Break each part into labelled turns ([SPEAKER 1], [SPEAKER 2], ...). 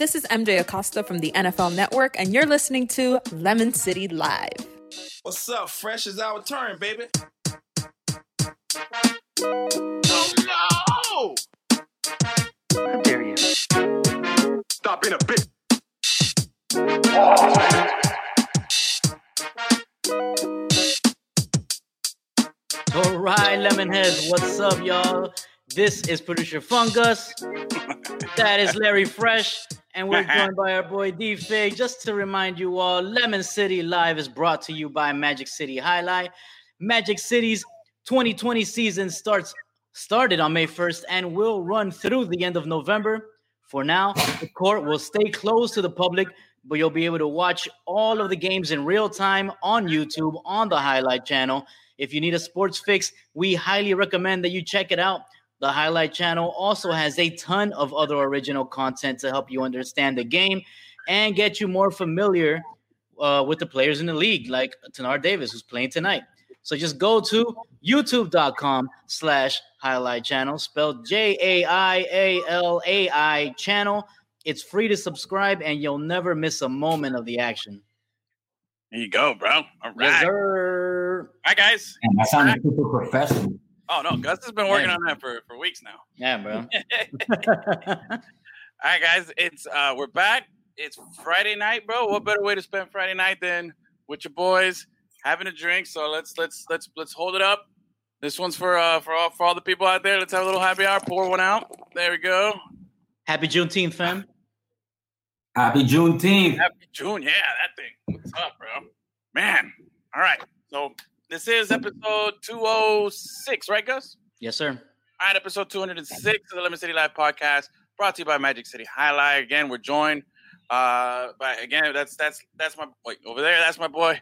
[SPEAKER 1] This is MJ Acosta from the NFL Network, and you're listening to Lemon City Live.
[SPEAKER 2] What's up? Fresh is our turn, baby.
[SPEAKER 3] Oh no!
[SPEAKER 4] How dare you?
[SPEAKER 3] Stop being a bitch.
[SPEAKER 5] All right, Lemonheads, what's up, y'all? This is producer Fungus. that is Larry Fresh, and we're joined by our boy D Fig. Just to remind you all, Lemon City Live is brought to you by Magic City Jai-Alai. Magic City's 2020 season starts started on May 1st and will run through the end of November. For now, the court will stay closed to the public, but you'll be able to watch all of the games in real time on YouTube on the Jai-Alai channel. If you need a sports fix, we highly recommend that you check it out. The Jai-Alai channel also has a ton of other original content to help you understand the game and get you more familiar uh, with the players in the league, like Tanar Davis, who's playing tonight. So just go to youtube.com slash jai alai channel, spelled J A I A L A I channel. It's free to subscribe and you'll never miss a moment of the action.
[SPEAKER 3] There you go, bro. All right.
[SPEAKER 5] Yes, sir.
[SPEAKER 3] Hi, guys.
[SPEAKER 6] Man, that sounded super professional.
[SPEAKER 3] Oh, no. Gus has been working
[SPEAKER 5] Yeah.
[SPEAKER 3] on that for, for weeks now.
[SPEAKER 5] Yeah, bro.
[SPEAKER 3] All right, guys. It's uh we're back. It's Friday night, bro. What better way to spend Friday night than with your boys having a drink? So let's let's let's let's hold it up. This one's for uh for all for all the people out there. Let's have a little happy hour. Pour one out. There we go.
[SPEAKER 5] Happy Juneteenth, fam.
[SPEAKER 6] Happy Juneteenth.
[SPEAKER 3] Happy June. Yeah, that thing. What's up, bro? Man. All right. So this is episode 206, right, Gus?
[SPEAKER 5] Yes, sir.
[SPEAKER 3] All right, episode 206 of the Lemon City Live podcast, brought to you by Magic City Jai-Alai. Again, we're joined uh by again, that's that's that's my boy over there, that's my boy,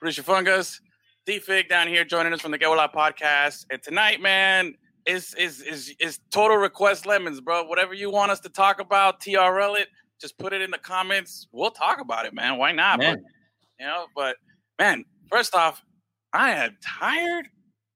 [SPEAKER 3] producer Fungus, D Fig down here joining us from the Get Well Out podcast. And tonight, man, is is is is total request lemons, bro. Whatever you want us to talk about, TRL it, just put it in the comments. We'll talk about it, man. Why not?
[SPEAKER 5] Man.
[SPEAKER 3] But, you know, but man, first off, I am tired.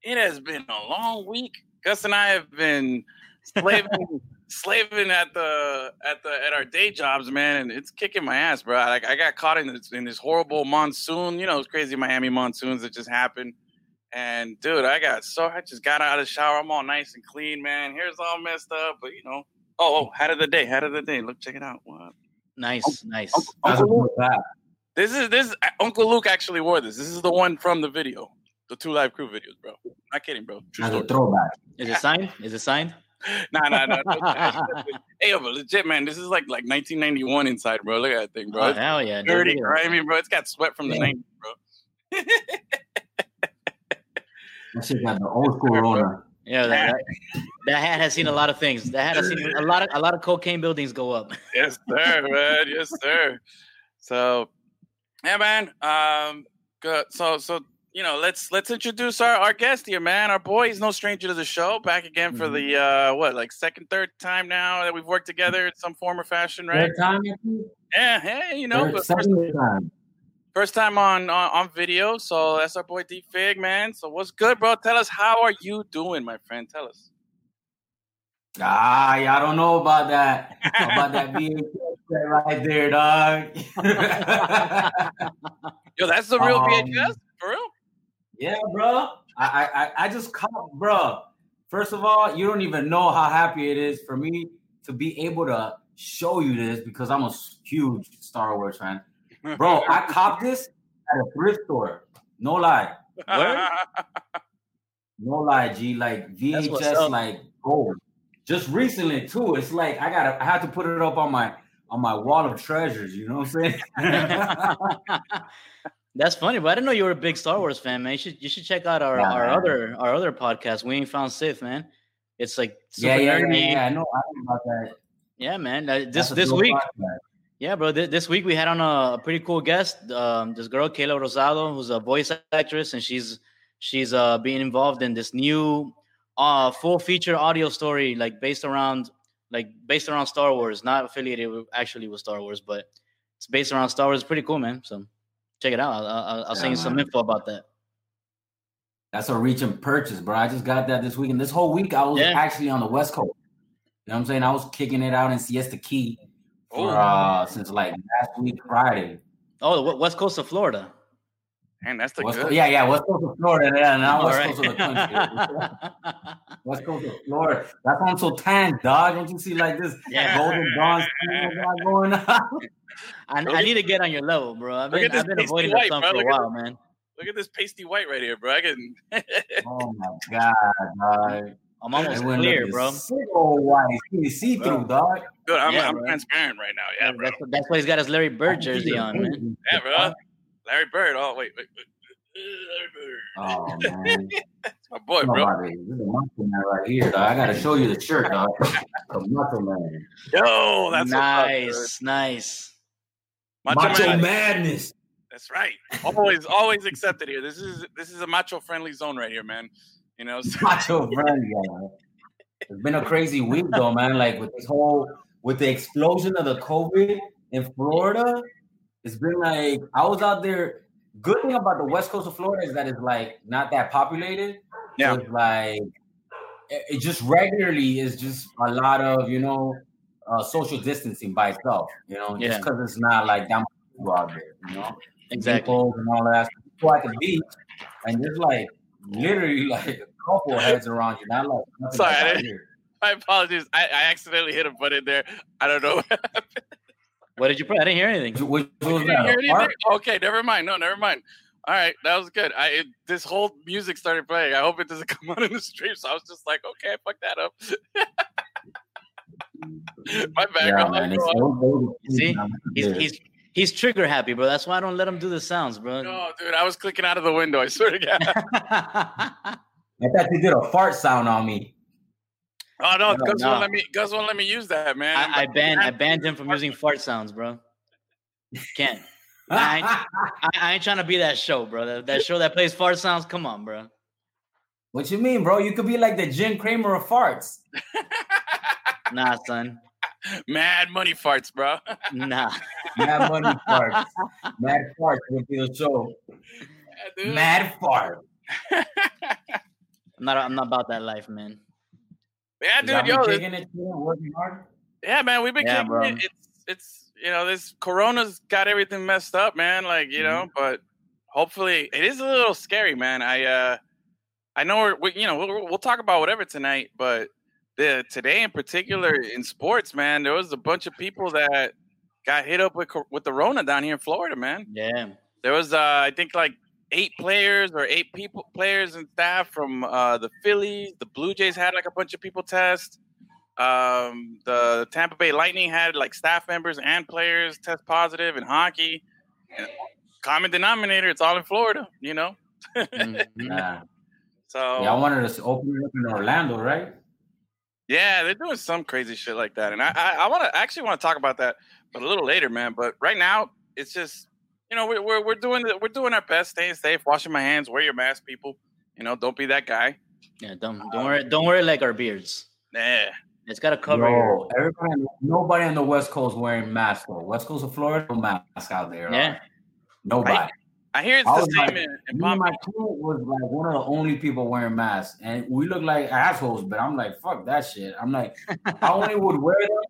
[SPEAKER 3] It has been a long week. Gus and I have been slaving, slaving at the at the at our day jobs, man, and it's kicking my ass, bro. Like I got caught in this in this horrible monsoon. You know, those crazy Miami monsoons that just happened. And dude, I got so I just got out of the shower. I'm all nice and clean, man. Hair's all messed up, but you know. Oh, oh, hat of the day, hat of the day. Look, check it out. What?
[SPEAKER 5] Nice, nice.
[SPEAKER 6] That's a good fact.
[SPEAKER 3] This is this uh, Uncle Luke actually wore this. This is the one from the video, the 2 Live Crew videos, bro. Not kidding, bro. True
[SPEAKER 6] That's a
[SPEAKER 3] story.
[SPEAKER 6] throwback.
[SPEAKER 5] Is it signed? Is it signed?
[SPEAKER 3] Nah, nah, nah. nah. hey, yo, but legit, man. This is like like 1991 inside, bro. Look at that thing, bro.
[SPEAKER 5] Oh,
[SPEAKER 3] It's
[SPEAKER 5] hell yeah.
[SPEAKER 3] dirty,
[SPEAKER 5] Look at that.
[SPEAKER 3] grimy, bro. It's got sweat from the
[SPEAKER 6] Yeah.
[SPEAKER 3] 90s, bro.
[SPEAKER 6] That shit got the old school Rona.
[SPEAKER 5] Yeah, that, that, that hat has seen a lot of things. That hat has seen a lot of a lot of cocaine buildings go up.
[SPEAKER 3] Yes, sir, man. Yes, sir. So, yeah, man. Um, good. So, so you know, let's let's introduce our our guest here, man. Our boy, he's no stranger to the show. Back again for the uh, what, like second, third time now that we've worked together in some form or fashion, right?
[SPEAKER 6] Third time,
[SPEAKER 3] Yeah, hey, you know, but first,
[SPEAKER 6] time.
[SPEAKER 3] first time on, on on video. So that's our boy D Fig, man. So what's good, bro? Tell us how are you doing, my friend? Tell us.
[SPEAKER 6] Ah, y'all don't know about that. about that VHS right there, dog.
[SPEAKER 3] Yo, that's the real
[SPEAKER 6] Um,
[SPEAKER 3] VHS for real.
[SPEAKER 6] yeah, bro. I, I I- I just caught, bro. First of all, you don't even know how happy it is for me to be able to show you this because I'm a huge Star Wars fan. Bro, I copped this at a thrift store. No lie. What? No lie, G. Like VHS, like gold. Just recently too. It's like I gotta I have to put it up on my on my wall of treasures, you know what I'm saying?
[SPEAKER 5] That's funny, but I didn't know you were a big Star Wars fan, man. You should you should check out our,
[SPEAKER 6] Nah,
[SPEAKER 5] our
[SPEAKER 6] man.
[SPEAKER 5] other our other podcast, We Ain't Found Sith, man. It's like super
[SPEAKER 6] yeah, yeah, yeah, yeah. I know, I know about that.
[SPEAKER 5] Yeah, man. Uh, this this
[SPEAKER 6] dope
[SPEAKER 5] week,
[SPEAKER 6] podcast.
[SPEAKER 5] yeah, bro. Th- this week we had on a, a pretty cool guest. Um, this girl Kayla Rosado, who's a voice actress, and she's she's uh being involved in this new uh full feature audio story, like based around like based around Star Wars, not affiliated with, actually with Star Wars, but it's based around Star Wars. It's pretty cool, man. So check it out. I'll, I'll, I'll send you some info about that.
[SPEAKER 6] That's a reach and purchase, bro. I just got that this week, and this whole week I was
[SPEAKER 5] Yeah.
[SPEAKER 6] actually on the West Coast. You know what I'm saying? I was kicking it out in Siesta Key for uh, since like last week Friday.
[SPEAKER 5] Oh, the west coast of Florida.
[SPEAKER 3] Man, that's the
[SPEAKER 6] West
[SPEAKER 3] good.
[SPEAKER 6] Coast, yeah, yeah, West Coast of Florida, yeah, now
[SPEAKER 5] All
[SPEAKER 6] West
[SPEAKER 5] right.
[SPEAKER 6] Coast of the country. West Coast of Florida. That's on so tan, dog. Don't you see like this
[SPEAKER 5] Yeah.
[SPEAKER 6] golden bronze I going on?
[SPEAKER 5] I, I need to get on your level, bro. I've been,
[SPEAKER 3] at this
[SPEAKER 5] I've been avoiding
[SPEAKER 3] white,
[SPEAKER 5] the sun
[SPEAKER 3] bro.
[SPEAKER 5] for a
[SPEAKER 3] Look at
[SPEAKER 5] while, man.
[SPEAKER 3] Look at this pasty white right here, bro. I can.
[SPEAKER 6] Oh my god, dog.
[SPEAKER 5] I'm almost
[SPEAKER 6] It went
[SPEAKER 5] clear, bro.
[SPEAKER 6] this Sick old white. See, see through, dog.
[SPEAKER 3] Dude, I'm,
[SPEAKER 5] Yeah,
[SPEAKER 3] I'm transparent right now. Yeah, bro.
[SPEAKER 5] That's, that's why he's got his Larry Bird jersey on, man.
[SPEAKER 3] Yeah, bro. Larry Bird. Oh wait, wait, wait. Larry Bird.
[SPEAKER 6] Oh man.
[SPEAKER 3] That's my boy, bro.
[SPEAKER 6] Nobody. This is a macho man right here, dog. I gotta show you the shirt, dog. The macho man.
[SPEAKER 3] Yo, that's what's up,
[SPEAKER 5] nice, nice.
[SPEAKER 3] Macho,
[SPEAKER 6] Macho
[SPEAKER 3] man.
[SPEAKER 6] madness.
[SPEAKER 3] That's right. Always, always accepted here. This is this is a macho friendly zone right here, man. You know. so-
[SPEAKER 6] Macho friend, yeah. It's been a crazy week though, man. Like with this whole with the explosion of the COVID in Florida, it's been like I was out there. Good thing about the west coast of Florida is that it's like not that populated.
[SPEAKER 3] Yeah.
[SPEAKER 6] So it's like it, just regularly is just a lot of you know uh, social distancing by itself. You know,
[SPEAKER 5] Yeah.
[SPEAKER 6] just because it's not like that much out there. You know,
[SPEAKER 5] Exactly.
[SPEAKER 6] And all that. People at the beach and just like literally like a couple heads around you, not like nothing
[SPEAKER 3] Sorry, I I apologize. I, I accidentally hit a button there. I don't know.
[SPEAKER 5] What did you put? I didn't hear anything.
[SPEAKER 6] Which
[SPEAKER 3] You
[SPEAKER 6] was
[SPEAKER 3] didn't hear anything? Okay, never mind. No, never mind. All right, that was good. I it, this whole music started playing. I hope it doesn't come out in the stream. So I was just like, okay, fuck that up. My bad.
[SPEAKER 6] Yeah,
[SPEAKER 3] on,
[SPEAKER 6] man.
[SPEAKER 3] go
[SPEAKER 6] It's
[SPEAKER 3] on.
[SPEAKER 6] so
[SPEAKER 5] See? He's, he's he's trigger happy, bro. That's why I don't let him do the sounds, bro.
[SPEAKER 3] No, dude, I was clicking out of the window. I swear to God.
[SPEAKER 6] I thought you did a fart sound on me.
[SPEAKER 3] Oh no,
[SPEAKER 5] No,
[SPEAKER 3] Gus
[SPEAKER 5] no.
[SPEAKER 3] won't let me. Gus won't let me use that, man.
[SPEAKER 5] I, I banned I banned him from using fart sounds, bro. Can't. I, I, I ain't trying to be that show, bro. That, that show that plays fart sounds. Come on, bro.
[SPEAKER 6] what you mean, bro? You could be like the Jim Cramer of farts.
[SPEAKER 5] Nah, son.
[SPEAKER 3] Mad money farts, bro.
[SPEAKER 5] Nah.
[SPEAKER 6] Mad money farts. Mad farts would be the show.
[SPEAKER 3] Yeah.
[SPEAKER 6] Mad fart.
[SPEAKER 5] I'm not I'm not about that life, man.
[SPEAKER 3] Yeah,
[SPEAKER 6] Is
[SPEAKER 3] dude, yo,
[SPEAKER 6] me kicking it, working hard.
[SPEAKER 3] yeah, man, we've been
[SPEAKER 5] Yeah,
[SPEAKER 3] kicking
[SPEAKER 5] bro.
[SPEAKER 3] it. It's it's you know this Corona's got everything messed up, man. Like you know,
[SPEAKER 6] Mm-hmm.
[SPEAKER 3] but hopefully it is a little scary, man. I uh, I know we're we, you know we'll, we'll talk about whatever tonight, but the today in particular in sports, man, there was a bunch of people that got hit up with co- with the Rona down here in Florida, man.
[SPEAKER 5] Yeah.
[SPEAKER 3] There was, uh, I think, like eight players or eight people, players and staff from uh, the Phillies. The Blue Jays had like a bunch of people test. Um, the Tampa Bay Lightning had like staff members and players test positive in hockey. And common denominator, it's all in Florida, you know.
[SPEAKER 5] Mhm.
[SPEAKER 6] Nah.
[SPEAKER 3] So
[SPEAKER 6] Yeah, I wanted us to open it up in Orlando, right?
[SPEAKER 3] Yeah, they're doing some crazy shit like that, and I I, I want to actually want to talk about that, but a little later, man. But right now, it's just you know we're we're, we're doing the, we're doing our best, staying safe, washing my hands, wear your mask, people. You know, don't be that guy.
[SPEAKER 5] Yeah, don't don't um, worry don't worry like our beards.
[SPEAKER 3] Yeah,
[SPEAKER 5] It's gotta cover
[SPEAKER 6] Yo, everybody, nobody on the West Coast wearing masks though. West Coast of Florida, no mask out there.
[SPEAKER 5] Yeah.
[SPEAKER 6] Nobody.
[SPEAKER 3] I hear it's
[SPEAKER 6] I
[SPEAKER 3] the same
[SPEAKER 6] like,
[SPEAKER 3] in, in
[SPEAKER 6] Me and my
[SPEAKER 3] Beach.
[SPEAKER 6] crew was like one of the only people wearing masks, and we look like assholes. But I'm like, fuck that shit. I'm like, I only would wear them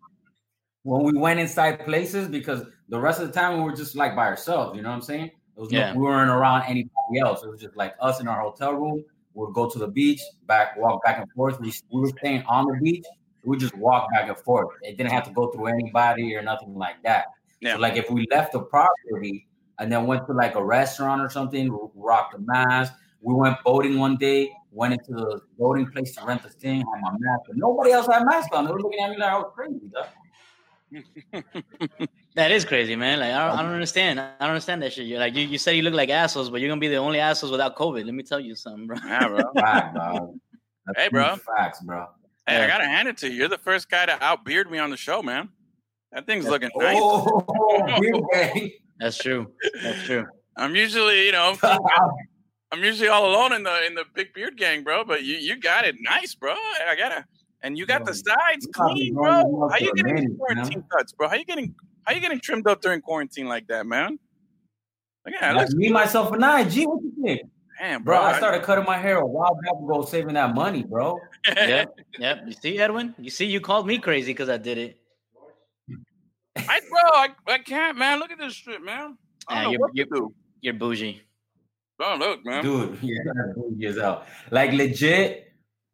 [SPEAKER 6] when we went inside places because the rest of the time we were just like by ourselves. You know what I'm saying? It was
[SPEAKER 5] Yeah.
[SPEAKER 6] no, we weren't around anybody else. It was just like us in our hotel room. We'd go to the beach, back, walk back and forth. We, we were staying on the beach. We just walk back and forth. It didn't have to go through anybody or nothing like that.
[SPEAKER 3] Yeah.
[SPEAKER 6] So like if we left the property and then went to like a restaurant or something, we rocked a mask. We went boating one day, went into the boating place to rent the thing, had my mask, but nobody else had mask on. They were looking at me like I was crazy. dog.
[SPEAKER 5] That is crazy, man. Like I don't, I don't um, understand. I don't understand that shit. You're like you, you said you look like assholes, but you're gonna be the only assholes without COVID. Let me tell you something, bro.
[SPEAKER 3] Yeah, bro.
[SPEAKER 6] Fact, dog. That's
[SPEAKER 3] Hey, bro.
[SPEAKER 6] Facts, bro.
[SPEAKER 3] Hey, I gotta hand it to you. You're the first guy to outbeard me on the show, man. That thing's looking oh, nice.
[SPEAKER 6] Oh, beer.
[SPEAKER 5] That's true. That's true.
[SPEAKER 3] I'm usually, you know, I'm usually all alone in the in the big beard gang, bro. But you you got it nice, bro. I gotta, and you got the sides clean,
[SPEAKER 6] growing
[SPEAKER 3] bro. How you getting
[SPEAKER 6] minute,
[SPEAKER 3] these
[SPEAKER 6] you know?
[SPEAKER 3] quarantine cuts, bro? How you getting how you getting trimmed up during quarantine like that, man? Look at that,
[SPEAKER 6] Like
[SPEAKER 3] looks
[SPEAKER 6] me, myself, and I. G, what you think?
[SPEAKER 3] damn,
[SPEAKER 6] Bro,
[SPEAKER 3] bro.
[SPEAKER 6] I started cutting my hair a while back ago, saving that money, bro.
[SPEAKER 5] Yep. Yep. You see, Edwin? You see, you called me crazy because I did it.
[SPEAKER 3] I bro, I, I can't, man. Look at this shit, man. I
[SPEAKER 5] Yeah,
[SPEAKER 3] don't know
[SPEAKER 5] you're-
[SPEAKER 3] what
[SPEAKER 5] you're-
[SPEAKER 3] do.
[SPEAKER 5] You're bougie.
[SPEAKER 3] Oh, look, man.
[SPEAKER 6] Dude, you're bougie as hell. Like legit,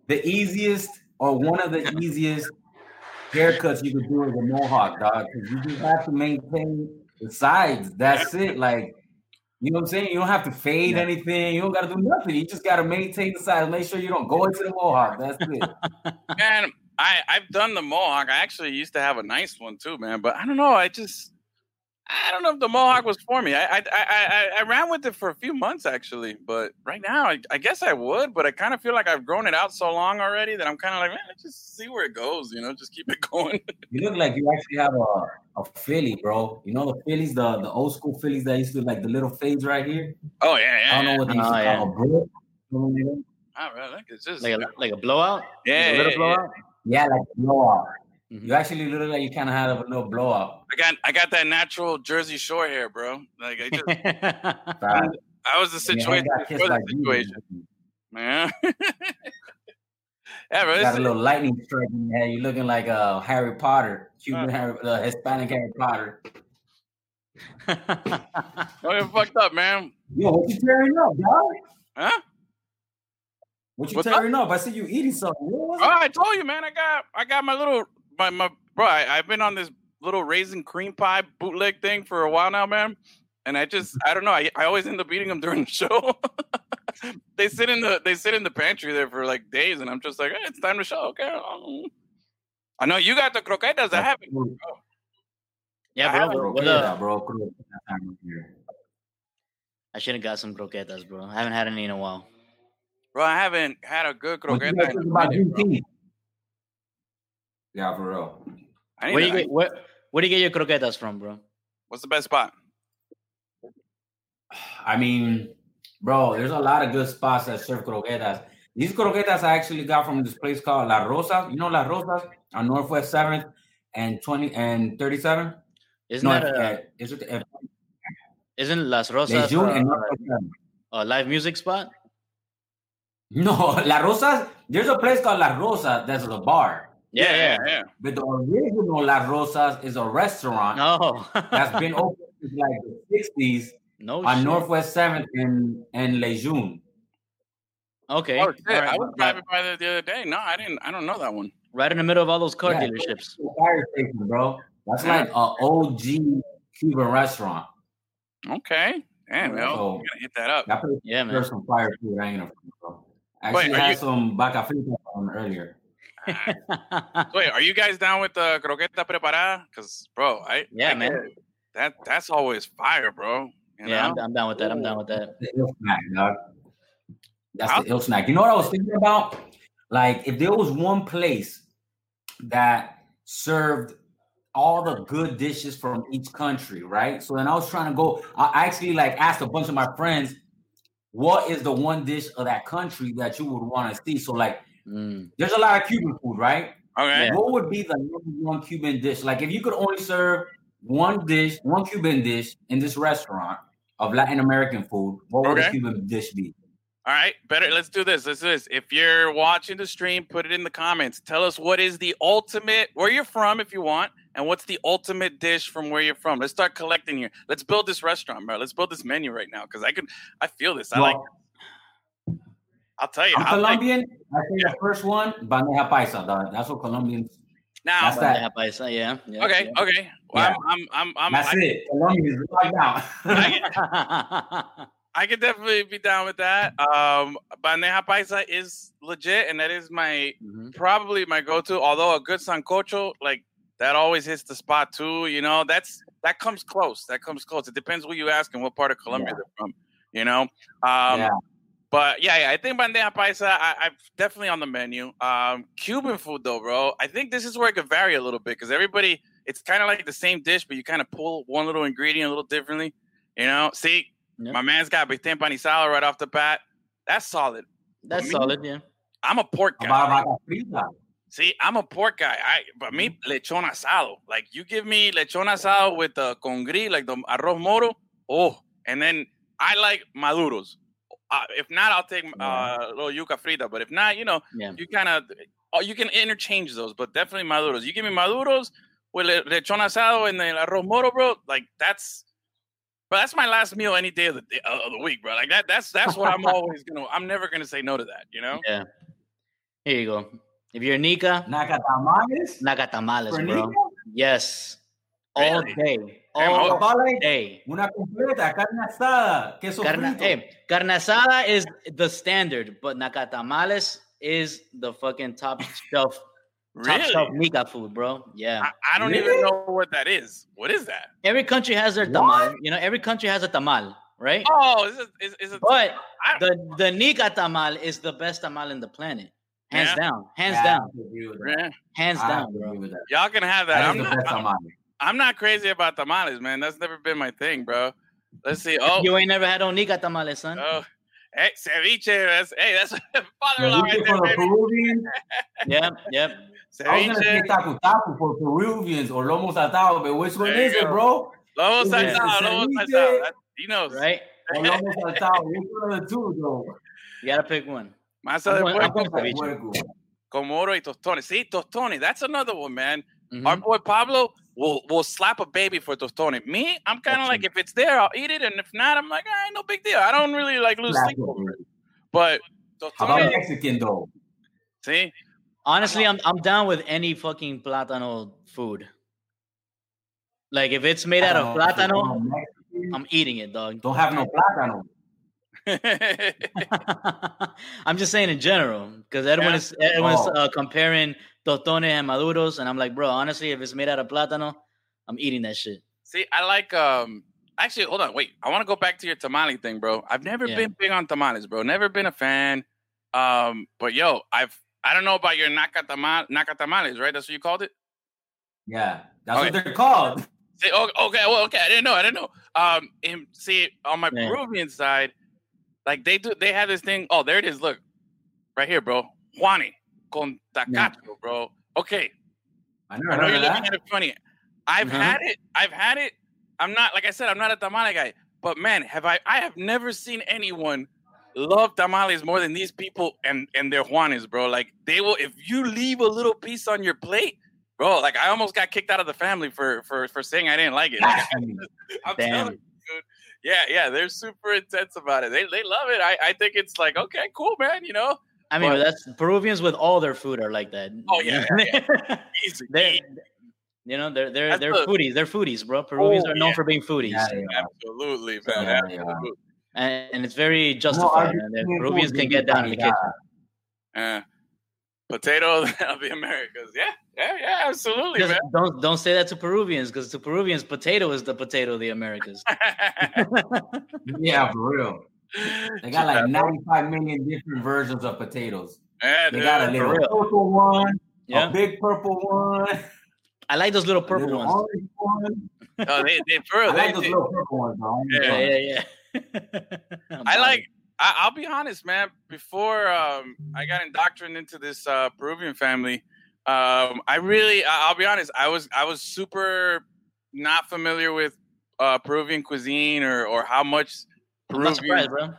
[SPEAKER 6] the easiest or one of the easiest haircuts you can do is a mohawk, dog. Because you just have to maintain the sides. That's it. Like, you know what I'm saying? You don't have to fade
[SPEAKER 5] Yeah.
[SPEAKER 6] anything. You don't got to do nothing. You just got to maintain the sides. Make sure you don't go into the mohawk. That's it.
[SPEAKER 3] Man, I I've done the mohawk. I actually used to have a nice one too, man. But I don't know. I just I don't know if the mohawk was for me. I I I I, I ran with it for a few months actually, but right now I, I guess I would. But I kind of feel like I've grown it out so long already that I'm kind of like, man, let's just see where it goes. You know, just keep it going.
[SPEAKER 6] You look like you actually have a, a Philly, bro. You know the Phillies, the, the old school Phillies that used to like the little fades right here?
[SPEAKER 3] Oh yeah, yeah.
[SPEAKER 6] I don't know what they used to
[SPEAKER 5] Oh,
[SPEAKER 6] call
[SPEAKER 5] yeah.
[SPEAKER 6] a brick. something like that.
[SPEAKER 3] Oh, man, look, it's just
[SPEAKER 5] Like a like a blowout.
[SPEAKER 3] Yeah,
[SPEAKER 5] Like a little
[SPEAKER 3] yeah,
[SPEAKER 5] blowout.
[SPEAKER 6] Yeah, like a blowout.
[SPEAKER 5] Mhm.
[SPEAKER 6] You actually look like you kind of had a little blowout.
[SPEAKER 3] I got I got that natural Jersey Shore hair, bro. Like I just I was the situation
[SPEAKER 6] got kissed
[SPEAKER 3] before the
[SPEAKER 6] Jesus.
[SPEAKER 3] situation, man. yeah, bro.
[SPEAKER 6] You got a little lightning strike in your head. You're looking like uh, Harry Potter, Cuban
[SPEAKER 3] Uh.
[SPEAKER 6] Harry, uh, Hispanic Harry Potter.
[SPEAKER 3] don't get fucked up, man.
[SPEAKER 6] Yo, what you tearing up, dog?
[SPEAKER 3] Huh?
[SPEAKER 6] What you
[SPEAKER 3] What's
[SPEAKER 6] tearing up? I see you eating something. What
[SPEAKER 3] Oh. I told you, man. I got I got my little my my bro. I, I've been on this little raisin cream pie bootleg thing for a while now, man. And I just I don't know. I, I always end up eating them during the show. they sit in the they sit in the pantry there for like days, and I'm just like, hey, it's time to show. Okay. I know you got the croquetas. I haven't. Oh.
[SPEAKER 5] yeah,
[SPEAKER 3] I
[SPEAKER 5] bro.
[SPEAKER 3] haven't
[SPEAKER 5] What, what,
[SPEAKER 6] Croqueta, bro. Croqueta.
[SPEAKER 5] I should have got some croquetas, bro. I haven't had any in a while.
[SPEAKER 3] Bro, I haven't had a good
[SPEAKER 6] What you
[SPEAKER 3] in
[SPEAKER 6] about
[SPEAKER 3] minute, bro.
[SPEAKER 6] Juneteenth? Yeah, for real.
[SPEAKER 3] I
[SPEAKER 5] Where do you get where where do you get your croquetas from, bro?
[SPEAKER 3] What's the best spot?
[SPEAKER 6] I mean, bro, there's a lot of good spots that serve croquetas. These croquetas I actually got from this place called La Rosa. You know La Rosa on Northwest 7th and 20 and 37?
[SPEAKER 5] Isn't
[SPEAKER 6] no,
[SPEAKER 5] that a,
[SPEAKER 6] uh, is it
[SPEAKER 5] isn't Las Rosas
[SPEAKER 6] Lejeune and
[SPEAKER 5] uh,
[SPEAKER 6] Northwest
[SPEAKER 5] a live music spot?
[SPEAKER 6] No, La Rosa, there's a place called La Rosa that's a bar.
[SPEAKER 5] Yeah, yeah.
[SPEAKER 3] yeah.
[SPEAKER 6] But the original La Rosas is a restaurant
[SPEAKER 5] No,
[SPEAKER 6] that's been open since like the 60s
[SPEAKER 5] no
[SPEAKER 6] on
[SPEAKER 5] shit.
[SPEAKER 6] Northwest 7th and, and Lejeune.
[SPEAKER 5] Okay,
[SPEAKER 3] Oh shit!
[SPEAKER 5] all right,
[SPEAKER 3] I was driving by there the other day. No, I didn't. I don't know that one.
[SPEAKER 5] right in the middle of all those car
[SPEAKER 6] Yeah.
[SPEAKER 5] dealerships.
[SPEAKER 6] Fire station, bro. That's
[SPEAKER 3] Yeah.
[SPEAKER 6] like an OG Cuban restaurant.
[SPEAKER 3] Okay. Damn, man.
[SPEAKER 6] So-
[SPEAKER 3] I'm gonna hit that up.
[SPEAKER 6] That
[SPEAKER 5] Yeah, man.
[SPEAKER 6] there's some fire food. I ain't gonna bro. I
[SPEAKER 3] Wait,
[SPEAKER 6] actually
[SPEAKER 3] are
[SPEAKER 6] had
[SPEAKER 3] you-
[SPEAKER 6] some vaca frita from earlier.
[SPEAKER 3] Wait, are you guys down with the croqueta preparada? Because, bro, I
[SPEAKER 5] Yeah,
[SPEAKER 3] I
[SPEAKER 5] man.
[SPEAKER 3] get- That that's always fire, bro. You
[SPEAKER 5] yeah, I'm. I'm down with that. I'm down with that.
[SPEAKER 6] The ill snack, dog. That's
[SPEAKER 3] I'll-
[SPEAKER 6] the ill snack. You know what I was thinking about? Like, if there was one place that served all the good dishes from each country, right? So then I was trying to go. I actually like asked a bunch of my friends, what is the one dish of that country that you would want to see? So like,
[SPEAKER 5] Mm.
[SPEAKER 6] there's a lot of Cuban food, right?
[SPEAKER 3] Okay.
[SPEAKER 6] What would be the number one Cuban dish? Like, if you could only serve one dish, one Cuban dish in this restaurant of Latin American food, what would
[SPEAKER 3] Okay.
[SPEAKER 6] the Cuban dish be?
[SPEAKER 3] All right, better. Let's do this. Let's do this. If you're watching the stream, put it in the comments. Tell us what is the ultimate, where you're from, if you want, and what's the ultimate dish from where you're from. Let's start collecting here. Let's build this restaurant, bro. Let's build this menu right now because I can, I feel this. I like.
[SPEAKER 6] Well,
[SPEAKER 3] I'll tell you.
[SPEAKER 6] I'm
[SPEAKER 3] I'll like,
[SPEAKER 6] Colombian. I think the first one, bandeja paisa. dog. That's what Colombians.
[SPEAKER 3] now.
[SPEAKER 6] That's that.
[SPEAKER 5] Paisa, yeah, yeah,
[SPEAKER 3] Okay, okay. Well, I'm, I'm, I'm,
[SPEAKER 6] That's
[SPEAKER 3] I'm, I,
[SPEAKER 6] it. Colombians right now.
[SPEAKER 3] I I could definitely be down with that. Um, bandeja paisa is legit, and that is my
[SPEAKER 5] Mhm.
[SPEAKER 3] probably my go-to. Although a good sancocho, like that, always hits the spot too. You know, that's that comes close. That comes close. It depends who you ask and what part of Colombia
[SPEAKER 6] Yeah.
[SPEAKER 3] they're from. You know, um,
[SPEAKER 6] Yeah.
[SPEAKER 3] But yeah, yeah, I think bandeja paisa. I, I'm definitely on the menu. Um, Cuban food though, bro. I think this is where it could vary a little bit because everybody, it's kind of like the same dish, but you kind of pull one little ingredient a little differently. You know, see,
[SPEAKER 5] Yep.
[SPEAKER 3] my man's got bistec empanizado right off the bat. That's solid.
[SPEAKER 5] That's
[SPEAKER 3] Me?
[SPEAKER 5] solid, yeah.
[SPEAKER 3] I'm a pork guy.
[SPEAKER 6] About vaca frita.
[SPEAKER 3] See, I'm a pork guy. I but me lechon asado. Like you give me lechon asado with the congri, like the arroz moro. Oh, and then I like maduros. Uh, if not, I'll take uh, a little yuca frita. But if not, you know,
[SPEAKER 5] Yeah.
[SPEAKER 3] you kind of oh, you can interchange those. But definitely maduros. You give me maduros with le- lechon asado and the arroz moro, bro. Like that's, but that's my last meal any day of the day, of the week, bro. Like that. That's that's what I'm always gonna. I'm never gonna say no to that. You know.
[SPEAKER 5] Yeah. Here you go. If you're Nica,
[SPEAKER 6] Nacatamales?
[SPEAKER 5] Nacatamales,
[SPEAKER 6] For
[SPEAKER 5] bro.
[SPEAKER 6] Nica?
[SPEAKER 5] Yes. All
[SPEAKER 3] Really?
[SPEAKER 5] day. All
[SPEAKER 3] I'll-
[SPEAKER 6] About like
[SPEAKER 5] day.
[SPEAKER 6] una completa, carne asada, queso
[SPEAKER 5] Carne,
[SPEAKER 6] frito.
[SPEAKER 5] hey, carne asada is the standard, but Nacatamales is the fucking top shelf, top
[SPEAKER 3] Really?
[SPEAKER 5] shelf Nica food, bro. Yeah.
[SPEAKER 3] I, I don't even know what that is. What is that?
[SPEAKER 5] Every country has their tamal. You know, every country has a tamal, right?
[SPEAKER 3] Oh, is it? Is, is it?
[SPEAKER 5] But
[SPEAKER 3] I-
[SPEAKER 5] the the Nica tamal is the best tamal in the planet, hands
[SPEAKER 3] Yeah.
[SPEAKER 5] down, hands
[SPEAKER 6] Yeah,
[SPEAKER 5] down,
[SPEAKER 6] have to agree with that.
[SPEAKER 3] Yeah.
[SPEAKER 5] hands
[SPEAKER 6] I
[SPEAKER 5] down, bro.
[SPEAKER 6] agree with that.
[SPEAKER 3] Y'all can have that.
[SPEAKER 6] That
[SPEAKER 3] I'm
[SPEAKER 6] the
[SPEAKER 3] not,
[SPEAKER 6] best
[SPEAKER 3] I'm, not crazy about tamales, man. That's never been my thing, bro. Let's see. Oh,
[SPEAKER 5] You ain't never had no Nica tamales, son.
[SPEAKER 3] oh, hey, ceviche. That's hey, that's father-in-law right
[SPEAKER 6] Ceviche
[SPEAKER 3] there,
[SPEAKER 6] for the
[SPEAKER 3] baby.
[SPEAKER 6] Peruvians.
[SPEAKER 5] Yep, yep.
[SPEAKER 6] I was gonna say
[SPEAKER 3] Ceviche.
[SPEAKER 6] tacu tacu for Peruvians or lomo saltado, but which one
[SPEAKER 3] There you
[SPEAKER 6] is it, bro?
[SPEAKER 3] Lobo
[SPEAKER 6] Is
[SPEAKER 3] saltado, lobo
[SPEAKER 6] ceviche?
[SPEAKER 3] saltado. That- He knows.
[SPEAKER 5] Right?
[SPEAKER 6] Or lomo saltado? Which one of the two, though?
[SPEAKER 5] You gotta pick one.
[SPEAKER 3] Masa de
[SPEAKER 5] I'm going- I'm
[SPEAKER 3] puerco,
[SPEAKER 5] going ceviche.
[SPEAKER 6] Puerco.
[SPEAKER 3] con y tostones. See, tostones. That's another one, man.
[SPEAKER 5] Mhm.
[SPEAKER 3] Our boy Pablo will will slap a baby for tostone. Me, I'm kind of like if it's there, I'll eat it, and if not, I'm like, ah, ain't no big deal. I don't really like lose sleep over it. But
[SPEAKER 6] How about
[SPEAKER 3] tostones,
[SPEAKER 6] Mexican though?
[SPEAKER 3] see,
[SPEAKER 5] Honestly, I'm I'm down with any fucking plátano food. Like if it's made out of plátano, I'm eating it, dog.
[SPEAKER 6] Don't have no plátano.
[SPEAKER 5] I'm just saying in general because everyone
[SPEAKER 3] Yeah.
[SPEAKER 5] is everyone's
[SPEAKER 6] Oh.
[SPEAKER 5] uh, comparing tostones and maduros, and I'm like, bro, honestly, if it's made out of plátano, I'm eating that shit.
[SPEAKER 3] see, I like. Um, actually, hold on, wait. I want to go back to your tamale thing, bro. I've never
[SPEAKER 5] Yeah.
[SPEAKER 3] been big on tamales, bro. Never been a fan. Um, but yo, I've I don't know about your nacatamal, naka tamales, right? That's what you called it.
[SPEAKER 6] Yeah, that's
[SPEAKER 3] Okay.
[SPEAKER 6] what they're called.
[SPEAKER 3] See, oh, okay, well, okay, I didn't know, I didn't know. Um, and see, on my
[SPEAKER 5] Yeah.
[SPEAKER 3] Peruvian side, like they do, they have this thing. Oh, there it is. Look, right here, bro. Juane con tacacho, bro. Okay,
[SPEAKER 6] I never
[SPEAKER 3] I know you're looking at it funny. I've
[SPEAKER 5] Uh-huh.
[SPEAKER 3] had it. I've had it. I'm not like I said. I'm not a tamale guy. But man, have I? I have never seen anyone love tamales more than these people and and their Juanes, bro. Like they will. If you leave a little piece on your plate, bro. Like I almost got kicked out of the family for for for saying I didn't like it. Like, I'm
[SPEAKER 5] Damn.
[SPEAKER 3] telling you, dude. Yeah, yeah, they're super intense about it. They they love it. I, I think it's like okay, cool, man. You know,
[SPEAKER 5] I mean,
[SPEAKER 3] But-
[SPEAKER 5] that's Peruvians with all their food are like that.
[SPEAKER 3] Oh, yeah, easy.
[SPEAKER 5] they're, you know, they're they're
[SPEAKER 3] That's
[SPEAKER 5] they're
[SPEAKER 3] the-
[SPEAKER 5] foodies. They're foodies, bro. Peruvians
[SPEAKER 3] Oh,
[SPEAKER 5] are known
[SPEAKER 3] yeah.
[SPEAKER 5] for being foodies,
[SPEAKER 6] Yeah, they.
[SPEAKER 3] Absolutely, man.
[SPEAKER 6] they are.
[SPEAKER 3] Absolutely.
[SPEAKER 5] and, and it's very
[SPEAKER 6] No,
[SPEAKER 5] justified. man. Peruvians can get down in the kitchen.
[SPEAKER 3] Uh, potato of the Americas. Yeah, yeah, yeah, absolutely,
[SPEAKER 5] Just
[SPEAKER 3] man.
[SPEAKER 5] don't don't say that to Peruvians because to Peruvians, potato is the potato of the Americas.
[SPEAKER 6] Yeah, for real. They got like 95 million different versions of potatoes.
[SPEAKER 3] yeah,
[SPEAKER 6] They got a little purple one,
[SPEAKER 5] Yeah,
[SPEAKER 6] a big purple one,
[SPEAKER 5] I like those little purple
[SPEAKER 6] little
[SPEAKER 5] ones.
[SPEAKER 6] one.
[SPEAKER 3] Oh, they, they, for
[SPEAKER 6] I
[SPEAKER 3] they,
[SPEAKER 6] like those
[SPEAKER 3] they-
[SPEAKER 6] little purple ones, though.
[SPEAKER 3] Yeah,
[SPEAKER 5] Yeah, yeah, yeah.
[SPEAKER 3] I like. I, I'll be honest, man. Before um, I got indoctrinated into this uh, Peruvian family, um, I really, I, I'll be honest, I was I was super not familiar with uh, Peruvian cuisine or or how much
[SPEAKER 5] I'm not surprised, bro.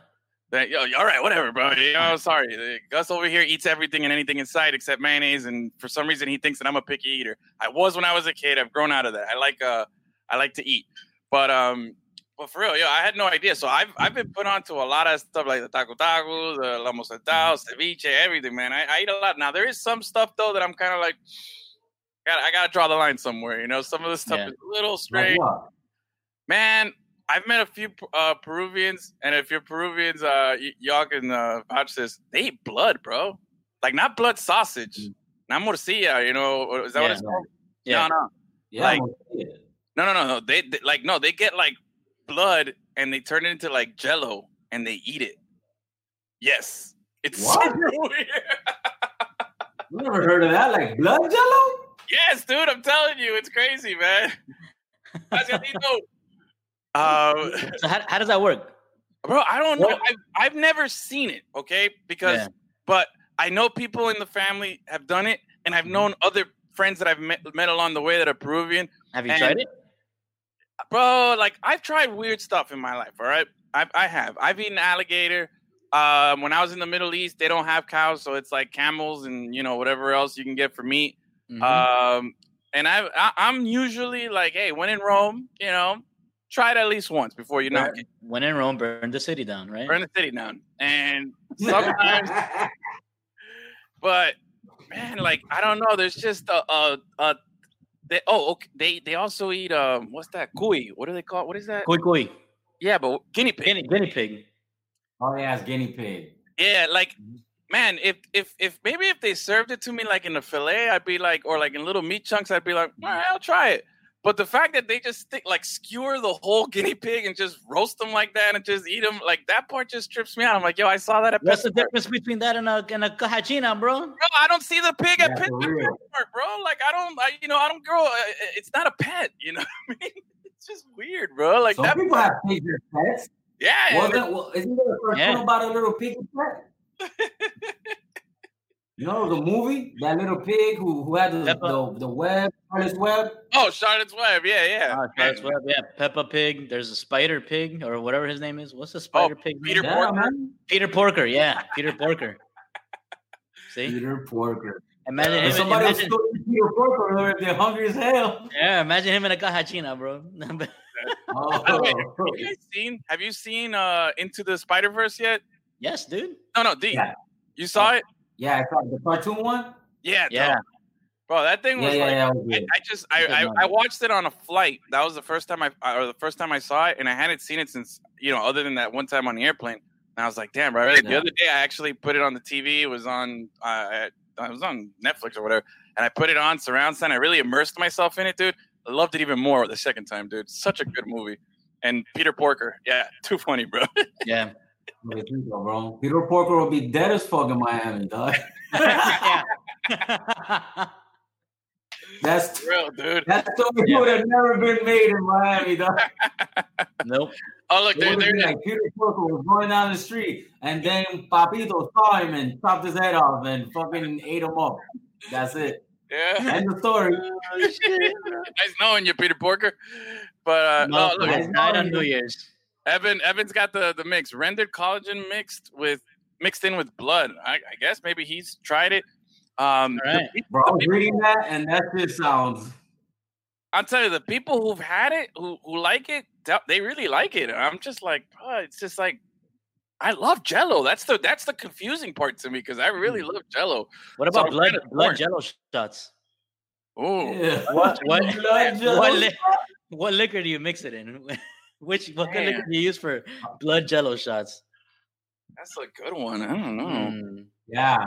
[SPEAKER 3] That, yo, all right, whatever, bro. You know, sorry. Gus over here eats everything and anything in sight except mayonnaise, and for some reason he thinks that I'm a picky eater. I was when I was a kid. I've grown out of that. I like uh, I like to eat, but um, but for real, yo, I had no idea. So I've I've been put onto a lot of stuff like the tacu tacus, the lomo saltado, ceviche, everything, man. I, I eat a lot. Now there is some stuff though that I'm kind of like, got I gotta draw the line somewhere. You know, some of this stuff
[SPEAKER 5] Yeah.
[SPEAKER 3] is a little strange.
[SPEAKER 6] what?
[SPEAKER 3] Man, I've met a few uh, Peruvians, and if you're Peruvians, uh, y- y'all can uh, vouch this. They eat blood, bro. Like not blood sausage, not morcilla. You know, is that what it's called?
[SPEAKER 5] Yeah.
[SPEAKER 3] No, no,
[SPEAKER 6] Yeah,
[SPEAKER 3] Like-
[SPEAKER 6] I'm gonna say it.
[SPEAKER 3] no, no, no, no. They, they like no, they get like blood and they turn it into like Jello and they eat it. Yes, it's
[SPEAKER 6] What?
[SPEAKER 3] super weird.
[SPEAKER 6] You never heard of that? Like blood jello?
[SPEAKER 3] yes, dude, I'm telling you, it's crazy, man. Um,
[SPEAKER 5] So how, how does that work?
[SPEAKER 3] bro i don't know
[SPEAKER 5] What?
[SPEAKER 3] I've, I've never seen it okay because
[SPEAKER 5] Yeah.
[SPEAKER 3] but i know people in the family have done it and
[SPEAKER 5] Mm-hmm.
[SPEAKER 3] i've known other friends that i've met, met along the way that are peruvian
[SPEAKER 5] Have you
[SPEAKER 3] And-
[SPEAKER 5] tried it?
[SPEAKER 3] bro like i've tried weird stuff in my life all right i, I have i've eaten alligator um, when i was in the middle east they don't have cows so it's like camels and you know whatever else you can get for meat
[SPEAKER 5] Mhm.
[SPEAKER 3] um, and I, I I'm usually like, hey, when in Rome, you know, try it at least once before you knock it.
[SPEAKER 5] When in Rome, burn the city down, right?
[SPEAKER 3] Burn the city down. And sometimes, but man, like I don't know. There's just a a, a they oh okay, they they also eat um what's that cuy? What do they call? What is that?
[SPEAKER 5] Koi koi.
[SPEAKER 3] Yeah, but guinea pig.
[SPEAKER 5] Guinea, guinea pig.
[SPEAKER 6] oh yeah, it's guinea pig.
[SPEAKER 3] Yeah, like
[SPEAKER 6] Mm-hmm.
[SPEAKER 3] man, if if if maybe if they served it to me like in a fillet, I'd be like, or like in little meat chunks, I'd be like, all right, I'll try it. But the fact that they just stick like skewer the whole guinea pig and just roast them like that and just eat them like that part just trips me out. I'm like, yo, I saw that at
[SPEAKER 5] What's the difference between that and a and a caja china, bro?
[SPEAKER 3] Bro, I don't see the pig at
[SPEAKER 6] Yeah,
[SPEAKER 3] at
[SPEAKER 6] real.
[SPEAKER 3] PetSmart, bro. Like I don't, I, you know, I don't grow. uh, It's not a pet, you know. what I mean, it's just weird, bro. Like
[SPEAKER 6] Some
[SPEAKER 3] that.
[SPEAKER 6] people have pigs as pets.
[SPEAKER 3] Yeah,
[SPEAKER 6] Wasn't well, isn't there a cartoon
[SPEAKER 5] Yeah.
[SPEAKER 6] about a little pig pet? you know the movie that little pig who who had the
[SPEAKER 5] Peppa.
[SPEAKER 6] the, the web, Charlotte's web.
[SPEAKER 3] Oh, Charlotte's Web. Yeah, yeah.
[SPEAKER 5] Ah, Charlotte's Web, yeah. Peppa Pig. There's a Spider Pig or whatever his name is. What's the Spider Pig? name?
[SPEAKER 3] Peter
[SPEAKER 6] Yeah,
[SPEAKER 3] Porker.
[SPEAKER 6] man.
[SPEAKER 5] Peter Porker. Yeah, Peter Porker. See,
[SPEAKER 6] Peter Porker.
[SPEAKER 5] imagine
[SPEAKER 6] If
[SPEAKER 5] him.
[SPEAKER 6] somebody was
[SPEAKER 5] Imagine,
[SPEAKER 6] still Peter Porker, if they're hungry as hell.
[SPEAKER 5] yeah, imagine him in a caja china, bro.
[SPEAKER 6] Oh,
[SPEAKER 3] By the way, have you guys seen? Have you seen uh Into the Spider Verse yet?
[SPEAKER 5] yes, dude.
[SPEAKER 3] No, no, D.
[SPEAKER 6] Yeah.
[SPEAKER 3] You saw it?
[SPEAKER 6] Yeah, I saw the cartoon one.
[SPEAKER 3] Yeah,
[SPEAKER 5] Yeah.
[SPEAKER 3] dog. bro. That thing was
[SPEAKER 6] yeah,
[SPEAKER 3] like.
[SPEAKER 6] yeah. it was
[SPEAKER 3] I. I just I, I. I watched it on a flight. That was the first time I or the first time I saw it, and I hadn't seen it since you know, other than that one time on the airplane. And I was like, damn, bro. The other day I actually put it on the TV. It was on uh, I was on Netflix or whatever, and I put it on surround sound. I really immersed myself in it, dude. I loved it even more the second time, dude. Such a good movie. And Peter Porker, yeah, too funny, bro.
[SPEAKER 5] Yeah.
[SPEAKER 6] Look at you go, bro. Peter Porker will be dead as fuck in Miami, dog.
[SPEAKER 5] yeah.
[SPEAKER 6] That's
[SPEAKER 3] Real, dude.
[SPEAKER 6] that story
[SPEAKER 5] Yeah.
[SPEAKER 6] would have never been made in Miami, dog.
[SPEAKER 5] nope.
[SPEAKER 3] Oh, look,
[SPEAKER 6] It
[SPEAKER 3] there,
[SPEAKER 6] would
[SPEAKER 3] there,
[SPEAKER 6] be like Peter Porker was going down the street, and then Papito saw him and chopped his head off and fucking ate him up. That's it.
[SPEAKER 3] yeah.
[SPEAKER 6] End of story.
[SPEAKER 3] nice knowing you, Peter Porker. But uh, no,
[SPEAKER 5] No,
[SPEAKER 3] look,
[SPEAKER 6] I-
[SPEAKER 5] died on New Year's.
[SPEAKER 3] Evan Evan's got the the mix rendered collagen mixed with mixed in with blood. I, I guess maybe he's tried it. Um,
[SPEAKER 5] All right.
[SPEAKER 3] the-
[SPEAKER 6] Bro, I was reading that, and that just sounds.
[SPEAKER 3] I'll tell you, the people who've had it, who who like it, they really like it. I'm just like, bro, it's just like, I love Jello. That's the that's the confusing part to me because I really love Jello.
[SPEAKER 5] What about
[SPEAKER 3] I'm
[SPEAKER 5] blood blood jello shots?
[SPEAKER 3] Oh,
[SPEAKER 6] Yeah.
[SPEAKER 5] What what
[SPEAKER 6] Blood jello
[SPEAKER 5] what, li- what liquor do you mix it in? Which what kind of liquor
[SPEAKER 3] Man.
[SPEAKER 5] do you use for blood jello shots?
[SPEAKER 3] that's a good one. I don't know.
[SPEAKER 5] Mm.
[SPEAKER 6] Yeah.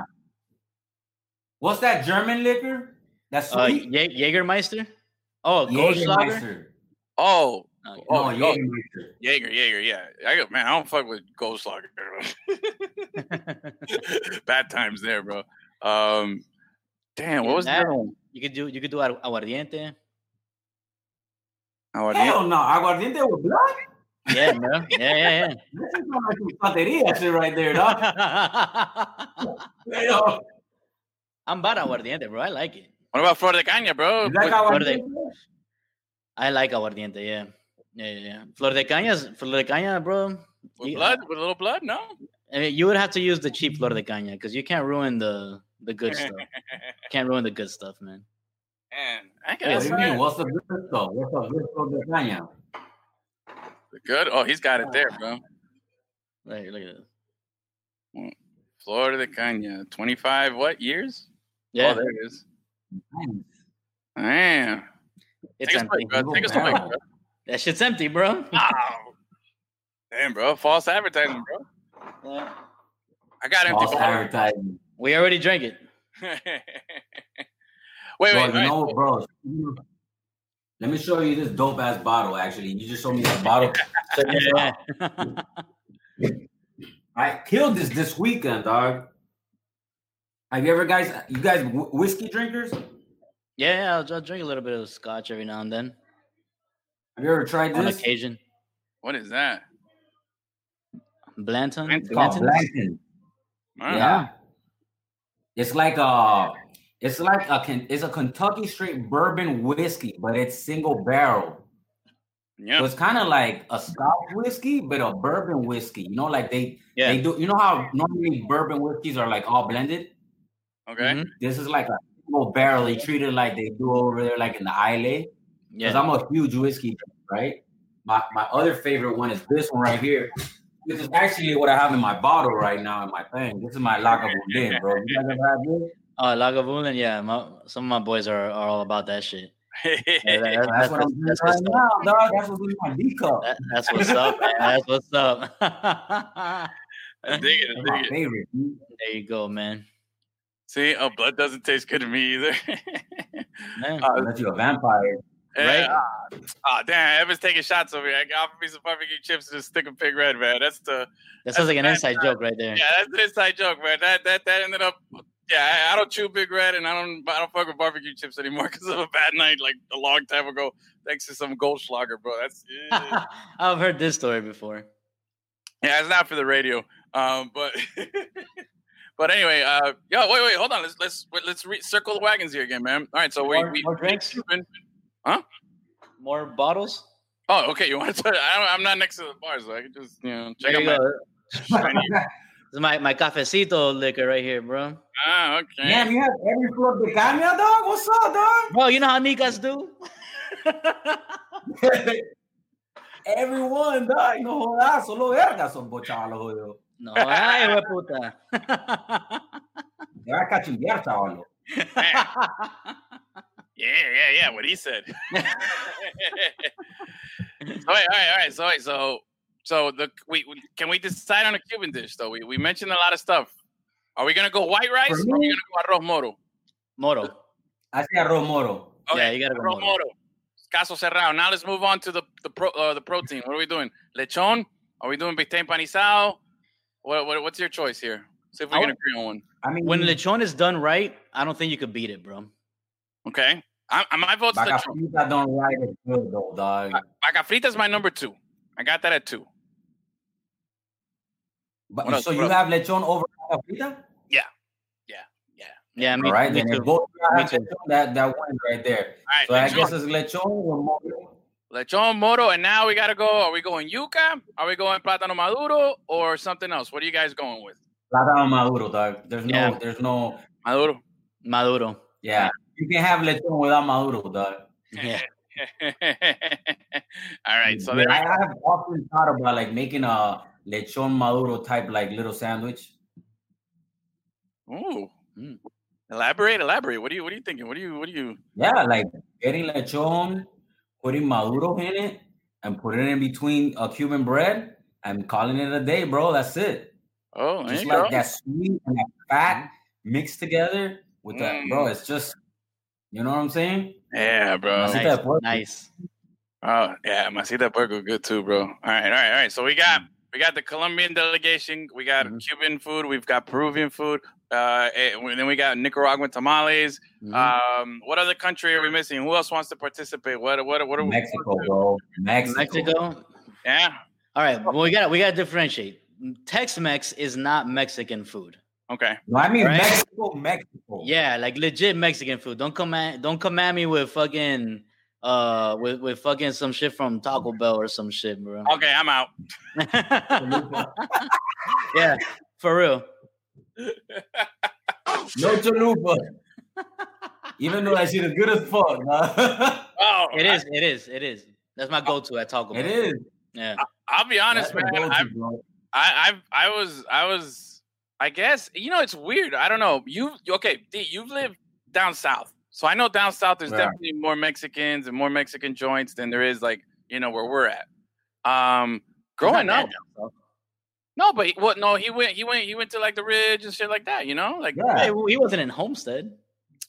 [SPEAKER 6] What's that German liquor? That's
[SPEAKER 5] Uh,
[SPEAKER 6] sweet.
[SPEAKER 5] Ye- Jägermeister? Oh, Goldschlager?
[SPEAKER 3] Oh,
[SPEAKER 5] Uh,
[SPEAKER 3] oh,
[SPEAKER 6] no,
[SPEAKER 3] oh,
[SPEAKER 6] Jägermeister.
[SPEAKER 3] Jaeger, Jaeger, yeah. I go, man, I don't fuck with Goldschlager. Bad times there, bro. Um, damn, what was
[SPEAKER 5] That-
[SPEAKER 3] that one?
[SPEAKER 5] you could do you could do agu- aguardiente.
[SPEAKER 3] I didn't-
[SPEAKER 6] Hell no, aguardiente with blood?
[SPEAKER 5] Yeah, man. Yeah, yeah,
[SPEAKER 6] This is like some santeria shit right there, dog.
[SPEAKER 5] yeah.
[SPEAKER 6] You know,
[SPEAKER 5] I'm about aguardiente, bro. I like it.
[SPEAKER 3] What about Flor de Caña, bro?
[SPEAKER 6] is that
[SPEAKER 3] With-
[SPEAKER 5] what are they-
[SPEAKER 6] aguardiente?
[SPEAKER 5] I like aguardiente, yeah. Yeah, yeah, yeah. Flor de cañas, flor de caña, bro.
[SPEAKER 3] with
[SPEAKER 5] you-
[SPEAKER 3] blood, with a little blood? No.
[SPEAKER 5] I mean, you would have to use the cheap flor de caña because you can't ruin the the good stuff. Can't ruin the good stuff, man.
[SPEAKER 3] Man, I
[SPEAKER 6] What
[SPEAKER 3] guess
[SPEAKER 6] do you mean? What's the good stuff? What's the good stuff de caña?
[SPEAKER 3] good. Oh, he's got it there, ah. bro.
[SPEAKER 5] Right, look at this.
[SPEAKER 3] Florida de Caña, twenty-five what years?
[SPEAKER 5] Oh, yeah,
[SPEAKER 3] oh, there it is.
[SPEAKER 6] Nice.
[SPEAKER 3] Damn.
[SPEAKER 5] it's
[SPEAKER 3] Take a
[SPEAKER 5] empty.
[SPEAKER 3] swig, bro. Take a swig,
[SPEAKER 6] Wow.
[SPEAKER 3] bro.
[SPEAKER 5] That shit's empty, bro.
[SPEAKER 3] Wow. Damn, bro. False advertising, bro.
[SPEAKER 5] Yeah.
[SPEAKER 3] I got empty.
[SPEAKER 6] False advertising.
[SPEAKER 5] We already drank it.
[SPEAKER 3] wait,
[SPEAKER 6] Bro,
[SPEAKER 3] wait,
[SPEAKER 6] you
[SPEAKER 3] wait.
[SPEAKER 6] know, bro. Let me show you this dope ass bottle. Actually, you just showed me that bottle. Check this out.
[SPEAKER 5] Yeah.
[SPEAKER 6] I killed this this weekend, dog. Have you ever guys, you guys wh- whiskey drinkers? Have
[SPEAKER 5] yeah, I'll, I'll drink a little bit of scotch every now and then Have
[SPEAKER 6] you ever tried this?
[SPEAKER 5] on occasion.
[SPEAKER 3] What is that?
[SPEAKER 5] Blanton.
[SPEAKER 3] It's
[SPEAKER 6] It's? Blanton.
[SPEAKER 3] Wow.
[SPEAKER 6] Yeah. It's like a, it's like a, it's a Kentucky straight bourbon whiskey, but it's single barrel.
[SPEAKER 3] Yeah.
[SPEAKER 6] So it's kind of like a Scotch whiskey, but a bourbon whiskey. You know, like they
[SPEAKER 5] Yeah.
[SPEAKER 6] they do. You know how normally bourbon whiskeys are like all blended.
[SPEAKER 3] Okay.
[SPEAKER 5] Mhm.
[SPEAKER 6] This is like a will barely treat it like they do over there, like in the Islay. Because
[SPEAKER 5] Yeah.
[SPEAKER 6] I'm a huge whiskey, right? My my other favorite one is this one right here. This is actually what I have in my bottle right now in my thing. This is my Lagavulin, bro. You guys ever have this?
[SPEAKER 5] Oh, Lagavulin, yeah. My, some of my boys are, are all about that shit. Yeah, that-
[SPEAKER 6] That's,
[SPEAKER 5] that's,
[SPEAKER 6] what I'm
[SPEAKER 5] that's
[SPEAKER 6] right
[SPEAKER 5] what's
[SPEAKER 6] now,
[SPEAKER 5] up.
[SPEAKER 6] dog. That's what's in my D cup.
[SPEAKER 5] That- that's what's up, man. That's what's up.
[SPEAKER 3] I dig it. I
[SPEAKER 6] That's my
[SPEAKER 3] it.
[SPEAKER 6] favorite.
[SPEAKER 5] there you go, man.
[SPEAKER 3] See, oh, blood doesn't taste good to me either.
[SPEAKER 5] Man.
[SPEAKER 3] Uh,
[SPEAKER 6] Unless you're a vampire.
[SPEAKER 5] Right?
[SPEAKER 3] Oh, damn. Evan's taking shots over here. I got me some barbecue chips and just stick of Big Red, man. That's the
[SPEAKER 5] that sounds like an
[SPEAKER 3] that's
[SPEAKER 5] inside joke uh, right there.
[SPEAKER 3] yeah, that's an inside joke, man. That that that ended up. Yeah, I, I don't chew big red, and I don't I don't fuck with barbecue chips anymore because of a bad night like a long time ago. Thanks to some Goldschlager, bro. That's
[SPEAKER 5] I've heard this story before.
[SPEAKER 3] yeah it's not for the radio. Um, but but anyway, uh, yo, wait, wait, hold on. Let's let's let's re- circle the wagons here again, man. All right, so we
[SPEAKER 5] More-
[SPEAKER 3] we
[SPEAKER 5] more drinks?
[SPEAKER 3] Cuban-
[SPEAKER 5] More bottles?
[SPEAKER 3] Oh, okay. You want to? I don't, I'm not next to the bar, so I can just you know check
[SPEAKER 5] There
[SPEAKER 3] out my. shiny-
[SPEAKER 5] This is my, my cafecito liquor right here, bro.
[SPEAKER 3] ah, okay.
[SPEAKER 6] Damn, you have every flor de caña, dog? What's up, dog?
[SPEAKER 5] Bro, you know how Nicas do?
[SPEAKER 6] Everyone, dog. No jodas, solo verga son bochalos, jodido.
[SPEAKER 5] no, ay, güey, puta.
[SPEAKER 6] Te vas a cachimbear, chavalo.
[SPEAKER 3] Yeah, yeah, yeah. What he said. all right, all right, all right. So, wait, so, so the we, we can we decide on a Cuban dish though? We we mentioned a lot of stuff. Are we gonna go white rice
[SPEAKER 6] For
[SPEAKER 3] or are we gonna go arroz moro?
[SPEAKER 5] Moro.
[SPEAKER 6] I say arroz moro.
[SPEAKER 5] Yeah, you gotta go
[SPEAKER 3] arroz
[SPEAKER 5] moro.
[SPEAKER 3] moro. Caso cerrado. Now let's move on to the the pro, uh, the protein. What are we doing? Lechon? Are we doing bistec empanizado? What, what what's your choice here? See if we
[SPEAKER 5] I
[SPEAKER 3] can
[SPEAKER 5] would-
[SPEAKER 3] agree on one.
[SPEAKER 6] I mean,
[SPEAKER 5] When lechon is done right, I don't think you could beat it, bro.
[SPEAKER 3] Okay. I, I my vote's
[SPEAKER 6] Vaca
[SPEAKER 3] lechon.
[SPEAKER 6] frita don't ride it good, though, dog.
[SPEAKER 3] Vaca frita is my number two. I got that at two.
[SPEAKER 6] But,
[SPEAKER 3] What
[SPEAKER 6] so you have lechon over vaca frita?
[SPEAKER 5] Yeah, me,
[SPEAKER 6] All right,
[SPEAKER 5] me
[SPEAKER 6] then
[SPEAKER 5] too.
[SPEAKER 6] both
[SPEAKER 5] Me too.
[SPEAKER 6] that, that wins right there.
[SPEAKER 3] All right.
[SPEAKER 6] So I
[SPEAKER 3] lechon.
[SPEAKER 6] guess it's lechon or moro.
[SPEAKER 3] Lechon moro, and now we gotta go. Are we going yuca? Are we going plátano maduro or something else? What are you guys going with?
[SPEAKER 6] Plátano maduro, dog. There's no,
[SPEAKER 5] Yeah.
[SPEAKER 6] there's no,
[SPEAKER 3] Maduro.
[SPEAKER 5] Maduro.
[SPEAKER 6] yeah. You can have lechon without maduro, dog.
[SPEAKER 5] Yeah.
[SPEAKER 3] All right, so
[SPEAKER 6] Yeah. I, I have often thought about like making a lechon maduro type like little sandwich.
[SPEAKER 3] Ooh.
[SPEAKER 5] Mm.
[SPEAKER 3] Elaborate, elaborate. What are you? What are you thinking? What are you? What are you?
[SPEAKER 6] Yeah, like getting lechon, putting maduro in it, and putting it in between a Cuban bread and calling it a day, bro. That's it.
[SPEAKER 3] Oh,
[SPEAKER 6] Just
[SPEAKER 3] you
[SPEAKER 6] like
[SPEAKER 3] go.
[SPEAKER 6] that sweet and that fat mixed together with that, bro.
[SPEAKER 3] Mm.
[SPEAKER 6] It's just, you know what I'm saying?
[SPEAKER 3] Yeah, bro.
[SPEAKER 6] Nice.
[SPEAKER 5] Nice.
[SPEAKER 6] that work.
[SPEAKER 5] nice.
[SPEAKER 3] Oh, yeah, Masita burger good too, bro. All right, all right, all right. So we got we got the Colombian delegation. We got
[SPEAKER 5] Mhm.
[SPEAKER 3] Cuban food. We've got Peruvian food. Uh, and then we got Nicaraguan tamales.
[SPEAKER 5] Mhm.
[SPEAKER 3] Um, what other country are we missing? Who else wants to participate? What what what are we?
[SPEAKER 6] Mexico, bro. Mexico.
[SPEAKER 5] Mexico.
[SPEAKER 3] Yeah.
[SPEAKER 5] All right, well, we got we got to differentiate. Tex-Mex is not Mexican food.
[SPEAKER 3] Okay.
[SPEAKER 6] No, I mean
[SPEAKER 5] Right?
[SPEAKER 6] Mexico, Mexico.
[SPEAKER 5] Yeah, like legit Mexican food. Don't come at don't come at me with fucking uh with, with fucking some shit from Taco Bell or some shit, bro.
[SPEAKER 3] Okay, I'm out.
[SPEAKER 5] yeah, for real.
[SPEAKER 6] No chalupa. Even though that shit is good as fuck, nah.
[SPEAKER 3] Oh,
[SPEAKER 5] It is, it is, it is. That's my go-to at Taco Bell.
[SPEAKER 6] it is.
[SPEAKER 5] Yeah.
[SPEAKER 3] I'll be honest,
[SPEAKER 6] That's
[SPEAKER 3] man.
[SPEAKER 6] a
[SPEAKER 3] I,
[SPEAKER 6] go-to.
[SPEAKER 3] I, I, I was, I was, I guess you know it's weird. I don't know. You okay? D, you've lived down south, so I know down south there's
[SPEAKER 6] Yeah.
[SPEAKER 3] definitely more Mexicans and more Mexican joints than there is like you know where we're at. Um, growing up, no, but he, what? No, he went, he went, he went to like the Ridge and shit like that. You know, like
[SPEAKER 6] Yeah.
[SPEAKER 5] Hey, he wasn't in Homestead.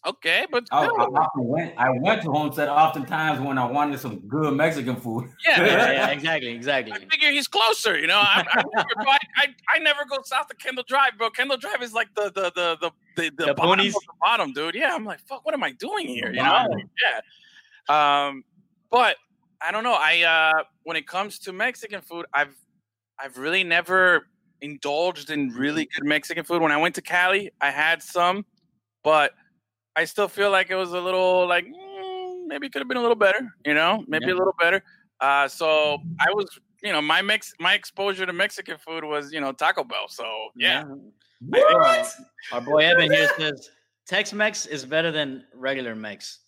[SPEAKER 3] Okay, but
[SPEAKER 6] I, I often went. I went to Homestead oftentimes when I wanted some good Mexican food.
[SPEAKER 3] yeah.
[SPEAKER 5] Yeah, yeah, exactly, exactly.
[SPEAKER 3] I figure he's closer, you know. I, I, remember, I, I, I never go south of Kendall Drive, bro. Kendall Drive is like the the the the the, the,
[SPEAKER 5] The
[SPEAKER 3] bottom of the bottom, dude. Yeah, I'm like, fuck, what am I doing here? You know? Yeah. Um, but I don't know. I uh, when it comes to Mexican food, I've I've really never indulged in really good Mexican food. When I went to Cali, I had some, but I still feel like it was a little like mm, maybe it could have been a little better. You know, maybe
[SPEAKER 5] Yeah.
[SPEAKER 3] a little better. Uh, so I was, you know, my mix, my exposure to Mexican food was, you know, Taco Bell. So yeah,
[SPEAKER 5] What? Our boy Evan here says Tex-Mex is better than regular Mex.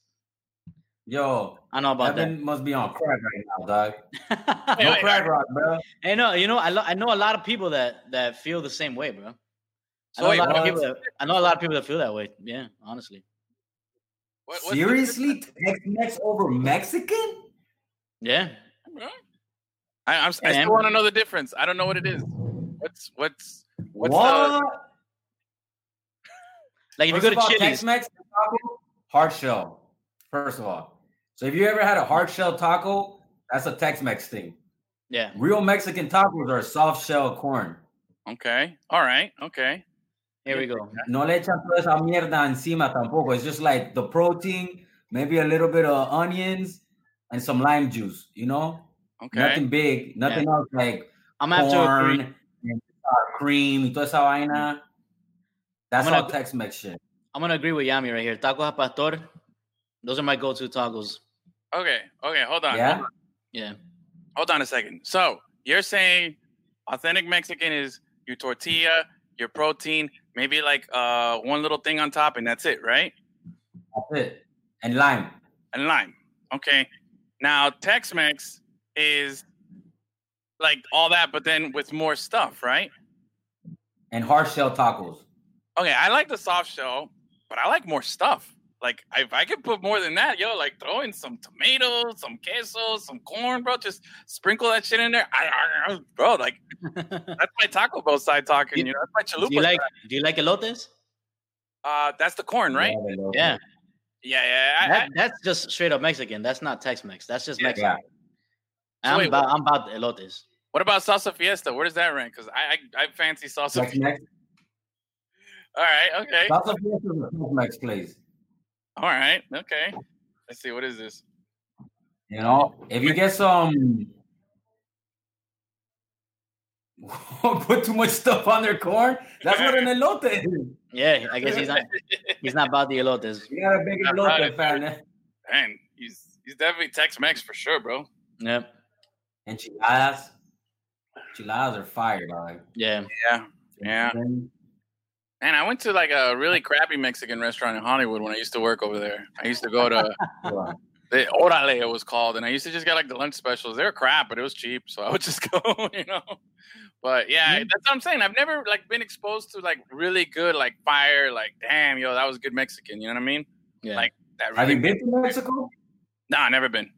[SPEAKER 6] Yo,
[SPEAKER 5] I know about
[SPEAKER 6] Evan must be on crack right now, dog.
[SPEAKER 5] that.
[SPEAKER 6] No crack rock, bro.
[SPEAKER 5] Hey, no, you know, I, lo- I know a lot of people that that feel the same way, bro. I know,
[SPEAKER 3] wait,
[SPEAKER 5] a lot of people that, I know a lot of people that feel that way. Yeah, honestly.
[SPEAKER 3] What- what's
[SPEAKER 6] Seriously, Tex-Mex over Mexican?
[SPEAKER 5] Yeah.
[SPEAKER 3] I, I'm, I
[SPEAKER 5] Yeah,
[SPEAKER 3] still want to know the difference. I don't know what it is. What's what's what's
[SPEAKER 6] what?
[SPEAKER 5] Like if
[SPEAKER 6] First
[SPEAKER 5] you
[SPEAKER 6] of
[SPEAKER 5] go
[SPEAKER 6] all,
[SPEAKER 5] to Chili's,
[SPEAKER 6] Tex-Mex taco, hard shell. First of all, so if you ever had a hard shell taco, that's a Tex-Mex thing.
[SPEAKER 5] yeah.
[SPEAKER 6] Real Mexican tacos are soft shell corn.
[SPEAKER 3] okay? All right, okay.
[SPEAKER 5] Here we go.
[SPEAKER 6] No le echan toda esa mierda encima tampoco. It's just like the protein, maybe a little bit of onions and some lime juice. You know,
[SPEAKER 3] Okay.
[SPEAKER 6] nothing big, nothing else like
[SPEAKER 5] I'm gonna have to agree.
[SPEAKER 6] corn and sour cream y toda esa vaina. That's
[SPEAKER 5] gonna
[SPEAKER 6] all
[SPEAKER 5] ag-
[SPEAKER 6] Tex-Mex shit.
[SPEAKER 5] I'm gonna agree with Yami right here. Tacos al pastor. Those are my go-to tacos.
[SPEAKER 3] Okay. Okay. Hold on.
[SPEAKER 6] Yeah?
[SPEAKER 3] Hold on.
[SPEAKER 5] Yeah.
[SPEAKER 3] Hold on a second. So you're saying authentic Mexican is your tortilla, your protein, maybe like uh one little thing on top, and that's it, right?
[SPEAKER 6] That's it. And lime.
[SPEAKER 3] And lime. Okay. Now Tex-Mex is like all that, but then with more stuff, right?
[SPEAKER 6] And hard shell tacos.
[SPEAKER 3] Okay, I like the soft shell, but I like more stuff. Like if I could put more than that, yo, like throw in some tomatoes, some queso, some corn, bro. Just sprinkle that shit in there, I, I, I- bro. Like that's my Taco Bell side talking. You know, that's my chalupa.
[SPEAKER 5] do you like
[SPEAKER 3] side.
[SPEAKER 5] do you like elotes?
[SPEAKER 3] Uh, that's the corn, right?
[SPEAKER 6] Yeah,
[SPEAKER 5] Yeah.
[SPEAKER 3] Yeah, yeah. I, I,
[SPEAKER 5] That, that's just straight up Mexican. That's not Tex-Mex. That's just
[SPEAKER 3] Yeah.
[SPEAKER 5] Mexican.
[SPEAKER 6] Yeah.
[SPEAKER 5] I'm
[SPEAKER 3] wait,
[SPEAKER 5] about I'm about elotes.
[SPEAKER 3] what about salsa fiesta? Where does that rank? Because I, I, I fancy salsa. fiesta.
[SPEAKER 6] Tex-Mex.
[SPEAKER 3] All right, okay,
[SPEAKER 6] Salsa Fiesta is a Tex-Mex place.
[SPEAKER 3] All right, okay. Let's see. What is this?
[SPEAKER 6] You know, if you get some, put too much stuff on their corn, that's what an elote is.
[SPEAKER 5] Yeah, I guess he's not he's not about the elotes.
[SPEAKER 6] You got a big
[SPEAKER 3] not
[SPEAKER 6] elote
[SPEAKER 3] it.
[SPEAKER 6] fan.
[SPEAKER 3] Man, he's he's definitely Tex-Mex for sure, bro.
[SPEAKER 5] Yep.
[SPEAKER 6] Enchiladas. Enchiladas are fire, dog.
[SPEAKER 5] Yeah.
[SPEAKER 3] Yeah, yeah. Man, I went to like a really crappy Mexican restaurant in Hollywood when I used to work over there. I used to go to the Orale, it was called, and I used to just get like the lunch specials. They were crap, but it was cheap, so I would just go, you know. But yeah, that's what I'm saying. I've never like been exposed to like really good like fire, like damn, yo, that was good Mexican. You know what I mean?
[SPEAKER 5] Yeah.
[SPEAKER 3] Like that.
[SPEAKER 6] Have
[SPEAKER 3] Really
[SPEAKER 6] you been to Mexico?
[SPEAKER 3] Nah, never been.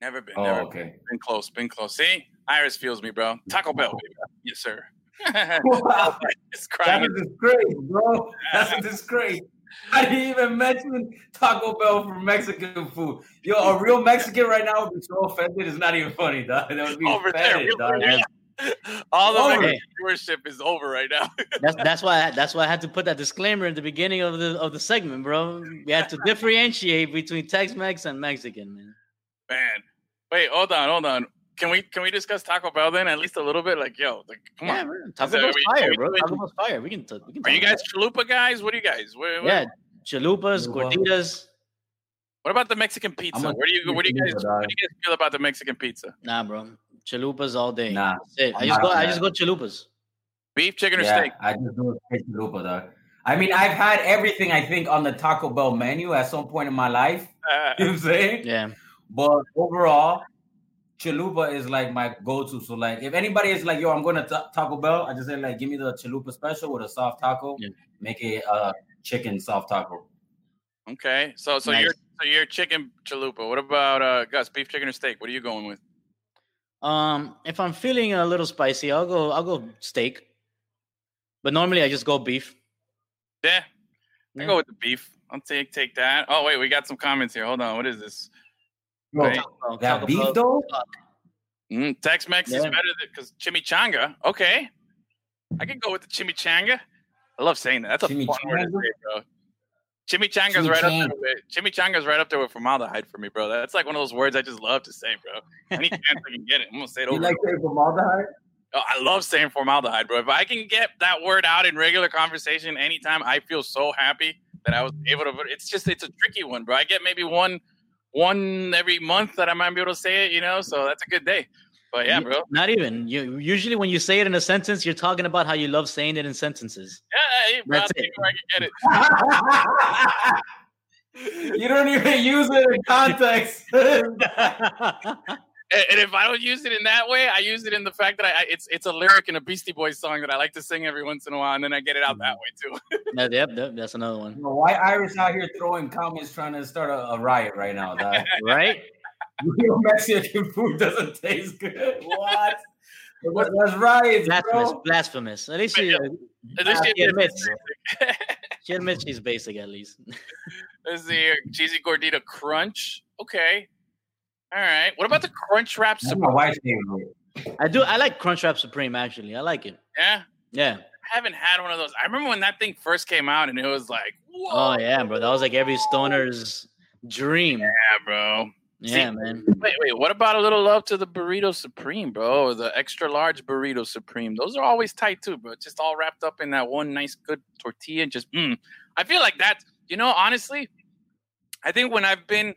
[SPEAKER 3] Never been.
[SPEAKER 6] Oh,
[SPEAKER 3] never
[SPEAKER 6] okay.
[SPEAKER 3] been close. Been close. See, Iris feels me, bro. Taco Bell, oh. baby. Yes, sir.
[SPEAKER 6] Wow, that's
[SPEAKER 3] crying.
[SPEAKER 6] a disgrace, bro. That's a disgrace. I didn't even mention Taco Bell for Mexican food. Yo, a real Mexican right now would be so offended. It's not even funny, dog. That would be
[SPEAKER 3] Over there,
[SPEAKER 6] offended, dog.
[SPEAKER 5] Yeah.
[SPEAKER 3] All the
[SPEAKER 6] Over.
[SPEAKER 3] Mexican viewership is over right now.
[SPEAKER 5] That's that's why I, that's why I had to put that disclaimer in the beginning of the of the segment, bro. We had to differentiate between Tex-Mex and Mexican, man.
[SPEAKER 3] Man, wait, hold on, hold on. Can we can we discuss Taco Bell then at least a little bit? Like, yo, like, come
[SPEAKER 5] yeah,
[SPEAKER 3] on.
[SPEAKER 5] bro. Taco
[SPEAKER 3] Is
[SPEAKER 5] Bell's
[SPEAKER 3] are we- are
[SPEAKER 5] fire,
[SPEAKER 3] we
[SPEAKER 5] bro.
[SPEAKER 3] doing-
[SPEAKER 5] Taco Bell's fire. We can t- we can.
[SPEAKER 3] Are you guys
[SPEAKER 5] about
[SPEAKER 3] chalupa guys? What are you guys? What,
[SPEAKER 5] that.
[SPEAKER 3] what,
[SPEAKER 5] Yeah, chalupas, gorditas.
[SPEAKER 3] what about the Mexican pizza?
[SPEAKER 6] I'm
[SPEAKER 3] Where do you where do you guys
[SPEAKER 6] guy.
[SPEAKER 3] what do you guys feel about the Mexican pizza?
[SPEAKER 5] Nah, bro. Chalupas all day.
[SPEAKER 6] Nah,
[SPEAKER 5] That's it. I just go.
[SPEAKER 6] on
[SPEAKER 5] I just go chalupas.
[SPEAKER 3] Beef, chicken, or
[SPEAKER 6] yeah,
[SPEAKER 3] steak?
[SPEAKER 6] I just do chalupa, dog. I mean, I've had everything I think on the Taco Bell menu at some point in my life.
[SPEAKER 3] Uh,
[SPEAKER 6] You know what I'm saying?
[SPEAKER 5] Yeah.
[SPEAKER 6] But overall, chalupa is like my go-to. So like, if anybody is like, "Yo, I'm going to ta- Taco Bell," I just say like, "Give me the chalupa special with a soft taco.
[SPEAKER 5] Yeah.
[SPEAKER 6] Make it a chicken soft taco."
[SPEAKER 3] okay, so so
[SPEAKER 5] Nice.
[SPEAKER 3] you're so you're chicken chalupa. What about uh Gus? Beef, chicken, or steak? What are you going with?
[SPEAKER 5] Um, if I'm feeling a little spicy, I'll go. I'll go steak. But normally I just go beef.
[SPEAKER 3] Yeah, I
[SPEAKER 5] Yeah.
[SPEAKER 3] go with the beef. I'll take take that. Oh wait, we got some comments here. Hold on, what is this?
[SPEAKER 6] Bro,
[SPEAKER 3] Right.
[SPEAKER 5] Taco-
[SPEAKER 6] that
[SPEAKER 5] Taco
[SPEAKER 6] beef
[SPEAKER 5] Bell-
[SPEAKER 6] though,
[SPEAKER 3] Mm, Tex Mex is
[SPEAKER 5] Yeah.
[SPEAKER 3] better because chimichanga. Okay, I can go with the chimichanga. I love saying that. That's a fun word to say, bro. Chimichanga's right up there
[SPEAKER 6] Chimichanga.
[SPEAKER 3] with chimichanga's right up there with formaldehyde for me, bro. That's like one of those words I just love to say, bro. Any chance I can get it, I'm gonna say it
[SPEAKER 6] you
[SPEAKER 3] over.
[SPEAKER 6] like saying formaldehyde?
[SPEAKER 3] Oh, I love saying formaldehyde, bro. If I can get that word out in regular conversation anytime, I feel so happy that I was able to. It's just it's a tricky one, bro. I get maybe one one every month that I might be able to say it, you know. So that's a good day. But yeah, bro.
[SPEAKER 5] Not even. You usually when you say it in a sentence, you're talking about how you love saying it in sentences.
[SPEAKER 3] Yeah, hey, bro,
[SPEAKER 5] That's it.
[SPEAKER 3] it I can get it.
[SPEAKER 6] you don't even use it in context.
[SPEAKER 3] And, and if I don't use it in that way, I use it in the fact that I, I it's it's a lyric in a Beastie Boys song that I like to sing every once in a while, and then I get it out that mm-hmm. way too.
[SPEAKER 5] No, yep, yep, that's another one.
[SPEAKER 6] You know, White Irish out here throwing comments trying to start a, a riot right now, dog.
[SPEAKER 5] Right?
[SPEAKER 6] Your Mexican food doesn't taste good. What? What- That's right.
[SPEAKER 5] Blasphemous,
[SPEAKER 6] bro.
[SPEAKER 5] blasphemous. At least
[SPEAKER 3] But
[SPEAKER 5] she,
[SPEAKER 3] yeah, uh, At least
[SPEAKER 5] she
[SPEAKER 3] you
[SPEAKER 5] admits.
[SPEAKER 3] admit
[SPEAKER 5] she admits she's basic at least.
[SPEAKER 3] Let's see here. Cheesy gordita crunch. Okay. All right. What about the crunch wrap? Supreme?
[SPEAKER 6] my wife's favorite.
[SPEAKER 5] I do. I like Crunchwrap Supreme. Actually, I like it.
[SPEAKER 3] Yeah.
[SPEAKER 5] Yeah.
[SPEAKER 3] I haven't had one of those. I remember when that thing first came out, and it was like, whoa.
[SPEAKER 5] Oh yeah, bro. That was like every stoner's dream.
[SPEAKER 3] Yeah, bro.
[SPEAKER 5] Yeah,
[SPEAKER 3] See-
[SPEAKER 5] man.
[SPEAKER 3] Wait, wait. What about a little love to the burrito supreme, bro? Or the extra large burrito supreme? Those are always tight too, bro. Just all wrapped up in that one nice, good tortilla. Just, mm. I feel like that. You know, honestly, I think when I've been,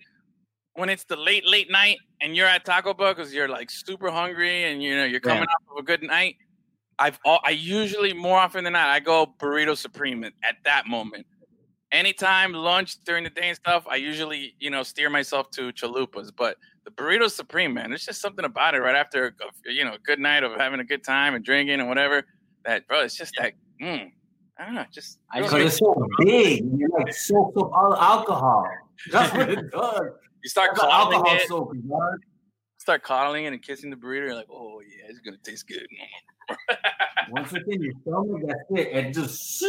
[SPEAKER 3] when it's the late, late night, and you're at Taco Bell because you're like super hungry, and you know you're coming
[SPEAKER 5] Yeah.
[SPEAKER 3] off of a good night. I've, al- I usually more often than not, I go burrito supreme at, at that moment. Anytime lunch during the day and stuff, I usually, you know, steer myself to chalupas. But the burrito supreme, man, there's just something about it right after, a, you know, a good night of having a good time and drinking and whatever. That, bro, it's just that, mm, I don't know, just.
[SPEAKER 5] I
[SPEAKER 6] Because it's so big, and it like soaks up all alcohol. That's what it does.
[SPEAKER 3] You start
[SPEAKER 6] That's an
[SPEAKER 3] coddling it,
[SPEAKER 6] soaker,
[SPEAKER 3] start coddling it and kissing the burrito. You're like, oh yeah, it's gonna taste good.
[SPEAKER 6] Once again, in your stomach, that's it. It just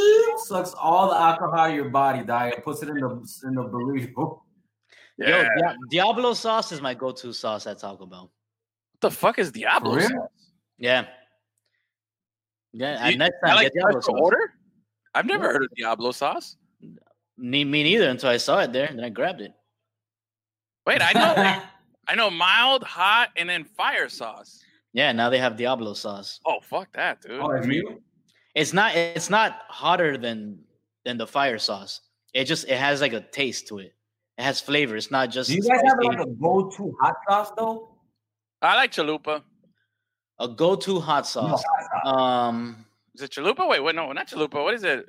[SPEAKER 6] sucks all the alcohol out of your body, dog. It puts it in the in the burrito.
[SPEAKER 5] Yo, Dia- Diablo sauce is my go-to sauce at Taco Bell.
[SPEAKER 3] What the fuck is Diablo? Sauce?
[SPEAKER 5] Yeah. Yeah.
[SPEAKER 3] You-
[SPEAKER 5] and next
[SPEAKER 3] I
[SPEAKER 5] time,
[SPEAKER 3] like
[SPEAKER 5] get Diablo sauce.
[SPEAKER 3] order. I've never heard of Diablo sauce.
[SPEAKER 5] Me, me neither until I saw it there, and then I grabbed it.
[SPEAKER 3] Wait, I know, I know, mild, hot, and then fire sauce.
[SPEAKER 5] Yeah, now they have Diablo sauce.
[SPEAKER 3] Oh fuck that, dude.
[SPEAKER 6] oh, it's?
[SPEAKER 5] It's not. It's not hotter than than the fire sauce. It just it has like a taste to it. It has flavor. It's not just
[SPEAKER 6] Do you guys have like a go-to hot sauce though?
[SPEAKER 3] I like chalupa.
[SPEAKER 5] a go-to hot
[SPEAKER 6] No,
[SPEAKER 5] sauce.
[SPEAKER 6] hot sauce.
[SPEAKER 5] Um,
[SPEAKER 3] Is it chalupa? Wait, wait, no, not chalupa. What is it?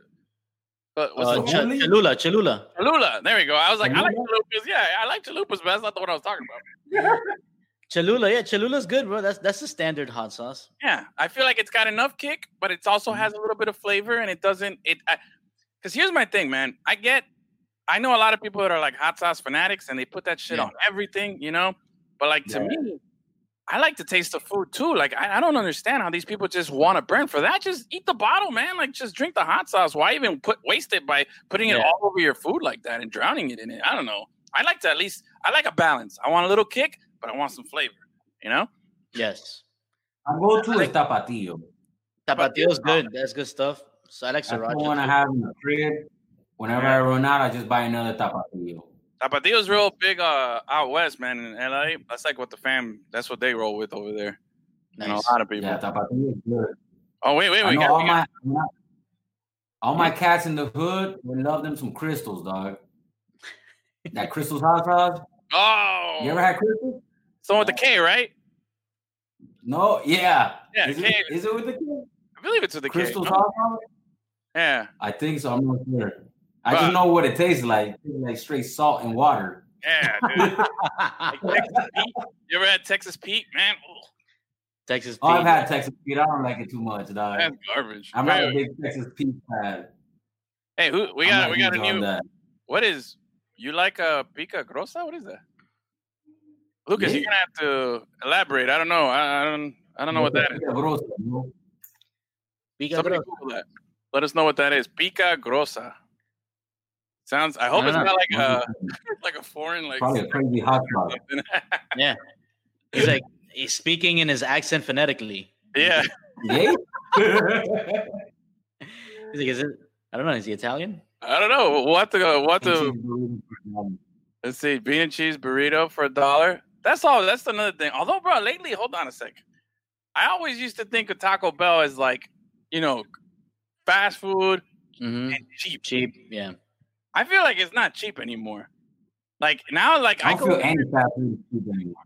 [SPEAKER 3] Uh, what's
[SPEAKER 5] uh, Ch-
[SPEAKER 6] Cholula?
[SPEAKER 5] Cholula, Cholula.
[SPEAKER 3] Cholula. There we go. I was like, I like
[SPEAKER 6] Cholula?
[SPEAKER 3] chalupas. Yeah, I like chalupas, but that's not the one I was talking about.
[SPEAKER 5] Cholula, yeah, Cholula's good, bro. That's that's the standard hot sauce.
[SPEAKER 3] Yeah, I feel like it's got enough kick, but it also has a little bit of flavor, and it doesn't. It because here's my thing, man. I get, I know a lot of people that are like hot sauce fanatics, and they put that shit
[SPEAKER 5] Yeah.
[SPEAKER 3] on everything, you know. But like to
[SPEAKER 6] Yeah.
[SPEAKER 3] me, I like to taste the food too. Like I, I don't understand how these people just want to burn for that. Just eat the bottle, man. Like just drink the hot sauce. Why even put waste it by putting it all over your food like that and drowning it in it? I don't know. I like to at least. I like a balance. I want a little kick, but I want some flavor. You know.
[SPEAKER 5] Yes,
[SPEAKER 6] I go-to is tapatio.
[SPEAKER 5] Tapatio is good. That's good stuff. So I like
[SPEAKER 6] That's the one I
[SPEAKER 5] sriracha.
[SPEAKER 6] have in the crib. Whenever I run out, I just buy another tapatio.
[SPEAKER 3] Tapatio's real big uh, out west, man. In LA, that's like what the fam. That's what they roll with over there. You know, a lot of people.
[SPEAKER 6] Yeah, tapatio good.
[SPEAKER 3] Oh wait, wait,
[SPEAKER 6] I
[SPEAKER 3] we
[SPEAKER 6] know
[SPEAKER 3] got,
[SPEAKER 6] all my all my cats in the hood would love them some crystals, dog. That crystals hot sauce.
[SPEAKER 3] Oh,
[SPEAKER 6] You ever had crystals?
[SPEAKER 3] someone with the K, right?
[SPEAKER 6] No, yeah.
[SPEAKER 3] Yeah,
[SPEAKER 6] Is
[SPEAKER 3] K.
[SPEAKER 6] it, is it with the K?
[SPEAKER 3] I believe it's with the
[SPEAKER 6] crystals
[SPEAKER 3] K. no?
[SPEAKER 6] hot sauce?
[SPEAKER 3] Yeah,
[SPEAKER 6] I think so. I'm not sure. I
[SPEAKER 3] Bruh.
[SPEAKER 6] just know what it tastes like. It like straight salt and water.
[SPEAKER 3] yeah, dude. Like Texas Pete. You ever had Texas Pete, man? Ooh,
[SPEAKER 5] Texas
[SPEAKER 6] Oh, I've had Texas Pete. I don't like it too much, dog.
[SPEAKER 3] that's garbage.
[SPEAKER 6] I'm not
[SPEAKER 3] Wait,
[SPEAKER 6] a big Texas Pete fan.
[SPEAKER 3] hey, who we got? We got a new.
[SPEAKER 6] that.
[SPEAKER 3] What is? You like a pica grossa? What is that? Lucas,
[SPEAKER 6] Me?
[SPEAKER 3] you're gonna have to elaborate. I don't know. I, I don't. I don't know what that is.
[SPEAKER 6] Pica grossa, no?
[SPEAKER 5] Pica
[SPEAKER 3] Somebody
[SPEAKER 5] grossa.
[SPEAKER 3] Google that. Let us know what that is. Pica grossa. Sounds. I hope
[SPEAKER 5] I
[SPEAKER 3] it's
[SPEAKER 5] don't
[SPEAKER 3] like a like a foreign like.
[SPEAKER 6] Probably a crazy hot sauce.
[SPEAKER 3] something.
[SPEAKER 5] Yeah. He's like he's speaking in his accent phonetically.
[SPEAKER 3] yeah.
[SPEAKER 6] Yeah.
[SPEAKER 5] He's like, is it? I don't know. Is he Italian?
[SPEAKER 3] I don't know. What the what the
[SPEAKER 6] Cheese burrito for them.
[SPEAKER 3] let's see, bean and cheese burrito for a dollar. That's all. That's another thing. Although, bro, lately, hold on a sec. I always used to think of Taco Bell as like, you know, fast food
[SPEAKER 5] Mm-hmm.
[SPEAKER 3] and cheap.
[SPEAKER 5] Cheap. Yeah.
[SPEAKER 3] I feel like it's not cheap anymore. Like now, like
[SPEAKER 6] I
[SPEAKER 3] I, go,
[SPEAKER 6] feel any fast food cheap anymore.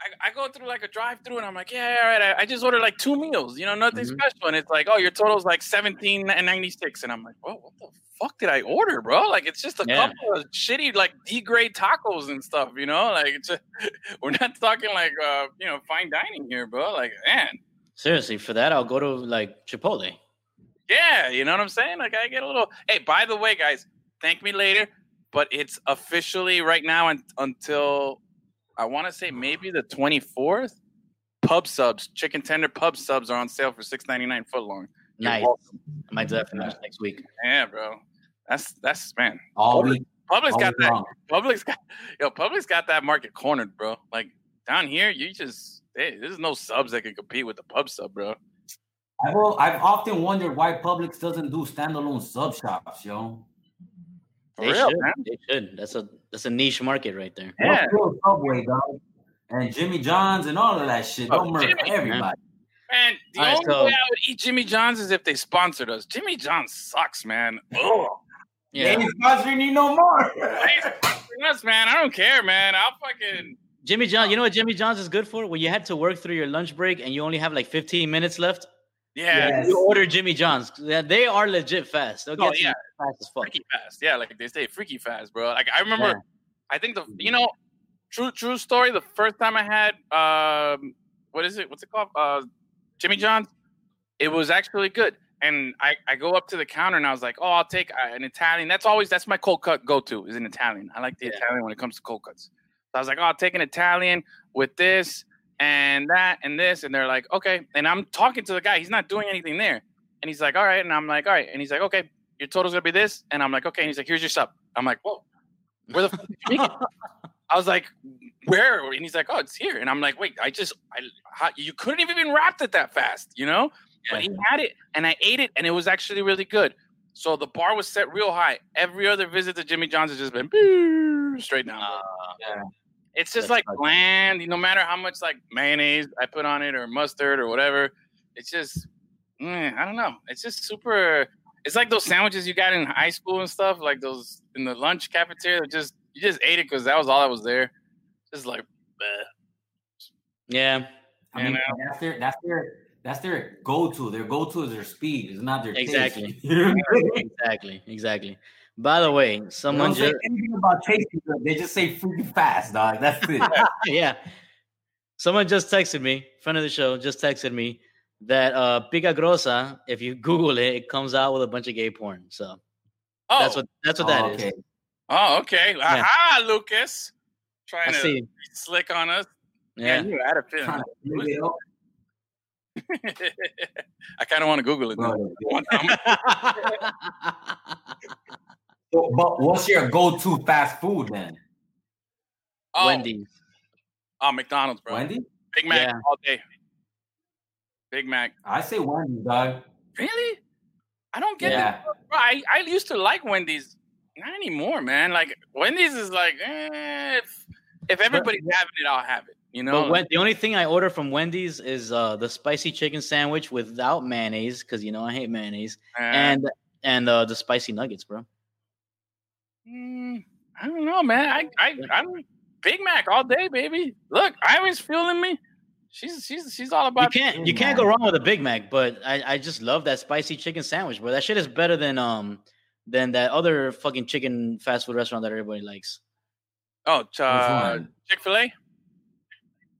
[SPEAKER 3] I, I go through like a drive through and I'm like, yeah, all right. I, I just ordered like two meals, you know, nothing
[SPEAKER 5] Mhm.
[SPEAKER 3] special. And it's like, oh, your total's like seventeen and ninety six. And I'm like, whoa, what the fuck did I order, bro? Like it's just a
[SPEAKER 5] Yeah.
[SPEAKER 3] couple of shitty like D grade tacos and stuff, you know? Like it's just, we're not talking like uh, you know, fine dining here, bro. Like, man,
[SPEAKER 5] Seriously, for that I'll go to like Chipotle.
[SPEAKER 3] yeah, you know what I'm saying? Like I get a little hey, by the way, guys, thank me later, but it's officially right now un- until I want to say maybe the 24th. Pub subs, chicken tender pub subs are on sale for 6.99 foot long. You're
[SPEAKER 5] Nice.
[SPEAKER 3] welcome.
[SPEAKER 5] I might do that for next next week.
[SPEAKER 3] Yeah, bro. That's that's man.
[SPEAKER 6] All week,
[SPEAKER 3] Publix
[SPEAKER 6] all
[SPEAKER 3] got
[SPEAKER 6] week
[SPEAKER 3] that.
[SPEAKER 6] long.
[SPEAKER 3] Publix got yo. Publix got that market cornered, bro. Like down here, you just hey, there's no subs that can compete with the pub sub, bro.
[SPEAKER 6] I've, I've often wondered why Publix doesn't do standalone sub shops, yo.
[SPEAKER 3] For
[SPEAKER 5] They
[SPEAKER 3] real,
[SPEAKER 5] should.
[SPEAKER 3] man.
[SPEAKER 5] They should. That's a that's a niche market right there.
[SPEAKER 3] Yeah.
[SPEAKER 6] Subway, dog. And Jimmy John's and all of that shit.
[SPEAKER 3] Oh,
[SPEAKER 6] Don't murder
[SPEAKER 3] Jimmy.
[SPEAKER 6] everybody.
[SPEAKER 3] Man, the
[SPEAKER 5] All right,
[SPEAKER 3] only
[SPEAKER 5] so-
[SPEAKER 3] way I would eat Jimmy John's is if they sponsored us. Jimmy John's sucks, man. Oh,
[SPEAKER 6] They
[SPEAKER 5] Yeah.
[SPEAKER 6] ain't sponsoring you no more.
[SPEAKER 3] us, man. I don't care, man. I'll fucking
[SPEAKER 5] Jimmy John, you know what Jimmy John's is good for? When you had to work through your lunch break and you only have like 15 minutes left,
[SPEAKER 3] yeah,
[SPEAKER 6] Yes.
[SPEAKER 5] you order Jimmy John's. Yeah, They are legit fast. They'll
[SPEAKER 3] Oh, yeah.
[SPEAKER 5] fast as fuck.
[SPEAKER 3] freaky fast. Yeah, like they say, freaky fast, bro. Like I remember,
[SPEAKER 5] Yeah.
[SPEAKER 3] I think the you know, true true story. The first time I had um, what is it? What's it called? Uh, Jimmy John's. It was actually good. And I, I go up to the counter and I was like, oh, I'll take uh, an Italian. That's always that's my cold cut go to is an Italian. I like the
[SPEAKER 5] Yeah.
[SPEAKER 3] Italian when it comes to cold cuts. So I was like, oh, I'll take an Italian with this and that and this. And they're like, okay. And I'm talking to the guy. He's not doing anything there. And he's like, all right. And I'm like, all right. And he's like, okay, your total's gonna be this. And I'm like, okay. And he's like, here's your sub. I'm like, whoa, where the fuck did you make it? I was like, where? And he's like, oh, it's here. And I'm like, wait, I just, I, how, you couldn't have even wrapped it that fast, you know? But he had it, and I ate it, and it was actually really good. So the bar was set real high. Every other visit to Jimmy John's has just been straight down.
[SPEAKER 5] Uh,
[SPEAKER 6] Yeah.
[SPEAKER 3] It's just
[SPEAKER 5] that's
[SPEAKER 3] like
[SPEAKER 5] fucking-
[SPEAKER 3] bland. No matter how much like mayonnaise I put on it or mustard or whatever, it's just, mm, I don't know. It's just super. It's like those sandwiches you got in high school and stuff, like those in the lunch cafeteria. Just you just ate it because that was all that was there. Just like, bleh.
[SPEAKER 5] yeah,
[SPEAKER 6] I mean,
[SPEAKER 3] You
[SPEAKER 6] that's their that's their that's their go-to. Their go-to is their speed. It's not their taste.
[SPEAKER 5] Exactly.
[SPEAKER 6] You know what I mean?
[SPEAKER 5] exactly, exactly. By the way,
[SPEAKER 6] They
[SPEAKER 5] someone
[SPEAKER 6] don't say
[SPEAKER 5] just
[SPEAKER 6] anything about tasting good. They just say freaking fast, dog. That's it.
[SPEAKER 5] yeah, someone just texted me, friend of the show, just texted me that uh Pica Grossa, if you Google it, it comes out with a bunch of gay porn. So
[SPEAKER 3] oh,
[SPEAKER 5] that's what that's what that
[SPEAKER 6] Oh,
[SPEAKER 5] is.
[SPEAKER 6] okay.
[SPEAKER 3] oh, okay. Aha, Lucas, trying
[SPEAKER 5] I
[SPEAKER 3] to
[SPEAKER 5] see.
[SPEAKER 3] be slick on us.
[SPEAKER 5] Yeah.
[SPEAKER 3] Man, you had a
[SPEAKER 6] Trying
[SPEAKER 3] feeling.
[SPEAKER 6] to figure it out.
[SPEAKER 3] I kind of want to Google it. now.
[SPEAKER 6] Bro,
[SPEAKER 3] One time.
[SPEAKER 6] So, but what's your go-to fast food then?
[SPEAKER 3] Oh,
[SPEAKER 5] Wendy's.
[SPEAKER 3] Oh, McDonald's, bro.
[SPEAKER 6] Wendy?
[SPEAKER 3] Big Mac
[SPEAKER 5] Yeah.
[SPEAKER 3] all day. Big Mac.
[SPEAKER 6] I say Wendy, dog.
[SPEAKER 3] Really? I don't get
[SPEAKER 6] Yeah.
[SPEAKER 3] it. Bro, I, I used to like Wendy's. Not anymore, man. Like Wendy's is like, eh, if, if everybody's having it, I'll have it. You know?
[SPEAKER 5] But when, the only thing I order from Wendy's is uh, the spicy chicken sandwich without mayonnaise, because you know I hate mayonnaise,
[SPEAKER 3] Uh,
[SPEAKER 5] and and uh, the spicy nuggets, bro.
[SPEAKER 3] Mm, I don't know, man. I, I, I'm Big Mac all day, baby. Look, Iris feeling me. She's she's she's all about.
[SPEAKER 5] You can't you can't go wrong with a Big Mac, but I, I just love that spicy chicken sandwich, bro. That shit is better than um than that other fucking chicken fast food restaurant that everybody likes.
[SPEAKER 3] Oh, uh. Chick Fil A.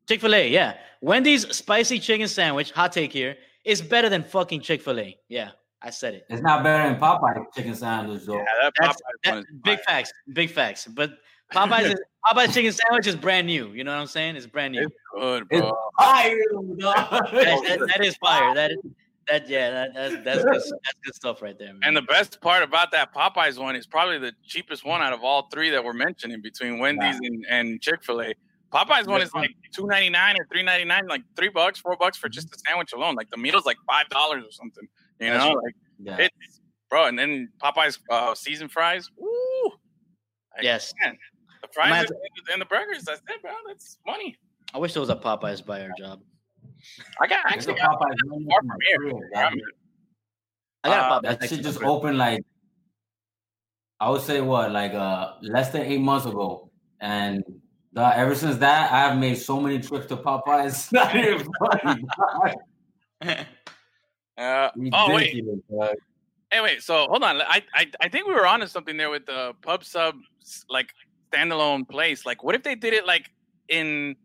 [SPEAKER 5] Chick Fil A, yeah. Wendy's spicy chicken sandwich, hot take here, is better than fucking Chick Fil A. Yeah, I said it.
[SPEAKER 6] It's not better than Popeye chicken sandwich though.
[SPEAKER 3] Yeah, that
[SPEAKER 5] That's
[SPEAKER 3] Popeyes
[SPEAKER 5] that,
[SPEAKER 3] one is
[SPEAKER 5] big
[SPEAKER 3] fire.
[SPEAKER 5] facts, big facts. But Popeyes, is, Popeyes chicken sandwich is brand new. You know what I'm saying? It's brand new.
[SPEAKER 3] It's good,
[SPEAKER 6] It's
[SPEAKER 3] bro.
[SPEAKER 6] fire, dog.
[SPEAKER 5] That, that- that is fire. That is that. Yeah, that, that's that's good, that's good stuff right there, man.
[SPEAKER 3] And the best part about that Popeyes one is probably the cheapest one out of all three that we're mentioning between Wendy's and, and Chick Fil A. Popeyes one is like two ninety nine or three ninety nine, like three bucks, four bucks for just the sandwich alone. Like the meal's like five dollars or something. You
[SPEAKER 5] That's
[SPEAKER 3] know,
[SPEAKER 5] right.
[SPEAKER 3] like
[SPEAKER 6] Yeah.
[SPEAKER 3] it's bro. And then Popeyes uh, seasoned fries. Woo! Like,
[SPEAKER 5] yes,
[SPEAKER 3] man, the fries
[SPEAKER 5] Might-
[SPEAKER 3] are- and the burgers. That's it, bro. That's money.
[SPEAKER 5] I wish there was a Popeyes by our job.
[SPEAKER 3] I got
[SPEAKER 6] There's a
[SPEAKER 3] actually got
[SPEAKER 6] Popeyes right
[SPEAKER 3] far
[SPEAKER 6] to my
[SPEAKER 3] from here.
[SPEAKER 6] crib,
[SPEAKER 3] I'm
[SPEAKER 6] dog.
[SPEAKER 5] I got
[SPEAKER 3] Uh,
[SPEAKER 5] a Popeyes.
[SPEAKER 6] That
[SPEAKER 5] next
[SPEAKER 6] shit just
[SPEAKER 5] my crib.
[SPEAKER 6] opened like I would say what like uh less than eight months ago, and Dog, ever since that, I have made so many trips to Popeyes. It's not even funny. dog.
[SPEAKER 3] Uh, oh wait,
[SPEAKER 6] dog.
[SPEAKER 3] hey wait. So hold on. I, I I think we were onto something there with the pub sub like standalone place. Like, what if they did it like in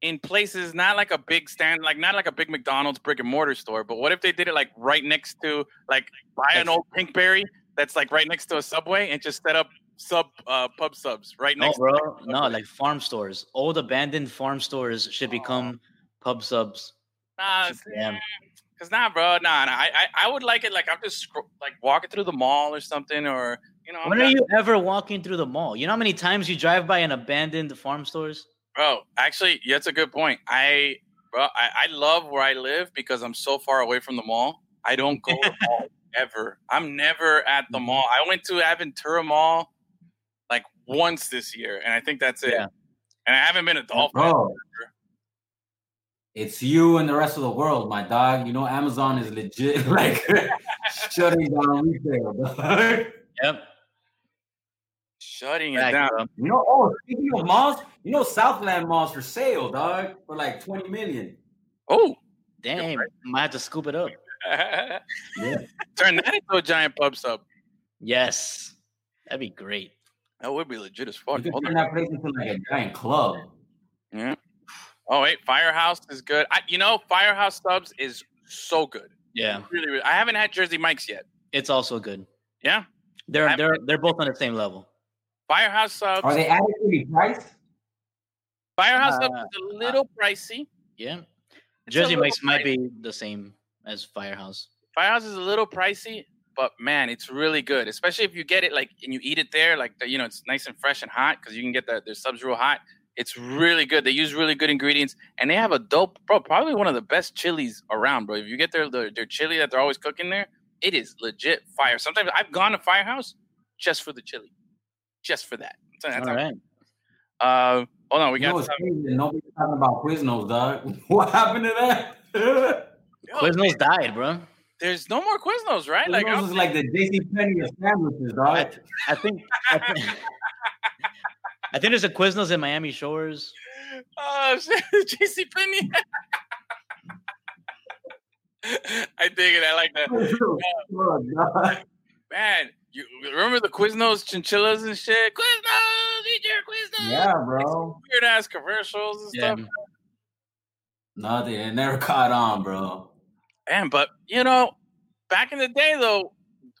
[SPEAKER 3] in places not like a big stand, like not like a big McDonald's brick and mortar store, but what if they did it like right next to like buy an old Pinkberry that's like right next to a Subway and just set up sub uh, pub subs right next.
[SPEAKER 5] No, bro.
[SPEAKER 3] to
[SPEAKER 5] No, like farm stores. Old abandoned farm stores should become pub subs.
[SPEAKER 3] Nah,
[SPEAKER 5] Damn.
[SPEAKER 3] Cause nah, bro, nah, nah. I, I, I would like it like I'm just scro- like walking through the mall or something, or you know, I'm
[SPEAKER 5] When are you ever walking through the mall? You know how many times you drive by an abandoned farm stores?
[SPEAKER 3] bro. Actually, yeah, that's a good point. I, bro, I, I love where I live because I'm so far away from the mall. I don't go to mall ever. I'm never at the mm-hmm. mall. I went to Aventura Mall like once this year, and I think that's it.
[SPEAKER 5] Yeah.
[SPEAKER 3] And I haven't been a Dolphin.
[SPEAKER 6] Bro, it's you and the rest of the world, my dog. You know, Amazon is legit like shutting down retail. Dog.
[SPEAKER 5] Yep.
[SPEAKER 3] Shutting it
[SPEAKER 5] Back,
[SPEAKER 3] down.
[SPEAKER 5] bro.
[SPEAKER 6] You know, oh, speaking of malls, you know, Southland malls for sale, dog, for like 20 million.
[SPEAKER 3] Oh,
[SPEAKER 5] Damn. Might have to scoop it up.
[SPEAKER 3] turn that into a giant pub sub.
[SPEAKER 5] Yes. That'd be great.
[SPEAKER 3] That would be legit as
[SPEAKER 6] You
[SPEAKER 3] fuck.
[SPEAKER 6] can
[SPEAKER 3] Hold
[SPEAKER 6] turn that place into like a giant club.
[SPEAKER 3] Yeah. Oh wait, Firehouse is good. I, you know, Firehouse subs is so good.
[SPEAKER 5] Yeah.
[SPEAKER 3] Really, really. I haven't had Jersey Mike's yet.
[SPEAKER 5] It's also good.
[SPEAKER 3] Yeah.
[SPEAKER 5] They're
[SPEAKER 3] I've-
[SPEAKER 5] they're they're both on the same level.
[SPEAKER 3] Firehouse subs.
[SPEAKER 6] Are they adequately priced?
[SPEAKER 3] Firehouse
[SPEAKER 5] Uh,
[SPEAKER 3] subs is a little pricey.
[SPEAKER 5] Yeah.
[SPEAKER 3] It's
[SPEAKER 5] Jersey
[SPEAKER 3] little
[SPEAKER 5] Mike's might be the same as Firehouse.
[SPEAKER 3] Firehouse is a little pricey, but man, it's really good. Especially if you get it like and you eat it there, like the, you know, it's nice and fresh and hot because you can get the, their subs real hot. It's really good. They use really good ingredients, and they have a dope, bro. Probably one of the best chilies around, bro. If you get their their, their chili that they're always cooking there, it is legit fire. Sometimes I've gone to Firehouse just for the chili, just for that. So that's
[SPEAKER 5] All right.
[SPEAKER 3] Uh, hold on, we
[SPEAKER 6] You know
[SPEAKER 3] got.
[SPEAKER 6] what's crazy? Nobody's talking about Quiznos, dog. What happened to that?
[SPEAKER 3] Yo,
[SPEAKER 5] Quiznos died, bro.
[SPEAKER 3] there's no more Quiznos, right? Like,
[SPEAKER 6] Quiznos
[SPEAKER 3] I'm-
[SPEAKER 6] like the JC Penney of sandwiches, dog.
[SPEAKER 5] I think I think, I think there's a Quiznos in Miami Shores.
[SPEAKER 3] Oh JC Penney. I dig it. I like that.
[SPEAKER 6] Look. Uh,
[SPEAKER 3] Man, you remember the Quiznos chinchillas and shit? Quiznos, eat your Quiznos.
[SPEAKER 6] yeah, bro.
[SPEAKER 3] Weird ass commercials and
[SPEAKER 5] Yeah.
[SPEAKER 3] stuff.
[SPEAKER 6] Nothing. It never caught on, bro.
[SPEAKER 3] Man, but you know, back in the day though,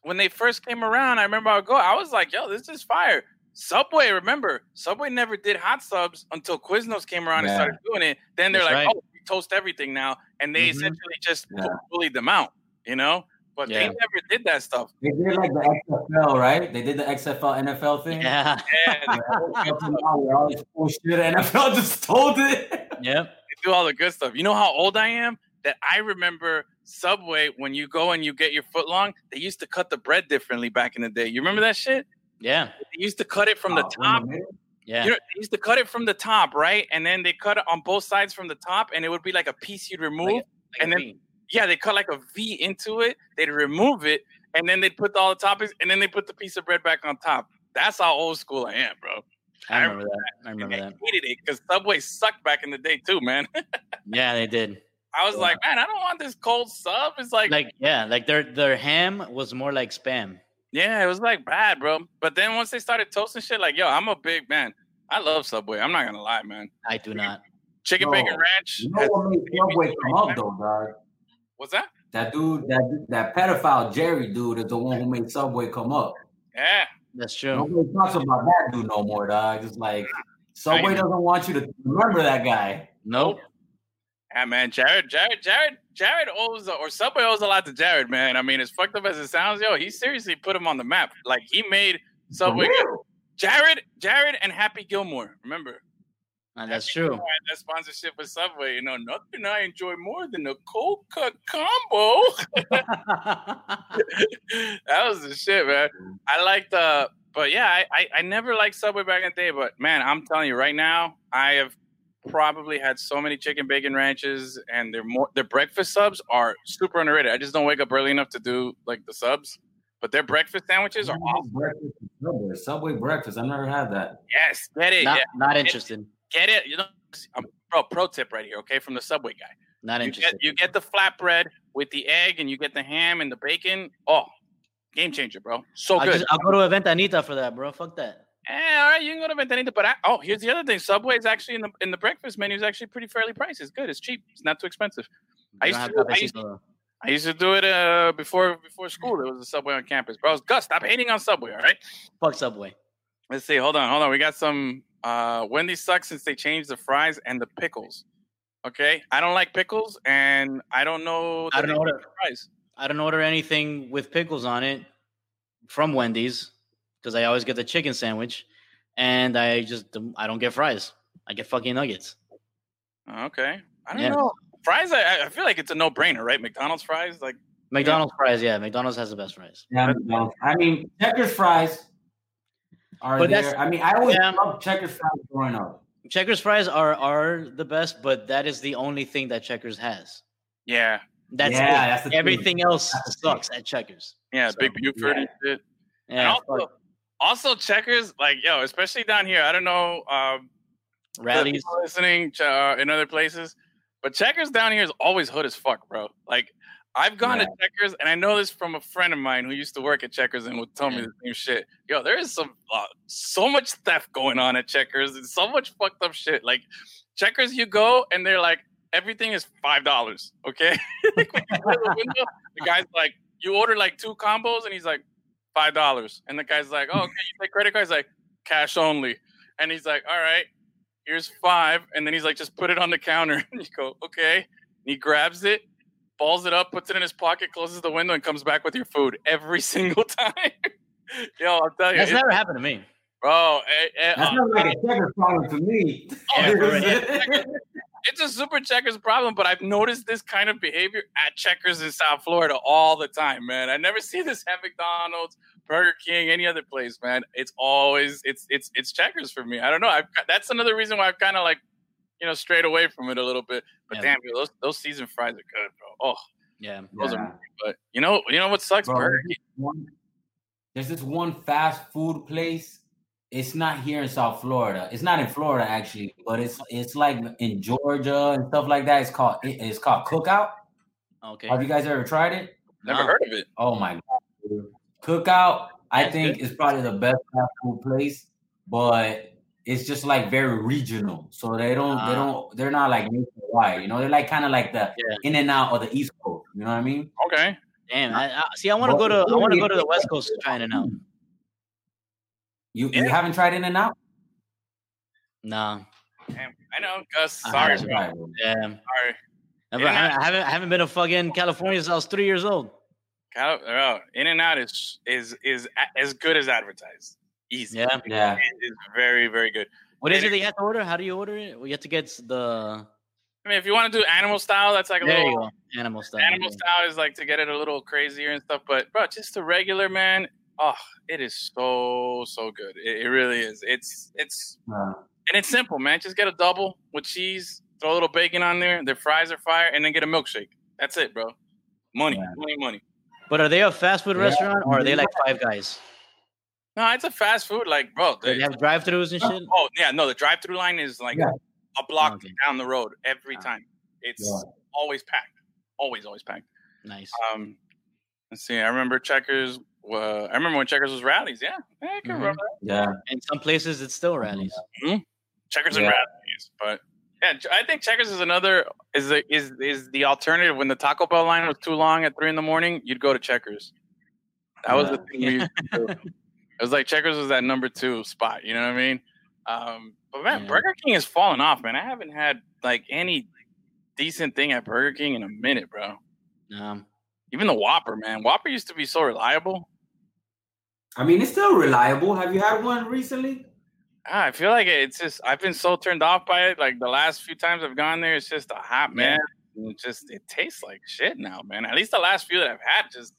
[SPEAKER 3] when they first came around, I remember I would go, I was like, yo, this is fire. Subway, remember, Subway never did hot subs until Quiznos came around and started doing it. Then they're
[SPEAKER 5] That's
[SPEAKER 3] like,
[SPEAKER 5] right.
[SPEAKER 3] oh, we toast everything now. And they
[SPEAKER 5] Mhm.
[SPEAKER 3] essentially just
[SPEAKER 6] Yeah.
[SPEAKER 3] bullied them out, you know? But they never did that stuff.
[SPEAKER 6] They did like the XFL, right? They did the XFL NFL thing.
[SPEAKER 5] Yeah.
[SPEAKER 3] Yeah, they,
[SPEAKER 6] Up and down, all this bullshit NFL just told it.
[SPEAKER 5] Yep.
[SPEAKER 3] they do all the good stuff. You know how old I am? That I remember Subway when you go and you get your foot long, they used to cut the bread differently back in the day. You remember that shit?
[SPEAKER 5] Yeah.
[SPEAKER 3] They used to cut it from the
[SPEAKER 6] Oh,
[SPEAKER 3] top.
[SPEAKER 6] in the middle?
[SPEAKER 5] Yeah.
[SPEAKER 3] You know, they used to cut it from the top, right? And then they cut it on both sides from the top, and it would be like a piece you'd remove.
[SPEAKER 5] Like
[SPEAKER 3] and then-
[SPEAKER 5] a V.
[SPEAKER 3] yeah, they cut like a V into it. They'd remove it, and then they'd put all the toppings, and then they put the piece of bread back on top. That's how old school I am, bro.
[SPEAKER 5] I remember that. I
[SPEAKER 3] And
[SPEAKER 5] remember
[SPEAKER 3] I
[SPEAKER 5] that.
[SPEAKER 3] hated it because Subway sucked back in the day too, man.
[SPEAKER 5] Yeah, they did.
[SPEAKER 3] I was like, man, I don't want this cold sub. It's like,
[SPEAKER 5] Like yeah, like their their ham was more like spam.
[SPEAKER 3] Yeah, it was like bad, bro. But then once they started toasting shit, like, yo, I'm a big man. I love Subway. I'm not gonna lie, man.
[SPEAKER 5] I do not.
[SPEAKER 3] Chicken
[SPEAKER 6] No.
[SPEAKER 3] bacon ranch.
[SPEAKER 6] You know what made Subway come up though, dog?
[SPEAKER 3] What's that?
[SPEAKER 6] That dude, that that pedophile Jerry dude is the one who made Subway come up.
[SPEAKER 3] Yeah.
[SPEAKER 5] That's true.
[SPEAKER 6] Nobody talks about that dude no more, dog. It's like Subway
[SPEAKER 3] know.
[SPEAKER 6] doesn't want you to remember that guy.
[SPEAKER 5] Nope.
[SPEAKER 3] Yeah, man, Jared, Jared, Jared, Jared owes or Subway owes a lot to Jared, man. I mean, as fucked up as it sounds, yo, he seriously put him on the map. Like he made Subway. Jared, Jared, and Happy Gilmore. Remember
[SPEAKER 5] Uh, that's true.
[SPEAKER 3] That sponsorship with Subway. You know, nothing I enjoy more than a cold cut combo. that was the shit, man. I liked uh but yeah, I, I I never liked Subway back in the day, but man, I'm telling you right now, I have probably had so many chicken bacon ranches and their more their breakfast subs are super underrated. I just don't wake up early enough to do like the subs. But their breakfast sandwiches are awesome.
[SPEAKER 6] breakfast Subway. Subway breakfast. I've never had that.
[SPEAKER 3] Yes, get it.
[SPEAKER 5] not
[SPEAKER 3] yeah.
[SPEAKER 5] not interested.
[SPEAKER 3] get it. You know, um, bro. Pro tip right here, okay, from the Subway guy.
[SPEAKER 5] Not
[SPEAKER 3] You
[SPEAKER 5] interested.
[SPEAKER 3] get you get the flatbread with the egg, and you get the ham and the bacon. Oh, game changer, bro. So
[SPEAKER 5] I'll,
[SPEAKER 3] good.
[SPEAKER 5] just, I'll go to a Ventanita for that, bro. Fuck that.
[SPEAKER 3] Eh, all right, you can go to Ventanita, but I, oh, here's the other thing: Subway is actually in the in the breakfast menu is actually pretty fairly priced. It's good. It's cheap. It's not too expensive. I used to do- I used- I used to do it uh, before before school. There was a Subway on campus, bro. Gus, stop hating on Subway, all right?
[SPEAKER 5] Fuck Subway.
[SPEAKER 3] Let's see. Hold on, hold on. We got some. Uh, Wendy's sucks since they changed the fries and the pickles. Okay, I don't like pickles, and I don't know.
[SPEAKER 5] I don't order.
[SPEAKER 3] the fries.
[SPEAKER 5] I don't order anything with pickles on it from Wendy's because I always get the chicken sandwich, and I just I don't get fries. I get fucking nuggets.
[SPEAKER 3] Okay, I don't
[SPEAKER 5] Yeah.
[SPEAKER 3] know. Fries, I, I feel like it's a no brainer, right? McDonald's fries, like
[SPEAKER 5] McDonald's fries, yeah, McDonald's has the best fries.
[SPEAKER 6] Yeah, no. I mean, Checkers fries are
[SPEAKER 5] But
[SPEAKER 6] there. I mean, I always
[SPEAKER 5] Yeah.
[SPEAKER 6] loved Checkers fries growing up.
[SPEAKER 5] Checkers fries are are the best, but that is the only thing that Checkers has.
[SPEAKER 3] yeah,
[SPEAKER 5] That's
[SPEAKER 6] Yeah,
[SPEAKER 5] it.
[SPEAKER 6] that's the thing.
[SPEAKER 5] Everything else
[SPEAKER 6] That's the
[SPEAKER 5] sucks at Checkers.
[SPEAKER 3] yeah,
[SPEAKER 5] So,
[SPEAKER 3] Big Buford
[SPEAKER 6] yeah.
[SPEAKER 3] and shit. And
[SPEAKER 5] Yeah,
[SPEAKER 3] also,
[SPEAKER 5] fuck.
[SPEAKER 3] Also checkers, like yo, especially down here. I don't know. Um, Rally's. listening to, uh, in other places, but checkers down here is always hood as fuck, bro. Like I've gone
[SPEAKER 6] Yeah.
[SPEAKER 3] to checkers, and I know this from a friend of mine who used to work at checkers and would tell me the same shit. Yo, there is some uh, so much theft going on at checkers, and so much fucked up shit. Like checkers, you go and they're like everything is five dollars. Okay, like, the window, the guy's like, you order like two combos, and he's like five dollars, and the guy's like, oh, okay, you take credit cards, like cash only, and he's like, all right here's five. And then he's like, just put it on the counter. And you go, okay. And he grabs it, balls it up, puts it in his pocket, closes the window, and comes back with your food every single time. Yo, I'll tell you,
[SPEAKER 5] That's never happened to me.
[SPEAKER 3] bro, eh, eh,
[SPEAKER 6] That's
[SPEAKER 3] uh,
[SPEAKER 6] not like a Checkers problem to me.
[SPEAKER 3] Oh, right. It's a super checkers problem, but I've noticed this kind of behavior at checkers in South Florida all the time, man. I never see this at McDonald's, Burger King, any other place, man. It's always it's it's it's checkers for me. I don't know. I've that's another reason why I've kind of like you know strayed away from it a little bit. But
[SPEAKER 5] Yeah.
[SPEAKER 3] damn, those those seasoned fries are good, bro. Oh,
[SPEAKER 5] Yeah.
[SPEAKER 3] those
[SPEAKER 6] Yeah.
[SPEAKER 3] are. But you know you know what sucks,
[SPEAKER 6] Bro,
[SPEAKER 3] Burger
[SPEAKER 6] there's this one- there's this one fast food place. It's not here in South Florida. It's not in Florida actually, but it's it's like in Georgia and stuff like that. It's called it- it's called Cookout.
[SPEAKER 5] Okay.
[SPEAKER 6] Have you guys ever tried it?
[SPEAKER 3] Never
[SPEAKER 5] No.
[SPEAKER 3] heard of it.
[SPEAKER 6] Oh my god, dude. Cookout! I
[SPEAKER 5] That's
[SPEAKER 6] think is probably the best fast food place, but it's just like very regional. So they don't they
[SPEAKER 5] Ah.
[SPEAKER 6] don't they're not like nationwide. You know, they're like kind of like the
[SPEAKER 5] Yeah.
[SPEAKER 6] in and out of the East Coast. You know what I mean?
[SPEAKER 3] Okay.
[SPEAKER 5] Damn. I, I, see, I want to go to I want to go to the West Coast to try it out.
[SPEAKER 6] You
[SPEAKER 3] Yeah.
[SPEAKER 6] you haven't tried In and Out?
[SPEAKER 5] No.
[SPEAKER 3] Damn, I know, Gus.
[SPEAKER 5] I
[SPEAKER 3] Sorry, bro.
[SPEAKER 5] Yeah.
[SPEAKER 3] Sorry.
[SPEAKER 5] Never,
[SPEAKER 3] Yeah.
[SPEAKER 5] I, haven't, I haven't been to fucking California since I was three years old.
[SPEAKER 3] Cal- oh, In and Out is is is as good as advertised. Easy.
[SPEAKER 5] Yeah.
[SPEAKER 6] Yeah.
[SPEAKER 3] It is very very good.
[SPEAKER 5] What is
[SPEAKER 3] And
[SPEAKER 5] it that you have to order? How do you order it? Well, you have to get the
[SPEAKER 3] I mean, if you want to do animal style, that's like a
[SPEAKER 5] there
[SPEAKER 3] little
[SPEAKER 5] animal style.
[SPEAKER 3] animal style is like to get it a little crazier and stuff. But bro, just the regular man, oh, it is so so good. It, it really is. It's it's
[SPEAKER 6] Uh,
[SPEAKER 3] and it's simple, man. Just get a double with cheese, throw a little bacon on there. Their fries are fire, and then get a milkshake. That's it, bro. Money,
[SPEAKER 6] Yeah.
[SPEAKER 3] money, money.
[SPEAKER 5] But are they a fast food
[SPEAKER 6] Yeah.
[SPEAKER 5] restaurant or are they like Five Guys?
[SPEAKER 3] No, it's a fast food, like bro.
[SPEAKER 5] They
[SPEAKER 3] they-
[SPEAKER 5] have drive-throughs and shit?
[SPEAKER 3] oh yeah, no, the drive-through line is like
[SPEAKER 6] Yeah.
[SPEAKER 3] a block
[SPEAKER 5] Okay.
[SPEAKER 3] down the road every
[SPEAKER 5] Ah.
[SPEAKER 3] time. It's
[SPEAKER 6] Yeah.
[SPEAKER 3] always packed, always, always packed.
[SPEAKER 5] Nice.
[SPEAKER 3] Um, let's see. I remember Checkers. Uh, I remember when Checkers was Rally's. Yeah, yeah I can
[SPEAKER 5] Mhm.
[SPEAKER 3] remember
[SPEAKER 6] yeah.
[SPEAKER 5] In some places, it's still Rally's.
[SPEAKER 3] that. Checkers and Rally's. But yeah, I think Checkers is another is the, is is the alternative when the Taco Bell line was too long at three in the morning. You'd go to Checkers. That was the
[SPEAKER 6] Yeah.
[SPEAKER 3] thing. We used to do. It was like Checkers was that number two spot. You know what I mean? Um, but man,
[SPEAKER 5] Yeah.
[SPEAKER 3] Burger King has fallen off, man. I haven't had like any decent thing at Burger King in a minute, bro.
[SPEAKER 5] Um,
[SPEAKER 3] Even the Whopper, man. Whopper used to be so reliable.
[SPEAKER 6] I mean, it's still reliable. Have you had one recently?
[SPEAKER 3] I feel like it's just I've been so turned off by it. Like the last few times I've gone there, it's just a hot man. And It just it tastes like shit now, man. At least the last few that I've had just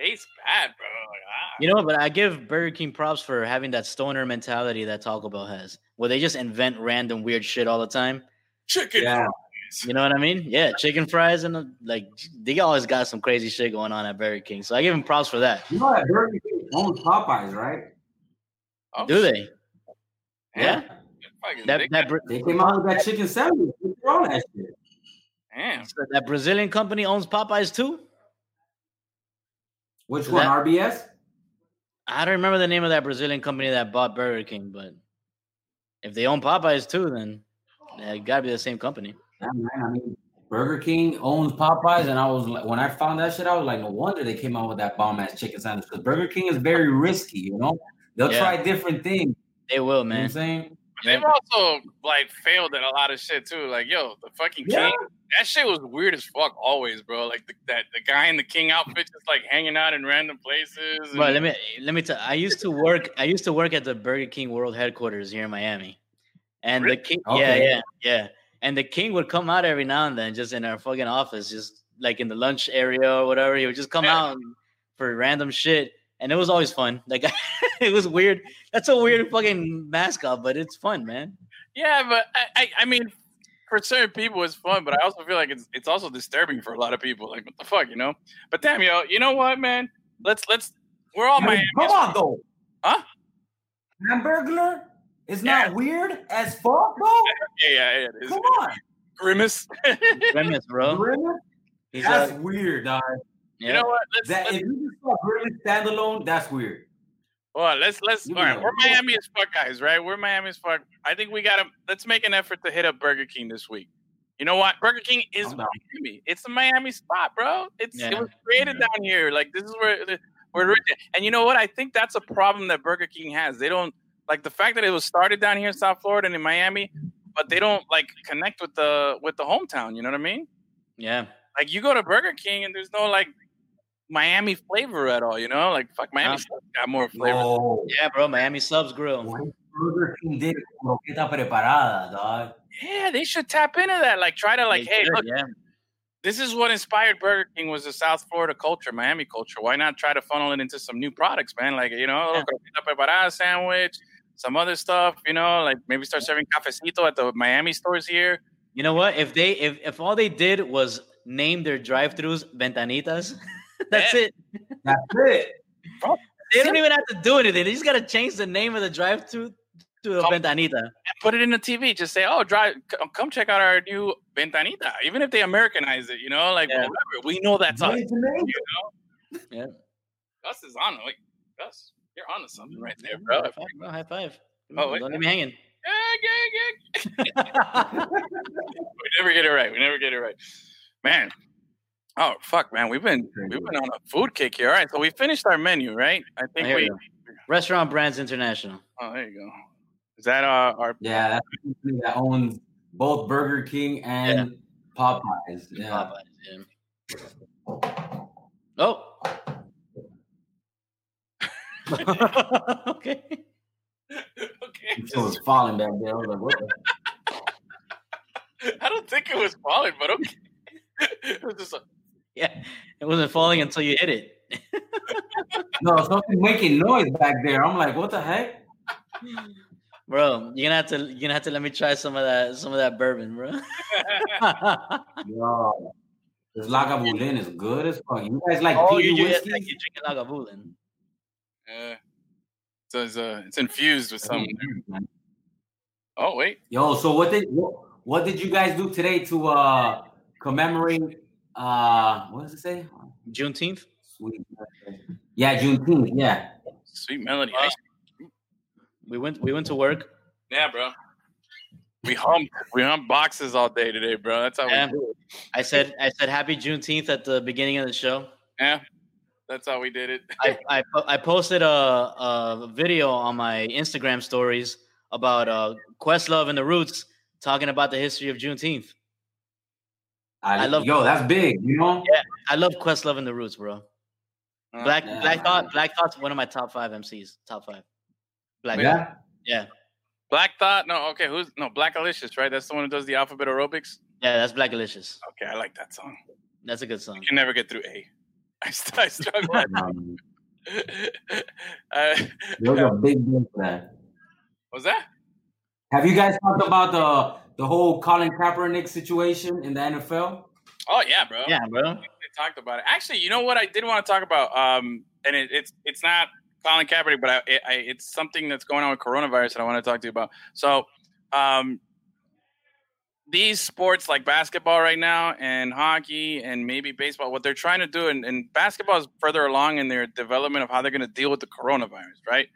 [SPEAKER 3] tastes bad, bro. Like, ah.
[SPEAKER 5] you know, but I give Burger King props for having that stoner mentality that Taco Bell has, where they just invent random weird shit all the time.
[SPEAKER 3] chicken.
[SPEAKER 6] Yeah.
[SPEAKER 3] Fries.
[SPEAKER 5] You know what I mean? Yeah, chicken fries and like they always got some crazy shit going on at Burger King. So I give them props for that.
[SPEAKER 6] You know that Burger King owns Popeyes, right?
[SPEAKER 3] Oh,
[SPEAKER 5] Do
[SPEAKER 3] shit.
[SPEAKER 5] they? Yeah.
[SPEAKER 3] Fucking
[SPEAKER 5] That
[SPEAKER 3] dick.
[SPEAKER 5] that Bra-
[SPEAKER 6] They came out with that chicken sandwich. What's wrong that shit?
[SPEAKER 3] Damn.
[SPEAKER 5] that Brazilian company owns Popeyes too.
[SPEAKER 6] Which
[SPEAKER 5] So
[SPEAKER 6] one?
[SPEAKER 5] that-
[SPEAKER 6] RBS?
[SPEAKER 5] I don't remember the name of that Brazilian company that bought Burger King, but if they own Popeyes too, then it gotta be the same company.
[SPEAKER 6] Yeah, man. I mean, Burger King owns Popeyes, and I was like, when I found that shit, I was like, no wonder they came out with that bomb ass chicken sandwich because Burger King is very risky. You know, they'll
[SPEAKER 5] Yeah.
[SPEAKER 6] try different things.
[SPEAKER 5] They will,
[SPEAKER 6] You know what I'm saying?
[SPEAKER 3] They've also like failed at a lot of shit too. Like, yo, the fucking
[SPEAKER 6] Yeah.
[SPEAKER 3] king. That shit was weird as fuck always, bro. Like the, that the guy in the king outfit just like hanging out in random places.
[SPEAKER 5] But let me let me tell. I used to work. I used to work at the Burger King World Headquarters here in Miami, and
[SPEAKER 3] Really?
[SPEAKER 5] the king.
[SPEAKER 6] Okay.
[SPEAKER 5] Yeah, yeah, yeah. And the king would come out every now and then, just in our fucking office, just like in the lunch area or whatever. He would just come
[SPEAKER 3] Yeah.
[SPEAKER 5] out for random shit, and it was always fun. Like it was weird. That's a weird fucking mascot, but it's fun, man.
[SPEAKER 3] Yeah, but I, I, I mean, for certain people it's fun, but I also feel like it's it's also disturbing for a lot of people. Like, what the fuck, you know? But damn, yo, you know what, man? Let's let's we're all
[SPEAKER 6] I mean,
[SPEAKER 3] Miami.
[SPEAKER 6] come on, though.
[SPEAKER 3] Huh?
[SPEAKER 6] Hamburglar is
[SPEAKER 3] Yeah.
[SPEAKER 6] not weird as fuck, bro.
[SPEAKER 3] Yeah, yeah, yeah, it is.
[SPEAKER 6] Come on,
[SPEAKER 3] Grimace.
[SPEAKER 5] Grimace, bro.
[SPEAKER 6] Grimace?
[SPEAKER 5] He's
[SPEAKER 6] That's
[SPEAKER 5] a,
[SPEAKER 6] weird, dog.
[SPEAKER 5] yeah.
[SPEAKER 3] You know what? Let's,
[SPEAKER 6] That
[SPEAKER 3] let's
[SPEAKER 6] if you just saw Grimace standalone, that's weird.
[SPEAKER 3] well, let's let's
[SPEAKER 6] You
[SPEAKER 3] all right.
[SPEAKER 6] know.
[SPEAKER 3] We're Miami as fuck guys, right? We're Miami as fuck. I think we gotta let's make an effort to hit up Burger King this week. You know what? Burger King is
[SPEAKER 6] I'm.
[SPEAKER 3] Miami. It's a Miami spot, bro. It's it was created down here. Like this is where the, where it. And you know what? I think that's a problem that Burger King has. They don't like the fact that it was started down here in South Florida and in Miami, but they don't like connect with the with the hometown. You know what I mean?
[SPEAKER 5] yeah.
[SPEAKER 3] Like you go to Burger King and there's no like Miami flavor at all. You know, like fuck Miami
[SPEAKER 5] Huh?
[SPEAKER 3] stuff got more flavor.
[SPEAKER 6] No.
[SPEAKER 5] Yeah, bro. Miami Subs Grill.
[SPEAKER 6] Burger King did croqueta preparada, dog.
[SPEAKER 3] Yeah, they should tap into that. Like try to like,
[SPEAKER 5] They
[SPEAKER 3] hey,
[SPEAKER 5] should,
[SPEAKER 3] look,
[SPEAKER 5] yeah.
[SPEAKER 3] this is what inspired Burger King was the South Florida culture, Miami culture. Why not try to funnel it into some new products, man? Like you know,
[SPEAKER 5] Yeah.
[SPEAKER 3] croqueta preparada sandwich, some other stuff. You know, like maybe start serving cafecito at the Miami stores here.
[SPEAKER 5] You know what? If they if if all they did was name their drive-throughs ventanitas, that's
[SPEAKER 3] Yeah.
[SPEAKER 5] it.
[SPEAKER 6] That's it.
[SPEAKER 5] They don't even have to do anything. They just gotta change the name of the drive-through to a
[SPEAKER 3] Come-
[SPEAKER 5] ventanita.
[SPEAKER 3] And put it in the TV. Just say, "Oh, drive, come check out our new ventanita." Even if they Americanize it, you know, like
[SPEAKER 5] Yeah.
[SPEAKER 3] whatever. We know that's us. You know.
[SPEAKER 5] Yeah.
[SPEAKER 3] Gus is on. it. Like Gus, you're onto something right there, bro.
[SPEAKER 5] High five, bro. High five. Come
[SPEAKER 3] Oh,
[SPEAKER 5] on,
[SPEAKER 3] wait.
[SPEAKER 5] don't leave me hanging.
[SPEAKER 3] Yeah, yeah, yeah. we never get it right. We never get it right, man. Oh fuck, man. We've been we've been on a food kick here. All right, so we finished our menu, right? I think
[SPEAKER 5] Here we
[SPEAKER 3] we.
[SPEAKER 5] Restaurant Brands International.
[SPEAKER 3] Oh, there you go. Is that uh, our?
[SPEAKER 6] Yeah, that's the company that owns both Burger King and Popeyes. Yeah.
[SPEAKER 5] Popeyes, yeah. Oh. okay.
[SPEAKER 3] okay.
[SPEAKER 6] So it's falling back there. I was like, what?
[SPEAKER 3] I don't think it was falling, but okay. it was just a,
[SPEAKER 5] Yeah, it wasn't falling until you hit it.
[SPEAKER 6] No, something making noise back there. I'm like, what the heck?
[SPEAKER 5] Bro, you're gonna have to you're gonna have to let me try some of that some of that bourbon, bro.
[SPEAKER 6] Yo, this Lagavulin is good as fuck. You guys like
[SPEAKER 5] oh, you, you,
[SPEAKER 6] whiskey?
[SPEAKER 5] like you're drinking Lagavulin.
[SPEAKER 3] Yeah. So it's uh, it's infused with some.
[SPEAKER 6] Mm-hmm.
[SPEAKER 3] Oh wait,
[SPEAKER 6] Yo, so what did what, what did you guys do today to uh commemorate uh what does it say?
[SPEAKER 5] Juneteenth.
[SPEAKER 6] Sweet. Yeah, Juneteenth. Yeah.
[SPEAKER 3] sweet melody.
[SPEAKER 5] Wow. We went we went to work.
[SPEAKER 3] Yeah, bro. We humped we humped boxes all day today, bro. That's how
[SPEAKER 5] Yeah.
[SPEAKER 3] we do it.
[SPEAKER 5] I said I said happy Juneteenth at the beginning of the show.
[SPEAKER 3] Yeah, that's how we did it.
[SPEAKER 5] I, I, I posted a, a video on my Instagram stories about uh, Questlove and the Roots talking about the history of Juneteenth.
[SPEAKER 6] I,
[SPEAKER 5] I love-
[SPEAKER 6] Yo, that's big. You know.
[SPEAKER 5] Yeah, I love Questlove and the Roots, bro.
[SPEAKER 3] Uh,
[SPEAKER 5] Black
[SPEAKER 6] Yeah.
[SPEAKER 5] Black Thought Black Thought's one of my top five MCs. Top five. Black Thought.
[SPEAKER 6] Yeah.
[SPEAKER 5] Yeah,
[SPEAKER 3] Black Thought. No, okay. Who's no Blackalicious, right? That's the one who does the alphabet aerobics.
[SPEAKER 5] yeah, that's Blackalicious.
[SPEAKER 3] Okay, I like that song.
[SPEAKER 5] That's a good song.
[SPEAKER 3] You can never get through A. I, st- I struggle.
[SPEAKER 6] Um,
[SPEAKER 3] uh,
[SPEAKER 6] There's a big deal for that.
[SPEAKER 3] was that?
[SPEAKER 6] Have you guys talked about the the whole Colin Kaepernick situation in the NFL?
[SPEAKER 3] Oh yeah, bro.
[SPEAKER 5] Yeah, bro.
[SPEAKER 3] they talked about it. Actually, you know what I did want to talk about, um, and it, it's it's not Colin Kaepernick, but I, it, I, it's something that's going on with coronavirus that I want to talk to you about. So um, these sports like basketball right now and hockey and maybe baseball, what they're trying to do, and, and basketball is further along in their development of how they're going to deal with the coronavirus, right?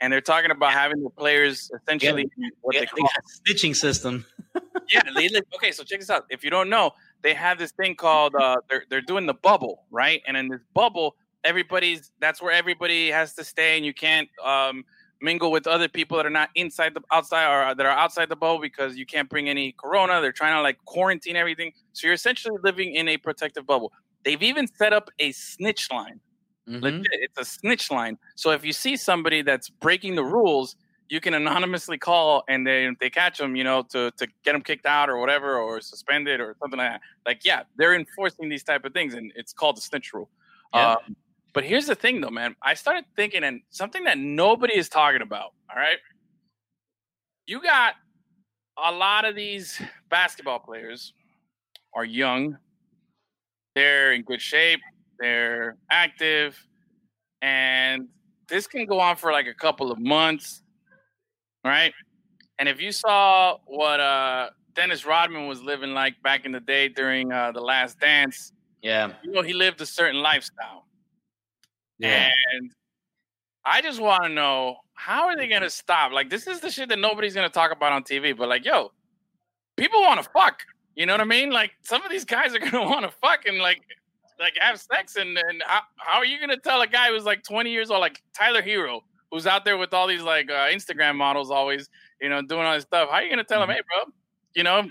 [SPEAKER 3] And they're talking about having the players essentially what
[SPEAKER 5] Yeah,
[SPEAKER 3] they call
[SPEAKER 5] stitching system.
[SPEAKER 3] yeah, they. Okay, so check this out. If you don't know, they have this thing called uh, they're they're doing the bubble, right? And in this bubble, everybody's that's where everybody has to stay, and you can't um, mingle with other people that are not inside the outside or that are outside the bubble because you can't bring any corona. They're trying to like quarantine everything, so you're essentially living in a protective bubble. They've even set up a snitch line.
[SPEAKER 5] Mhm.
[SPEAKER 3] Legit, it's a snitch line. So if you see somebody that's breaking the rules, you can anonymously call, and they if they catch them, you know, to to get them kicked out or whatever, or suspended or something like that. Like, yeah, they're enforcing these type of things, and it's called the snitch rule.
[SPEAKER 5] Yeah.
[SPEAKER 3] Um, but here's the thing, though, man. I started thinking, and something that nobody is talking about. All right, you got a lot of these basketball players are young. They're in good shape. They're active, and this can go on for like a couple of months, right? And if you saw what uh, Dennis Rodman was living like back in the day during uh, the Last Dance,
[SPEAKER 5] Yeah.
[SPEAKER 3] you know he lived a certain lifestyle.
[SPEAKER 6] Yeah.
[SPEAKER 3] And I just want to know how are they going to stop? Like, this is the shit that nobody's going to talk about on TV. But like, yo, people want to fuck. You know what I mean? Like, some of these guys are going to want to fuck and like, like have sex. And and how, how are you going to tell a guy who's like 20 years old, like Tyler Herro, who's out there with all these like uh, Instagram models, always, you know, doing all this stuff? How are you going to tell him, hey, bro, you know,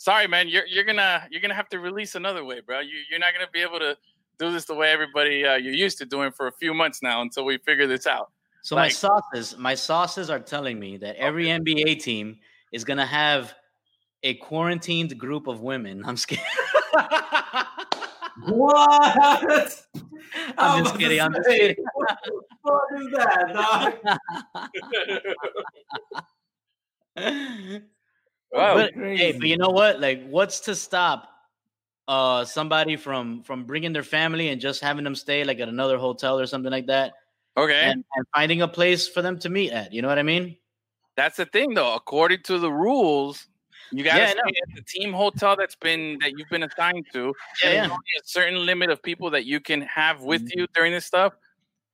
[SPEAKER 3] sorry, man, you're you're gonna you're gonna have to release another way, bro. You you're not gonna be able to do this the way everybody uh, you're used to doing for a few months now until we figure this out.
[SPEAKER 5] So my sauces, my sauces are telling me that every NBA team is gonna have a quarantined group of women. I'm scared.
[SPEAKER 6] What?
[SPEAKER 5] I'm just kidding. I'm
[SPEAKER 6] about
[SPEAKER 5] just kidding.
[SPEAKER 6] What the fuck is that, dog?
[SPEAKER 3] Wow.
[SPEAKER 5] but hey, but you know what? Like, what's to stop uh somebody from from bringing their family and just having them stay like at another hotel or something like that,
[SPEAKER 3] Okay,
[SPEAKER 5] and, and finding a place for them to meet at? You know what I mean?
[SPEAKER 3] that's the thing though. According to the rules, you got to
[SPEAKER 5] Yeah,
[SPEAKER 3] stay at the team hotel that's been that you've been assigned to.
[SPEAKER 5] Yeah, yeah.
[SPEAKER 3] only a certain limit of people that you can have with
[SPEAKER 5] Mm-hmm.
[SPEAKER 3] you during this stuff.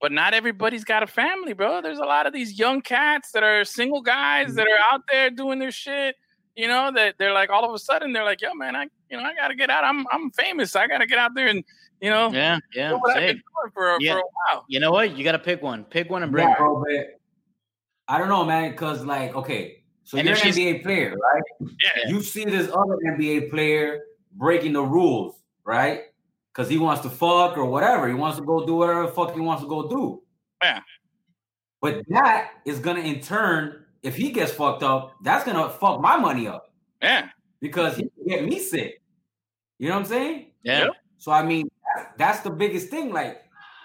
[SPEAKER 3] But not everybody's got a family, bro. There's a lot of these young cats that are single guys that are out there doing their shit. You know that they're like all of a sudden they're like, yo, man, I you know I gotta get out. I'm I'm famous. I gotta get out there and you know
[SPEAKER 5] Yeah, yeah.
[SPEAKER 3] what I've been doing for,
[SPEAKER 5] Yeah.
[SPEAKER 3] for a while.
[SPEAKER 5] you know what? You got to pick one. Pick one and bring
[SPEAKER 6] Yeah,
[SPEAKER 5] her.
[SPEAKER 6] bro, but I don't know, man, because like, okay, so
[SPEAKER 5] And
[SPEAKER 6] you're
[SPEAKER 5] if
[SPEAKER 6] an NBA player, right?
[SPEAKER 3] Yeah.
[SPEAKER 6] You see this other NBA player breaking the rules, right? Because he wants to fuck or whatever. He wants to go do whatever the fuck he wants to go do.
[SPEAKER 3] Yeah.
[SPEAKER 6] But that is gonna in turn, if he gets fucked up, that's gonna fuck my money up
[SPEAKER 3] Yeah.
[SPEAKER 6] because he can get me sick. You know what I'm saying?
[SPEAKER 5] Yeah.
[SPEAKER 6] So I mean, that's, that's the biggest thing. Like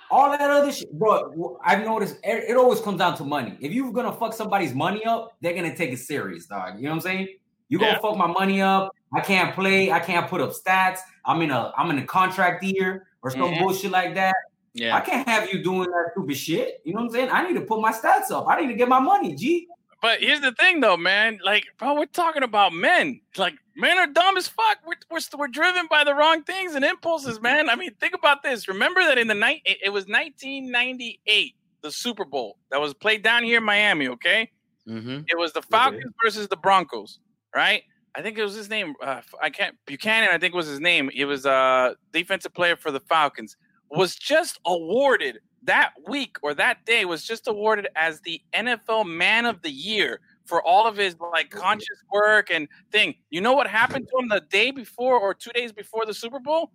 [SPEAKER 6] all that other shit, bro. I've noticed it, it always comes down to money. If you're gonna fuck somebody's money up, they're gonna take it serious, dog. You know what I'm saying? You gonna
[SPEAKER 3] Yeah.
[SPEAKER 6] fuck my money up? I can't play. I can't put up stats. I'm in a I'm in a contract year or some
[SPEAKER 3] Mhm.
[SPEAKER 6] bullshit like that.
[SPEAKER 5] Yeah.
[SPEAKER 6] I can't have you doing that stupid shit. You know what I'm saying? I need to put my stats up. I need to get my money, G.
[SPEAKER 3] But here's the thing, though, man. Like, bro, we're talking about men. Like, men are dumb as fuck. We're, we're, we're driven by the wrong things and impulses, man. I mean, think about this. Remember that in the night, it, it was 1998, the Super Bowl that was played down here in Miami. Okay,
[SPEAKER 5] Mm-hmm.
[SPEAKER 3] it was the Falcons versus the Broncos, right? I think it was his name. Uh, I can't Buchanan. I think was his name. He was a defensive player for the Falcons. Was just awarded that week or that day was just awarded as the NFL Man of the Year for all of his like conscious work and thing. You know what happened to him the day before or two days before the Super Bowl?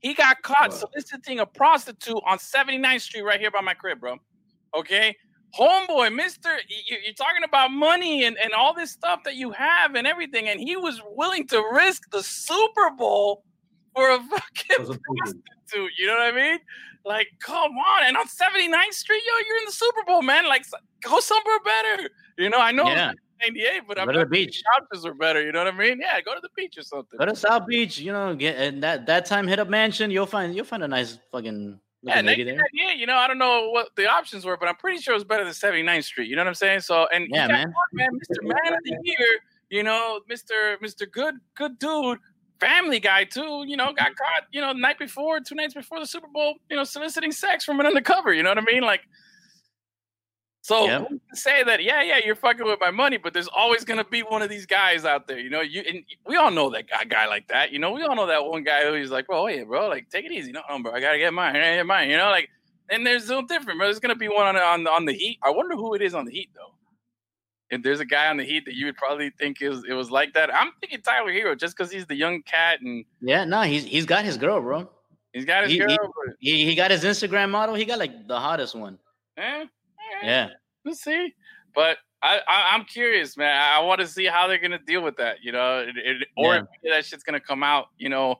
[SPEAKER 3] He got caught soliciting a prostitute on 79th Street right here by my crib, bro. Okay. Homeboy, Mister, you- you're talking about money and, and all this stuff that you have and everything, and he was willing to risk the Super Bowl for a fucking prostitute. You know what I mean? Like, come on! And on 79th Street, yo, you're in the Super Bowl, man. Like, go somewhere better. You know, I know
[SPEAKER 5] Yeah.
[SPEAKER 3] 98, but I'm
[SPEAKER 5] to the beach.
[SPEAKER 3] options are better. You know what I mean? Yeah, go to the beach or something.
[SPEAKER 5] Go to South Beach. You know, get and that that time hit up mansion. You'll find you'll find a nice fucking
[SPEAKER 3] Yeah,
[SPEAKER 5] looking lady there.
[SPEAKER 3] 1998, you know, I don't know what the options were, but I'm pretty sure it was better than 79th Street. You know what I'm saying? So, and
[SPEAKER 5] Yeah, man.
[SPEAKER 3] caught, man, Mr. Man of the Year you know, Mister Mister Good Good Dude, Family Guy too. You know, got mm-hmm. caught. You know, the night before, two nights before the Super Bowl. You know, soliciting sex from an undercover. You know what I mean? Like, so
[SPEAKER 5] Yeah.
[SPEAKER 3] say that? Yeah, yeah, you're fucking with my money, but there's always gonna be one of these guys out there. You know, you and we all know that guy, guy like that. You know, we all know that one guy who's like, "Bro, hey, bro, like, take it easy. No, no, bro, I gotta get mine. I gotta get mine." You know, like, and there's no different. Bro. There's gonna be one on on on the Heat. I wonder who it is on the Heat though. If there's a guy on the Heat that you would probably think is it was like that, I'm thinking Tyler Herro just because he's the young cat and
[SPEAKER 5] Yeah, no, he's he's got his girl, bro.
[SPEAKER 3] he's got his
[SPEAKER 5] He-
[SPEAKER 3] girl.
[SPEAKER 5] he- He he got his Instagram model. He got like the hottest one.
[SPEAKER 3] eh, eh,
[SPEAKER 5] Yeah.
[SPEAKER 3] Let's see. But I, I I'm curious, man. I, I want to see how they're gonna deal with that. You know, it, it, or
[SPEAKER 5] Yeah.
[SPEAKER 3] if that shit's gonna come out. You know,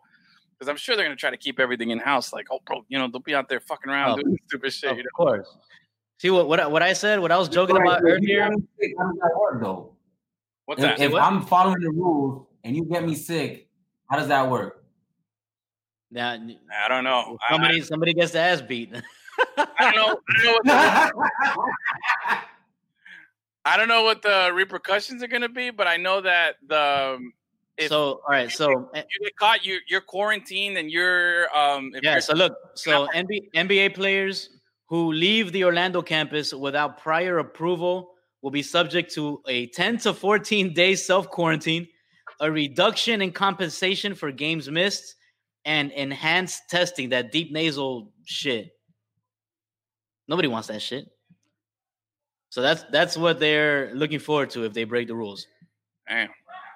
[SPEAKER 3] because I'm sure they're gonna try to keep everything in house. Like, oh, bro, you know, they'll be out there fucking around
[SPEAKER 5] Oh,
[SPEAKER 3] doing stupid shit.
[SPEAKER 5] Of
[SPEAKER 3] You know,
[SPEAKER 5] course. See what what I- what I said? What I was joking about
[SPEAKER 6] Right, if you
[SPEAKER 5] earlier.
[SPEAKER 6] get me sick, How does that work though?
[SPEAKER 3] what's
[SPEAKER 6] If,
[SPEAKER 3] that?
[SPEAKER 6] if
[SPEAKER 5] What?
[SPEAKER 6] I'm following the rules and you get me sick, how does that work?
[SPEAKER 5] Now,
[SPEAKER 3] I don't know. I,
[SPEAKER 5] somebody somebody gets the ass beat.
[SPEAKER 3] I don't know. I don't know what the, I don't know what the repercussions are gonna be, but I know that the um, if
[SPEAKER 5] so all right, so eh,
[SPEAKER 3] you get caught, you you're quarantined and you're um if
[SPEAKER 5] yeah,
[SPEAKER 3] you're-
[SPEAKER 5] so look, so NBA, NBA players who leave the Orlando campus without prior approval will be subject to a 10 to 14 day self quarantine, a reduction in compensation for games missed, and enhanced testing. That deep nasal shit. Nobody wants that shit. So that's that's what they're looking forward to if they break the rules.
[SPEAKER 3] Damn.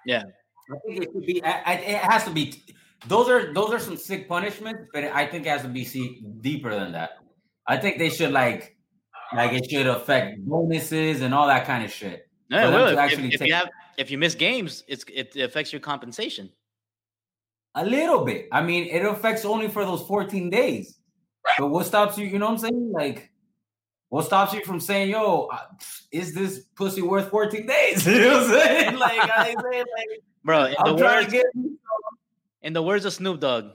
[SPEAKER 5] Yeah.
[SPEAKER 6] I think it should be. I, I, it has to be. Those are those are some sick punishments, but I think it has to be see, deeper than that. I think they should like, like it should affect bonuses and all that kind of shit.
[SPEAKER 5] No,
[SPEAKER 6] For them
[SPEAKER 5] well, if,
[SPEAKER 6] actually
[SPEAKER 5] if
[SPEAKER 6] take-
[SPEAKER 5] you have if you miss games, it's it affects your compensation.
[SPEAKER 6] A little bit. I mean, it affects only for those 14 days. But what stops you? You know what I'm saying? Like, what stops you from saying, "Yo, is this pussy worth 14 days?" you know what I'm saying? Like, I say, like,
[SPEAKER 5] Bro, in the
[SPEAKER 6] I'm trying
[SPEAKER 5] words
[SPEAKER 6] to get.
[SPEAKER 5] in the words of Snoop Dogg.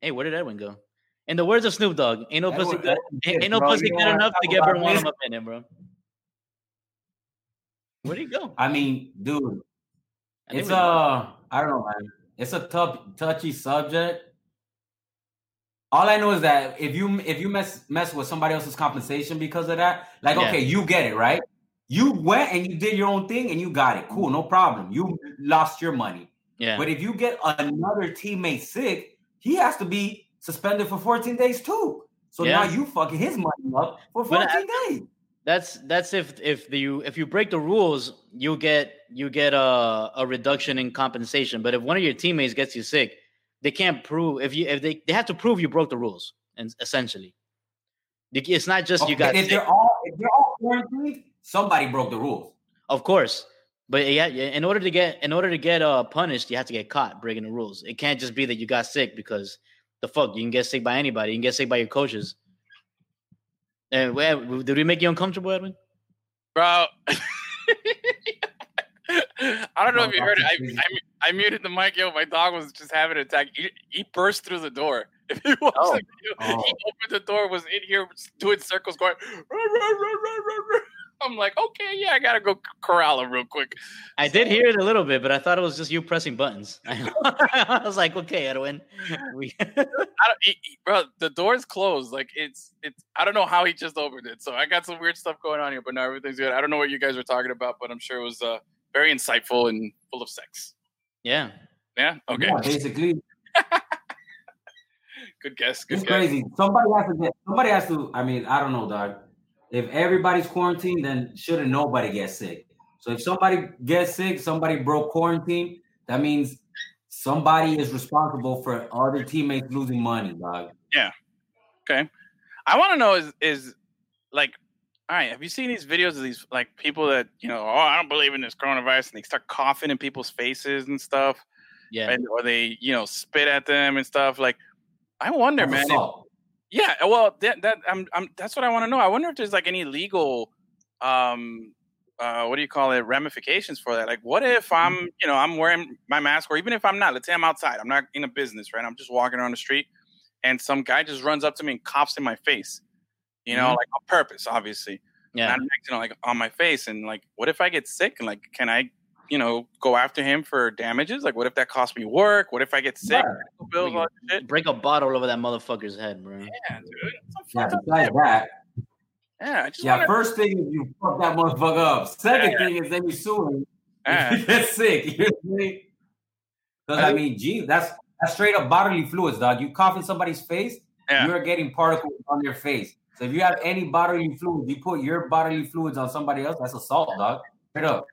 [SPEAKER 5] Hey, where did Edwin go? In the words of Snoop Dogg, ain't no
[SPEAKER 6] Edwin-
[SPEAKER 5] pussy good, ain't, no
[SPEAKER 6] bro.
[SPEAKER 5] pussy good enough to get
[SPEAKER 6] about
[SPEAKER 5] one of them in it, bro. Where'd he go?
[SPEAKER 6] I mean, dude,
[SPEAKER 5] I
[SPEAKER 6] it's
[SPEAKER 5] we-
[SPEAKER 6] uh, I don't know, man. It's a tough, touchy subject. All I know is that if you if you mess mess with somebody else's compensation because of that, like
[SPEAKER 5] Yeah.
[SPEAKER 6] okay, you get it right. You went and you did your own thing and you got it. Cool, no problem. You lost your money.
[SPEAKER 5] yeah.
[SPEAKER 6] But if you get another teammate sick, he has to be suspended for 14 days too. So
[SPEAKER 5] Yeah.
[SPEAKER 6] now you fucking his money up for
[SPEAKER 5] But
[SPEAKER 6] 14
[SPEAKER 5] I-
[SPEAKER 6] days.
[SPEAKER 5] That's that's if if the you if you break the rules, you get you get a a reduction in compensation. But if one of your teammates gets you sick, they can't prove if you if they they have to prove you broke the rules. And essentially, it's not just you got
[SPEAKER 6] if
[SPEAKER 5] sick,
[SPEAKER 6] they're all if they're all quarantined, somebody broke the rules.
[SPEAKER 5] of course. But yeah, in order to get in order to get uh punished, you have to get caught breaking the rules. It can't just be that you got sick because the fuck you can get sick by anybody. You can get sick by your coaches. And well, did we make you uncomfortable, Edwin?
[SPEAKER 3] bro. I don't know if you heard it. I, I, I muted the mic. Yo, my dog was just having an attack. He, he burst through the door. If you watch
[SPEAKER 5] Oh.
[SPEAKER 3] the video,
[SPEAKER 6] Oh.
[SPEAKER 3] he opened the door, was in here doing circles, going. "Rah, rah, rah, rah, rah, rah." I'm like, okay, yeah, I gotta go corral him real quick.
[SPEAKER 5] I did hear it a little bit, but I thought it was just you pressing buttons. I was like, okay, Edwin. We,
[SPEAKER 3] I don't, he, he- bro, the door's closed. Like it's, it's. I don't know how he just opened it. So I got some weird stuff going on here, but now everything's good. I don't know what you guys were talking about, but I'm sure it was uh, very insightful and full of sex.
[SPEAKER 5] yeah.
[SPEAKER 3] Yeah. Okay.
[SPEAKER 6] Yeah, basically,
[SPEAKER 3] Good guess. Good
[SPEAKER 6] it's
[SPEAKER 3] guess.
[SPEAKER 6] crazy. Somebody has to get. Somebody has to. I mean, I don't know, dog. If everybody's quarantined, then shouldn't nobody get sick? So if somebody gets sick, somebody broke quarantine. That means somebody is responsible for other teammates losing money, dog. Yeah.
[SPEAKER 3] Okay. I want to know is is like, all right. Have you seen these videos of these like people that you know? Oh, I don't believe in this coronavirus, and they start coughing in people's faces and stuff,
[SPEAKER 5] Yeah.
[SPEAKER 3] and or they you know spit at them and stuff. Like, I wonder,
[SPEAKER 6] That's
[SPEAKER 3] man. if-
[SPEAKER 6] assault.
[SPEAKER 3] Yeah, well, that, that I'm, I'm that's what I want to know. I wonder if there's like any legal, um, uh, what do you call it, ramifications for that? Like, what if I'm, you know, I'm wearing my mask, or even if I'm not, let's say I'm outside, I'm not in a business, right? I'm just walking around the street, and some guy just runs up to me and coughs in my face, you know,
[SPEAKER 5] Mhm.
[SPEAKER 3] like on purpose, obviously,
[SPEAKER 5] Yeah.
[SPEAKER 3] not you know, like on my face, and like, what if I get sick? And like, can I you know, go after him for damages? Like, what if that costs me work? What if I get sick?
[SPEAKER 6] Right.
[SPEAKER 3] Bills, all that shit.
[SPEAKER 5] Break a bottle over that motherfucker's head, bro.
[SPEAKER 3] Yeah, dude.
[SPEAKER 6] Yeah,
[SPEAKER 3] fucked up
[SPEAKER 6] besides that,
[SPEAKER 3] Yeah, I just
[SPEAKER 6] yeah,
[SPEAKER 3] wanna-
[SPEAKER 6] first thing is you fuck that motherfucker up. Second
[SPEAKER 3] Yeah.
[SPEAKER 6] thing is then you sue him.
[SPEAKER 3] Yeah.
[SPEAKER 6] you get sick. You know I mean? Because I mean, gee, that's that's straight up bodily fluids, dog. You cough in somebody's face,
[SPEAKER 3] Yeah.
[SPEAKER 6] you're getting particles on their face. So if you have any bodily fluids, you put your bodily fluids on somebody else, that's assault, dog. Straight up.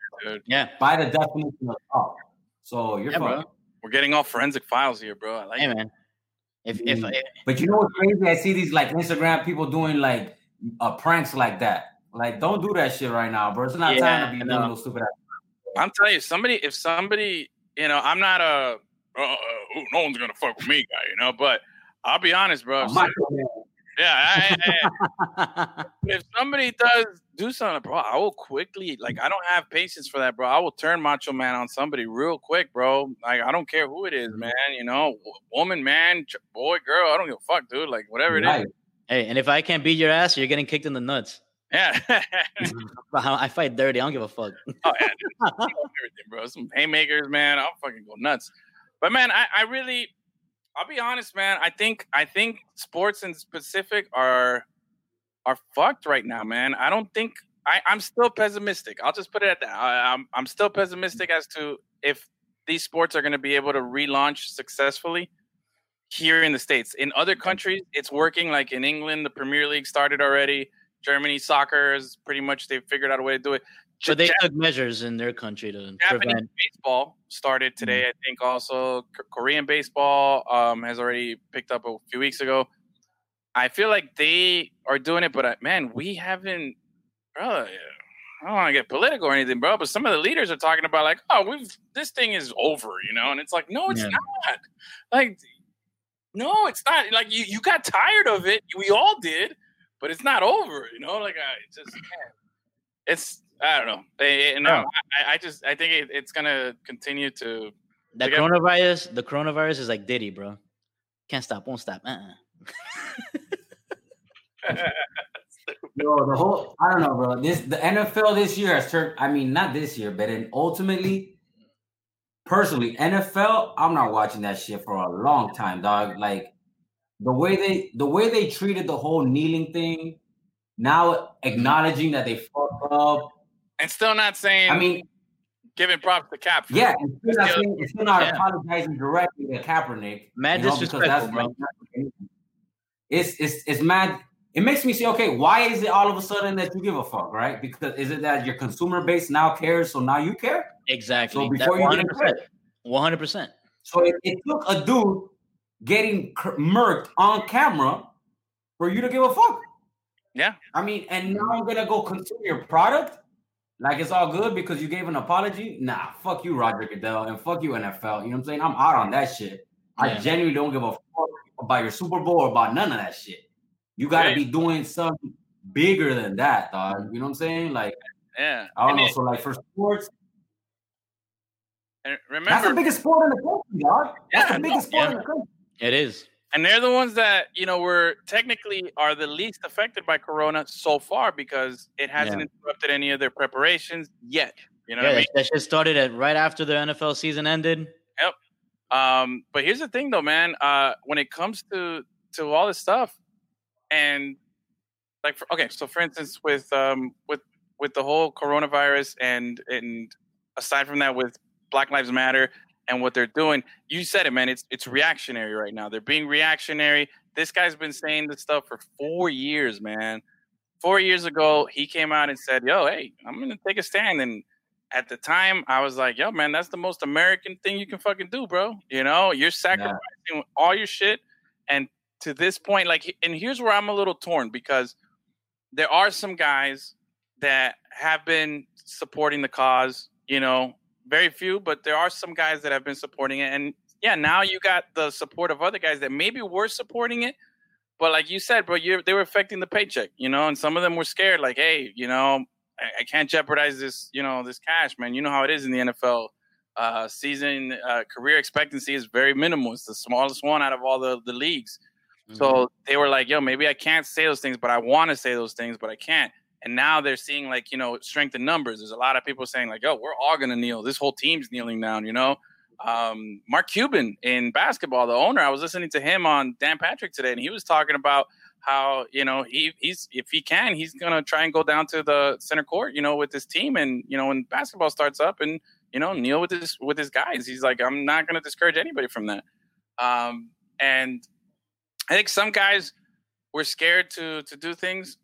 [SPEAKER 5] Yeah.
[SPEAKER 6] By the definition of assault. So you're
[SPEAKER 5] Yeah, bro.
[SPEAKER 3] We're getting all forensic files here, bro. I like
[SPEAKER 5] Hey,
[SPEAKER 3] it.
[SPEAKER 5] man. If if
[SPEAKER 6] Mm. But you know what's crazy? I see these like Instagram people doing like uh, pranks like that. Like, don't do that shit right now, bro. It's not
[SPEAKER 5] Yeah,
[SPEAKER 6] time to be
[SPEAKER 5] I
[SPEAKER 6] doing those stupid ass.
[SPEAKER 3] I'm telling you, somebody, if somebody, you know, I'm not a, uh, uh, no one's gonna fuck with me, guy, you know. But I'll be honest, bro. If
[SPEAKER 6] Macho
[SPEAKER 3] some-
[SPEAKER 6] Man.
[SPEAKER 3] Yeah, I, I- if somebody does do something, bro, I will quickly, like, I don't have patience for that, bro. I will turn Macho Man on somebody real quick, bro. Like, I don't care who it is, mm-hmm. man. You know, woman, man, boy, girl. I don't give a fuck, dude. Like, whatever it is.
[SPEAKER 6] Right.
[SPEAKER 5] hey, and if I can't beat your ass, you're getting kicked in the nuts.
[SPEAKER 3] Yeah.
[SPEAKER 5] I fight dirty. I don't give a fuck.
[SPEAKER 3] Oh yeah, dude. everything, bro. Some haymakers, man. I'll fucking go nuts. But man, I, I really, I'll be honest, man. I think I think sports in specific are are fucked right now, man. I don't think I, I'm still pessimistic. I'll just put it at that. I, I'm I'm still pessimistic as to if these sports are going to be able to relaunch successfully here in the states. In other countries, it's working. Like in England, the Premier League started already. Germany soccer is pretty much they've figured out a way to do it.
[SPEAKER 5] But they
[SPEAKER 3] Jap-
[SPEAKER 5] took measures in their country to
[SPEAKER 3] Japanese
[SPEAKER 5] prevent.
[SPEAKER 3] baseball started today. I think also K- Korean baseball um, has already picked up a few weeks ago. I feel like they are doing it, but uh, man, we haven't. Bro, I don't want to get political or anything, bro. But some of the leaders are talking about like, oh, we've this thing is over, you know, and it's like, no, it's
[SPEAKER 5] Yeah.
[SPEAKER 3] not. Like, no, it's not. Like you, you got tired of it. We all did, but it's not over, you know. Like I it's just, man, it's I don't know. No, oh.
[SPEAKER 5] Yeah.
[SPEAKER 3] I, I just I think it, it's gonna continue to.
[SPEAKER 5] The
[SPEAKER 3] They got-
[SPEAKER 5] coronavirus, the coronavirus is like Diddy, bro. Can't stop, won't stop. Uh-uh.
[SPEAKER 6] Yo, the whole I don't know, bro. This the NFL this year has turned. I mean, not this year, but then ultimately, personally, NFL. I'm not watching that shit for a long time, dog. Like the way they the way they treated the whole kneeling thing. Now acknowledging that they fucked up.
[SPEAKER 3] And still not saying.
[SPEAKER 6] I mean,
[SPEAKER 3] giving props to Cap. for
[SPEAKER 6] yeah,
[SPEAKER 3] it.
[SPEAKER 6] and still not, saying, and still not
[SPEAKER 5] Yeah.
[SPEAKER 6] apologizing directly to Kaepernick.
[SPEAKER 5] Mad
[SPEAKER 6] you know, because
[SPEAKER 5] disrespectful,
[SPEAKER 6] that's
[SPEAKER 5] bro.
[SPEAKER 6] it's it's it's mad. It makes me say, okay, why is it all of a sudden that you give a fuck, right? Because is it that your consumer base now cares, so now you care?
[SPEAKER 5] Exactly.
[SPEAKER 6] So
[SPEAKER 5] That
[SPEAKER 6] before you get
[SPEAKER 5] 100%. 100%.
[SPEAKER 6] So it, it took a dude getting cr- murked on camera for you to give a fuck.
[SPEAKER 3] Yeah.
[SPEAKER 6] I mean, and now I'm gonna go consume your product like it's all good because you gave an apology. Nah, fuck you, Roger Goodell, and fuck you, NFL. You know what I'm saying? I'm out on that shit. I genuinely don't give a fuck about your Super Bowl or about none of that shit. You gotta
[SPEAKER 3] Right.
[SPEAKER 6] be doing something bigger than that, dog. You know what I'm saying? Like,
[SPEAKER 3] Yeah.
[SPEAKER 6] I don't
[SPEAKER 3] And
[SPEAKER 6] know.
[SPEAKER 3] it-
[SPEAKER 6] So, like for sports,
[SPEAKER 3] and
[SPEAKER 6] that's the biggest sport in the country, dog. That's
[SPEAKER 3] Yeah,
[SPEAKER 6] the biggest sport
[SPEAKER 5] yeah.
[SPEAKER 6] in the country.
[SPEAKER 5] It is.
[SPEAKER 3] And they're the ones that you know were technically are the least affected by Corona so far because it hasn't
[SPEAKER 5] Yeah.
[SPEAKER 3] interrupted any of their preparations yet. You know
[SPEAKER 5] yeah,
[SPEAKER 3] what I mean?
[SPEAKER 5] that, shit started at right after the NFL season ended.
[SPEAKER 3] Um, but here's the thing, though, man. Uh, when it comes to to all this stuff, and like, for, okay, so for instance, with um, with with the whole coronavirus, and and aside from that, with Black Lives Matter and what they're doing, you said it, man. It's it's reactionary right now. They're being reactionary. This guy's been saying this stuff for four years, man. Four years ago, he came out and said, "Yo, hey, I'm gonna take a stand." And at the time, I was like, "Yo, man, that's the most American thing you can fucking do, bro. You know, you're sacrificing all your shit." And to this point, like, and here's where I'm a little torn because there are some guys that have been supporting the cause. You know, very few, but there are some guys that have been supporting it. And yeah, now you got the support of other guys that maybe were supporting it, but like you said, bro, you they were affecting the paycheck, you know, and some of them were scared, like, hey, you know, I, I can't jeopardize this, you know, this cash, man. You know how it is in the NFL. Uh, season uh, career expectancy is very minimal. It's the smallest one out of all the, the leagues.
[SPEAKER 5] Mm-hmm.
[SPEAKER 3] So they were like, yo, maybe I can't say those things, but I want to say those things, but I can't. And now they're seeing like you know strength in numbers. There's a lot of people saying like, oh, we're all gonna kneel. This whole team's kneeling down." You know, um, Mark Cuban in basketball, the owner. I was listening to him on Dan Patrick today, and he was talking about how you know he he's if he can, he's gonna try and go down to the center court, you know, with his team, and you know when basketball starts up, and you know kneel with his with his guys. He's like, I'm not gonna discourage anybody from that. Um, and I think some guys were scared to to do things,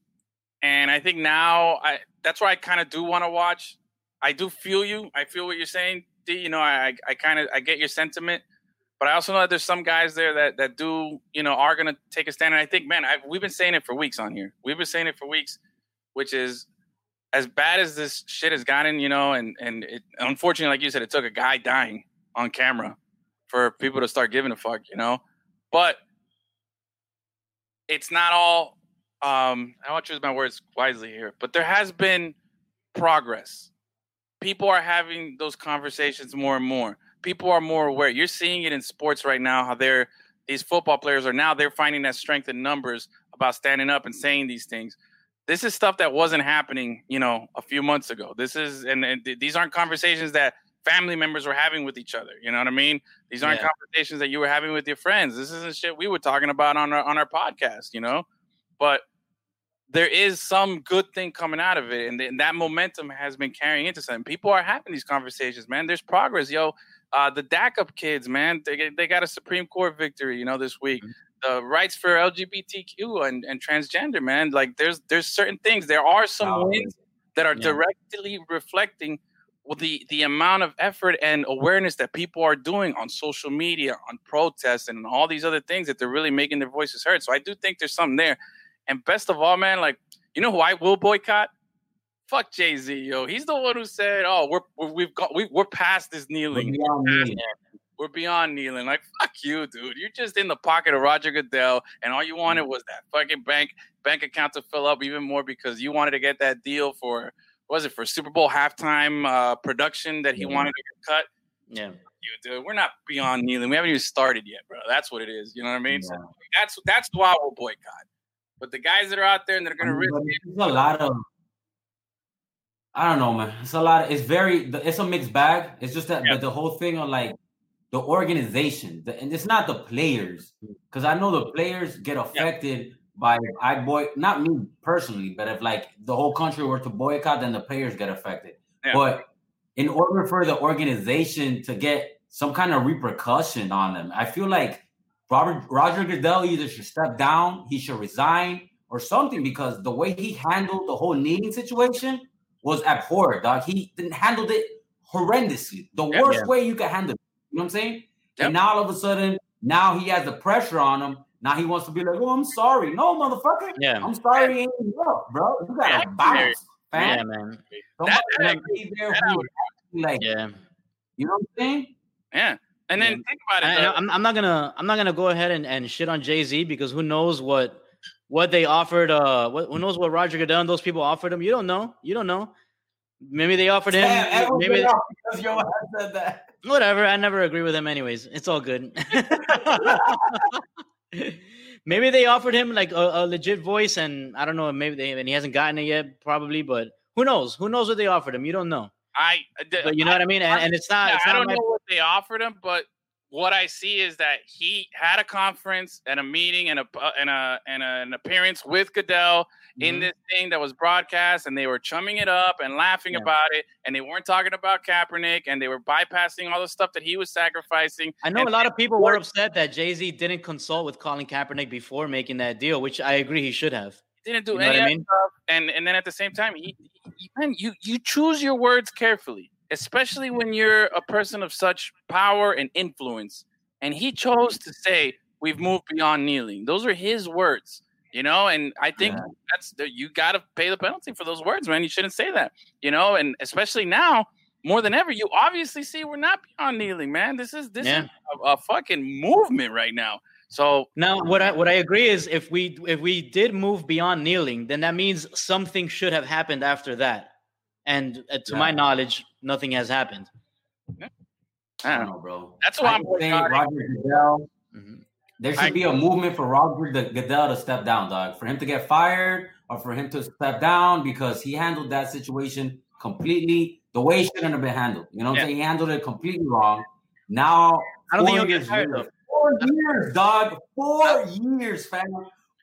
[SPEAKER 3] and I think now I that's why I kind of do want to watch. I do feel you. I feel what you're saying, D. You know, I I kind of I get your sentiment, but I also know that there's some guys there that that do you know are gonna take a stand. And I think, man, i we've been saying it for weeks on here. We've been saying it for weeks, which is as bad as this shit has gotten, you know, and and it, unfortunately, like you said, it took a guy dying on camera for people to start giving a fuck, you know. But it's not all. Um, I want to choose my words wisely here, but there has been progress. People are having those conversations more and more. People are more aware. You're seeing it in sports right now. How they're these football players are now they're finding that strength in numbers about standing up and saying these things. This is stuff that wasn't happening, you know, a few months ago. This is and, and these aren't conversations that family members were having with each other. You know what I mean? These aren't yeah. conversations that you were having with your friends. This isn't shit we were talking about on our on our podcast. You know, but there is some good thing coming out of it, and, th- and that momentum has been carrying into something. People are having these conversations, man. There's progress, yo. Uh, the DACA kids, man, they they got a Supreme Court victory, you know, this week. Mm-hmm. The rights for LGBTQ and, and transgender, man. Like there's there's certain things. There are some oh, wins that are yeah. directly reflecting the the amount of effort and awareness that people are doing on social media, on protests, and all these other things that they're really making their voices heard. So I do think there's something there. And best of all, man, like you know who I will boycott? Fuck Jay Z, yo. He's the one who said, "Oh, we're, we have got we, we're past this kneeling. We're beyond, kneeling. we're beyond kneeling." Like fuck you, dude. You're just in the pocket of Roger Goodell, and all you wanted was that fucking bank bank account to fill up even more because you wanted to get that deal for was it for Super Bowl halftime uh, production that he wanted to get cut?
[SPEAKER 5] Yeah.
[SPEAKER 3] You, dude, we're not beyond kneeling. We haven't even started yet, bro. That's what it is. You know what I mean? Yeah. So that's that's why we'll boycott. But the guys that are out there and they're gonna I mean, risk
[SPEAKER 6] it. a lot of I don't know, man. It's a lot. Of, it's very. It's a mixed bag. It's just that, yeah. but the whole thing on like the organization, the, and it's not the players, mm. because I know the players get affected by I boy not me personally, but if like the whole country were to boycott, then the players get affected. Yeah. But in order for the organization to get some kind of repercussion on them, I feel like Robert Roger Goodell either should step down, he should resign, or something because the way he handled the whole kneeling situation was abhorrent, dog. He handled it horrendously, the yep, worst yeah. way you could handle it. You know what I'm saying? Yep. And now all of a sudden, now he has the pressure on him now he wants to be like, oh, I'm sorry. No, motherfucker.
[SPEAKER 5] Yeah.
[SPEAKER 6] I'm sorry. Ain't enough, bro. You gotta bounce,
[SPEAKER 5] fam. Yeah, man.
[SPEAKER 6] That, that, be there that, like,
[SPEAKER 5] yeah.
[SPEAKER 6] You know what I'm saying?
[SPEAKER 3] Yeah. And then yeah. think about it.
[SPEAKER 5] I, I'm, I'm not gonna I'm not gonna go ahead and, and shit on Jay Z because who knows what what they offered. Uh, what, who knows what Roger Goodell and those people offered him? You don't know. You don't know. Maybe they offered him.
[SPEAKER 6] Damn,
[SPEAKER 5] maybe
[SPEAKER 6] they, because yo said that.
[SPEAKER 5] Whatever. I never agree with him. Anyways, it's all good. maybe they offered him like a, a, legit voice, and I don't know. Maybe they and he hasn't gotten it yet, probably. But who knows? Who knows what they offered him? You don't know.
[SPEAKER 3] I,
[SPEAKER 5] but you know I, what I mean. And, and it's not.
[SPEAKER 3] Yeah,
[SPEAKER 5] it's
[SPEAKER 3] not
[SPEAKER 5] I
[SPEAKER 3] don't
[SPEAKER 5] my,
[SPEAKER 3] know what they offered him, but what I see is that he had a conference and a meeting and a uh, and a and a, an appearance with Goodell mm-hmm. in this thing that was broadcast, and they were chumming it up and laughing yeah. about it, and they weren't talking about Kaepernick, and they were bypassing all the stuff that he was sacrificing.
[SPEAKER 5] I know
[SPEAKER 3] and,
[SPEAKER 5] a lot of people were upset that Jay Z didn't consult with Colin Kaepernick before making that deal, which I agree he should have.
[SPEAKER 3] Didn't do you know any I mean? stuff, and and then at the same time, he, he, man, you you choose your words carefully especially when you're a person of such power and influence. And he chose to say, We've moved beyond kneeling. Those are his words, you know, and I think yeah. that's you got to pay the penalty for those words, man. You shouldn't say that, you know, and especially now more than ever, you obviously see we're not beyond kneeling, man. This is this yeah. is a, a fucking movement right now. So
[SPEAKER 5] now, what I what I agree is, if we if we did move beyond kneeling, then that means something should have happened after that. And uh, to yeah. my knowledge, nothing has happened.
[SPEAKER 6] Yeah. I don't know, bro.
[SPEAKER 3] That's why I'm
[SPEAKER 6] saying Roger Goodell. Mm-hmm. There should I, be a movement for Roger Goodell to step down, dog. For him to get fired or for him to step down because he handled that situation completely the way it shouldn't have been handled. You know what
[SPEAKER 3] Yeah.
[SPEAKER 6] I'm saying? He handled it completely wrong. Now,
[SPEAKER 5] I don't think he'll get fired, though.
[SPEAKER 6] Four years, dog. Four years, fam.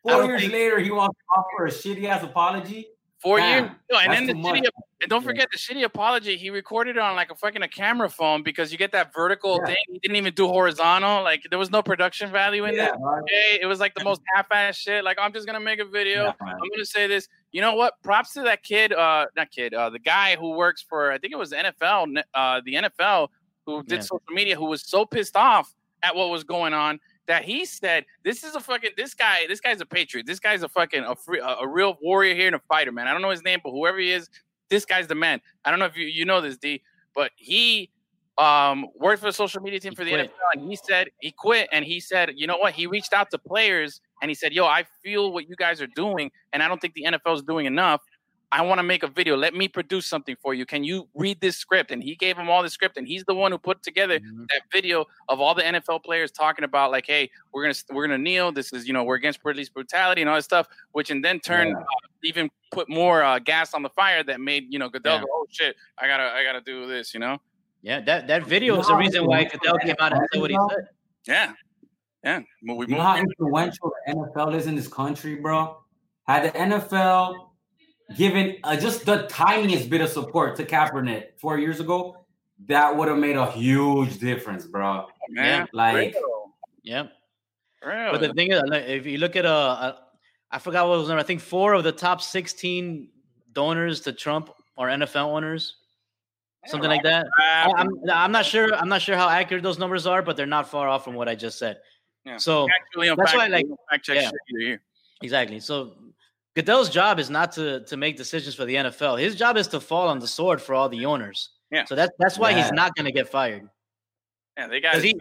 [SPEAKER 6] Four years
[SPEAKER 5] think-
[SPEAKER 6] later, he wants to offer a shitty ass apology.
[SPEAKER 3] Four
[SPEAKER 6] Damn,
[SPEAKER 3] years. No, and then the
[SPEAKER 6] too
[SPEAKER 3] shitty, and don't
[SPEAKER 6] Yeah.
[SPEAKER 3] forget the shitty apology. He recorded it on like a fucking a camera phone because you get that vertical
[SPEAKER 6] Yeah.
[SPEAKER 3] thing. He didn't even do horizontal. Like there was no production value in
[SPEAKER 6] Yeah,
[SPEAKER 3] it.
[SPEAKER 6] dog.
[SPEAKER 3] Okay, it was like the most half-ass shit. Like I'm just gonna make a video.
[SPEAKER 6] Yeah, man.
[SPEAKER 3] I'm gonna say this. You know what? Props to that kid. Uh, not kid. Uh, the guy who works for I think it was NFL. Uh, the NFL who did
[SPEAKER 5] Yeah.
[SPEAKER 3] social media who was so pissed off at what was going on that he said, "This is a fucking this guy. This guy's a patriot. This guy's a fucking a free, a, a real warrior here and a fighter, man. I don't know his name, but whoever he is, this guy's the man. I don't know if you you know this, D, but he." Um, worked for the social media team
[SPEAKER 5] He
[SPEAKER 3] for the
[SPEAKER 5] quit.
[SPEAKER 3] NFL, and he said he quit. And he said, you know what? He reached out to players and he said, "Yo, I feel what you guys are doing, and I don't think the NFL is doing enough. I want to make a video. Let me produce something for you. Can you read this script?" And he gave him all the script, and he's the one who put together
[SPEAKER 5] Mhm.
[SPEAKER 3] that video of all the NFL players talking about like, "Hey, we're gonna we're gonna kneel. This is you know we're against police brutality and all this stuff," which and then turn
[SPEAKER 6] Yeah.
[SPEAKER 3] uh, even put more uh, gas on the fire that made you know Goodell
[SPEAKER 5] Yeah.
[SPEAKER 3] go, "Oh shit, I gotta I gotta do this," you know?
[SPEAKER 5] Yeah, that, that video is the reason why Goodell came out and said what he said.
[SPEAKER 3] Yeah, yeah. Well, we
[SPEAKER 6] You know
[SPEAKER 3] moved-
[SPEAKER 6] how influential the NFL is in this country, bro? Had the NFL given uh, just the tiniest bit of support to Kaepernick four years ago, that would have made a huge difference, bro.
[SPEAKER 3] man.
[SPEAKER 6] Like,
[SPEAKER 3] Real.
[SPEAKER 5] Yeah.
[SPEAKER 3] Real.
[SPEAKER 5] But the thing is, if you look at uh, uh, I forgot what was number. I think four of the top sixteen donors to Trump are NFL owners, something like that. I, I'm I'm not sure. I'm not sure how accurate those numbers are, but they're not far off from what I just said.
[SPEAKER 3] Yeah.
[SPEAKER 5] So
[SPEAKER 3] actually,
[SPEAKER 5] That's
[SPEAKER 3] fact,
[SPEAKER 5] why, like,
[SPEAKER 3] fact check
[SPEAKER 5] yeah.
[SPEAKER 3] here.
[SPEAKER 5] exactly. So Goodell's job is not to to make decisions for the NFL. His job is to fall on the sword for all the owners.
[SPEAKER 3] Yeah.
[SPEAKER 5] So that's that's why
[SPEAKER 6] Yeah.
[SPEAKER 5] he's not going to get fired.
[SPEAKER 3] Yeah, they got
[SPEAKER 5] 'Cause
[SPEAKER 3] it.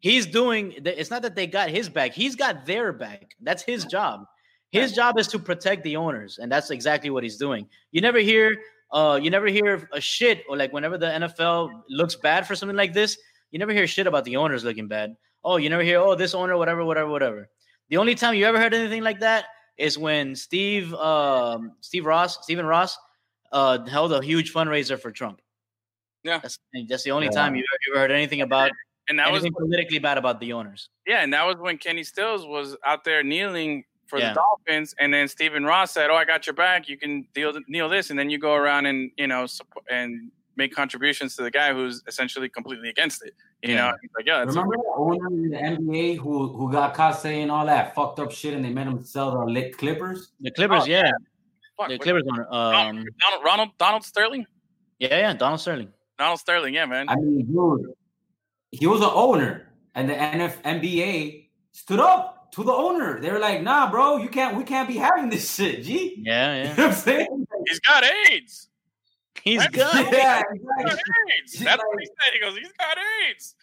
[SPEAKER 5] he, he's doing it's not that they got his back he's got their back that's his job his job is to protect the owners and that's exactly what he's doing you never hear uh you never hear a shit or like whenever the nfl looks bad for something like this you never hear shit about the owners looking bad oh you never hear oh this owner whatever whatever whatever the only time you ever heard anything like that is when steve um steve ross stephen ross uh held a huge fundraiser for trump
[SPEAKER 3] Yeah.
[SPEAKER 5] that's, that's the only
[SPEAKER 6] Yeah.
[SPEAKER 5] time you ever, you ever heard anything about
[SPEAKER 3] And that was
[SPEAKER 5] anything politically bad about the owners.
[SPEAKER 3] yeah, and that was when Kenny Stills was out there kneeling for
[SPEAKER 5] Yeah.
[SPEAKER 3] the Dolphins, and then Stephen Ross said, "Oh, I got your back. You can deal kneel this," and then you go around and you know support, and make contributions to the guy who's essentially completely against it. You
[SPEAKER 5] Yeah.
[SPEAKER 3] know, he's like, yeah, that's
[SPEAKER 6] remember the owner in the NBA who who got caught saying all that fucked up shit and they made him sell the lit Clippers?
[SPEAKER 5] The Clippers,
[SPEAKER 3] Oh,
[SPEAKER 5] yeah,
[SPEAKER 3] fuck,
[SPEAKER 5] the Clippers owner.
[SPEAKER 3] Ronald,
[SPEAKER 5] Um,
[SPEAKER 3] Donald, Ronald Donald Sterling.
[SPEAKER 5] yeah, yeah, Donald Sterling.
[SPEAKER 3] Donald Sterling, yeah, man.
[SPEAKER 6] I mean, dude, he was an owner, and the NF NBA stood up to the owner. They were like, "Nah, bro, you can't. We can't be having this shit." G.
[SPEAKER 5] Yeah,
[SPEAKER 6] You
[SPEAKER 5] yeah.
[SPEAKER 6] know what I'm saying?
[SPEAKER 3] He's got AIDS.
[SPEAKER 5] He's good.
[SPEAKER 6] yeah,
[SPEAKER 3] He's got
[SPEAKER 6] exactly.
[SPEAKER 3] AIDS. That's what he said. He goes, he's got AIDS.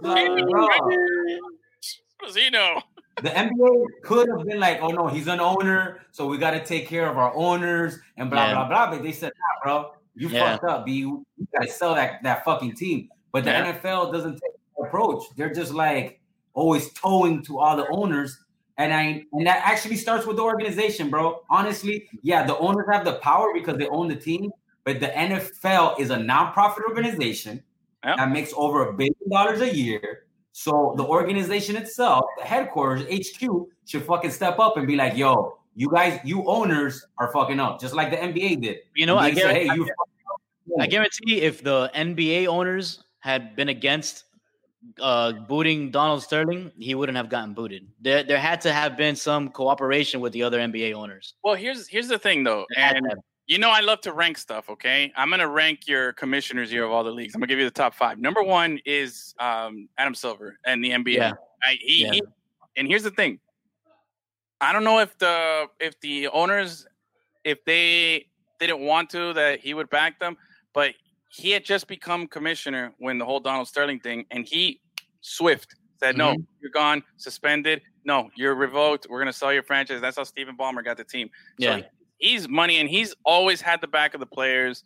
[SPEAKER 6] Like, bro,
[SPEAKER 3] What does he know?
[SPEAKER 6] the NBA could have been like, "Oh no, he's an owner, so we got to take care of our owners and blah
[SPEAKER 5] Yeah.
[SPEAKER 6] blah blah." But they said, "Nah, bro, you
[SPEAKER 5] Yeah.
[SPEAKER 6] fucked up. B. You got to sell that that fucking team." But the
[SPEAKER 3] Yeah.
[SPEAKER 6] NFL doesn't take that approach. They're just like always towing to all the owners. And I and that actually starts with the organization, bro. Honestly, yeah, the owners have the power because they own the team, but the NFL is a nonprofit organization
[SPEAKER 3] Yeah.
[SPEAKER 6] that makes over a billion dollars a year. So the organization itself, the headquarters, HQ, should fucking step up and be like, "Yo, you guys, you owners are fucking up," just like the NBA did.
[SPEAKER 5] You know, I
[SPEAKER 6] NBA said,
[SPEAKER 5] guarantee,
[SPEAKER 6] "Hey, you."
[SPEAKER 5] I guarantee if the NBA owners had been against uh, booting Donald Sterling, he wouldn't have gotten booted. There, there had to have been some cooperation with the other NBA owners.
[SPEAKER 3] Well, here's here's the thing though, and you know I love to rank stuff. Okay, I'm gonna rank your commissioners here of all the leagues. I'm gonna give you the top five. Number one is um, Adam Silver and the NBA.
[SPEAKER 5] Yeah.
[SPEAKER 3] I, he,
[SPEAKER 5] Yeah.
[SPEAKER 3] he- and here's the thing. I don't know if the if the owners if they didn't want to that he would back them, but he had just become commissioner when the whole Donald Sterling thing, and he swift said, "No,
[SPEAKER 5] Mm-hmm.
[SPEAKER 3] you're gone, suspended. No, you're revoked. We're gonna sell your franchise." That's how Stephen Ballmer got the team. So
[SPEAKER 5] Yeah.
[SPEAKER 3] he's money, and he's always had the back of the players,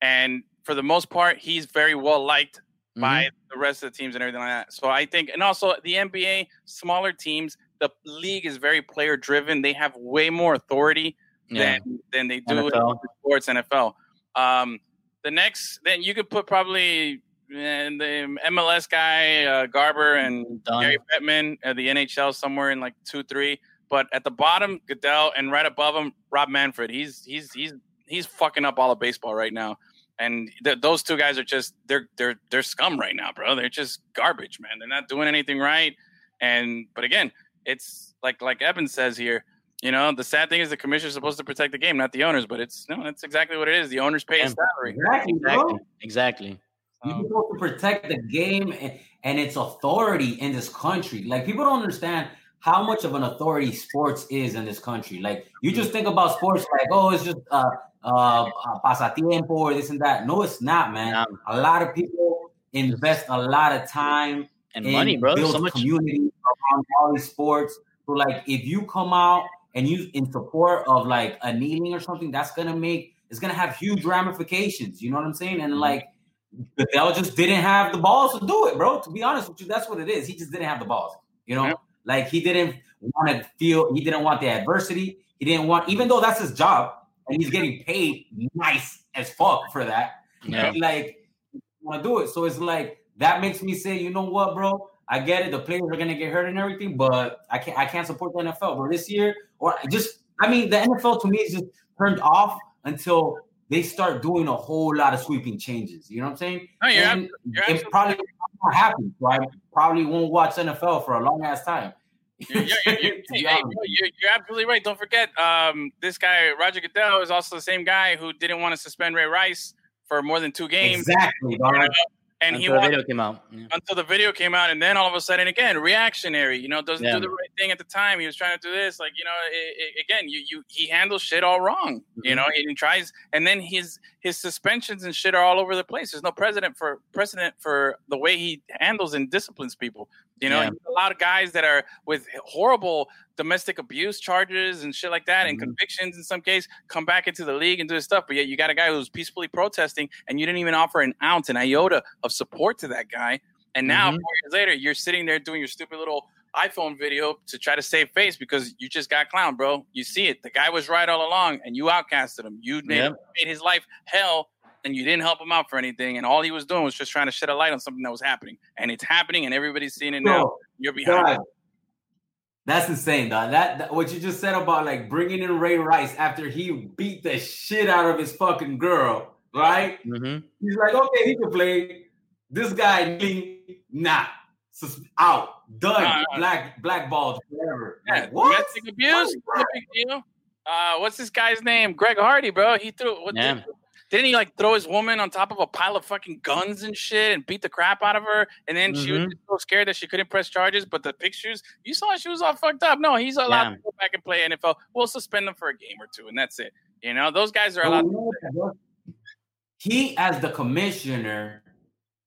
[SPEAKER 3] and for the most part, he's very well liked
[SPEAKER 5] Mm-hmm.
[SPEAKER 3] by the rest of the teams and everything like that. So I think, and also the NBA, smaller teams the league is very player driven. They have way more authority
[SPEAKER 5] Yeah.
[SPEAKER 3] than than they do in sports NFL. Um, the next, then you could put probably and the MLS guy uh, Garber and
[SPEAKER 5] Done.
[SPEAKER 3] Gary Bettman, uh, the NHL somewhere in like two three. But at the bottom, Goodell, and right above him, Rob Manfred. He's he's he's he's fucking up all of baseball right now. And th- those two guys are just they're they're they're scum right now, bro. They're just garbage, man. They're not doing anything right. And but again, it's like like Evan says here. You know, the sad thing is the commissioner's supposed to protect the game, not the owners. But it's no, that's exactly what it is. The owners pay a salary.
[SPEAKER 6] Exactly, bro.
[SPEAKER 5] Exactly. Exactly.
[SPEAKER 6] You're supposed to protect the game and, and its authority in this country. Like people don't understand how much of an authority sports is in this country. Like you just think about sports like, oh, it's just uh uh, uh pasatiempo or this and that. No, it's not, man.
[SPEAKER 5] Yeah.
[SPEAKER 6] A lot of people invest a lot of time
[SPEAKER 5] And
[SPEAKER 6] and
[SPEAKER 5] money, bro.
[SPEAKER 6] build
[SPEAKER 5] So much.
[SPEAKER 6] community around all these sports. So like if you come out and you in support of like a kneeling or something, that's gonna make it's gonna have huge ramifications. You know what I'm saying?
[SPEAKER 5] Mm-hmm.
[SPEAKER 6] And like Goodell just didn't have the balls to do it, bro. To be honest with you, that's what it is. He just didn't have the balls. You know,
[SPEAKER 3] Yeah.
[SPEAKER 6] like he didn't want to feel he didn't want the adversity. He didn't want, even though that's his job and he's getting paid nice as fuck for that
[SPEAKER 5] Yeah.
[SPEAKER 6] like want to do it. So it's like that makes me say, you know what, bro? I get it. The players are gonna get hurt and everything, but I can't I can't support the NFL. But this year, or just I mean, the NFL to me is just turned off until they start doing a whole lot of sweeping changes. You know what I'm saying?
[SPEAKER 3] No, you're
[SPEAKER 6] and
[SPEAKER 3] you're
[SPEAKER 6] it probably won't happen. So I probably won't watch NFL for a long ass time.
[SPEAKER 3] You're, you're, you're, hey,
[SPEAKER 6] be
[SPEAKER 3] hey,
[SPEAKER 6] honest.
[SPEAKER 3] bro, you're, you're absolutely right. Don't forget, um, this guy Roger Goodell is also the same guy who didn't want to suspend Ray Rice for more than two games,
[SPEAKER 6] exactly,
[SPEAKER 3] and he
[SPEAKER 5] Until the video came out. Yeah.
[SPEAKER 3] until the video came out, and then all of a sudden, again, reactionary. You know, doesn't
[SPEAKER 5] Yeah.
[SPEAKER 3] do the right thing at the time. He was trying to do this, like you know, it, it- again, you you he handles shit all wrong. You
[SPEAKER 5] Mhm.
[SPEAKER 3] know, and he tries, and then his his suspensions and shit are all over the place. There's no precedent for precedent for the way he handles and disciplines people. You know,
[SPEAKER 5] Yeah.
[SPEAKER 3] a lot of guys that are with horrible domestic abuse charges and shit like that, and
[SPEAKER 6] Mhm.
[SPEAKER 3] convictions in some case, come back into the league and do this stuff. But yet, you got a guy who's peacefully protesting, and you didn't even offer an ounce, an iota of support to that guy. And now,
[SPEAKER 5] Mhm.
[SPEAKER 3] four years later, you're sitting there doing your stupid little iPhone video to try to save face because you just got clowned, bro. You see it. The guy was right all along, and you outcasted him. You made,
[SPEAKER 5] Yep.
[SPEAKER 3] made his life hell, and you didn't help him out for anything. And all he was doing was just trying to shed a light on something that was happening, and it's happening, and everybody's seeing it now. You're behind.
[SPEAKER 6] God, that's insane, dog. That, that what you just said about like bringing in Ray Rice after he beat the shit out of his fucking girl, right?
[SPEAKER 5] hmm
[SPEAKER 6] He's like, okay, he can play. This guy, me, nah, Sus- out, done,
[SPEAKER 3] Nah.
[SPEAKER 6] black, blackballed, whatever.
[SPEAKER 3] Yeah,
[SPEAKER 6] Like, what?
[SPEAKER 3] domestic abuse,
[SPEAKER 6] What?
[SPEAKER 3] no. Uh, what's this guy's name? Greg Hardy, bro. He threw. What,
[SPEAKER 5] Yeah.
[SPEAKER 3] Didn't he like throw his woman on top of a pile of fucking guns and shit and beat the crap out of her? And then she was
[SPEAKER 5] Mhm.
[SPEAKER 3] so scared that she couldn't press charges. But the pictures, you saw she was all fucked up. No, he's allowed
[SPEAKER 5] Yeah.
[SPEAKER 3] to go back and play NFL. We'll suspend him for a game or two, and that's it. You know, those guys are allowed.
[SPEAKER 6] we know? He, as the commissioner,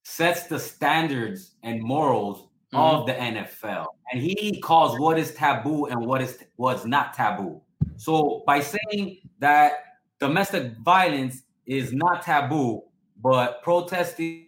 [SPEAKER 6] sets the standards and morals of the NFL, and he calls what is taboo and what is what's not taboo. So by saying that domestic violence is not taboo, but protesting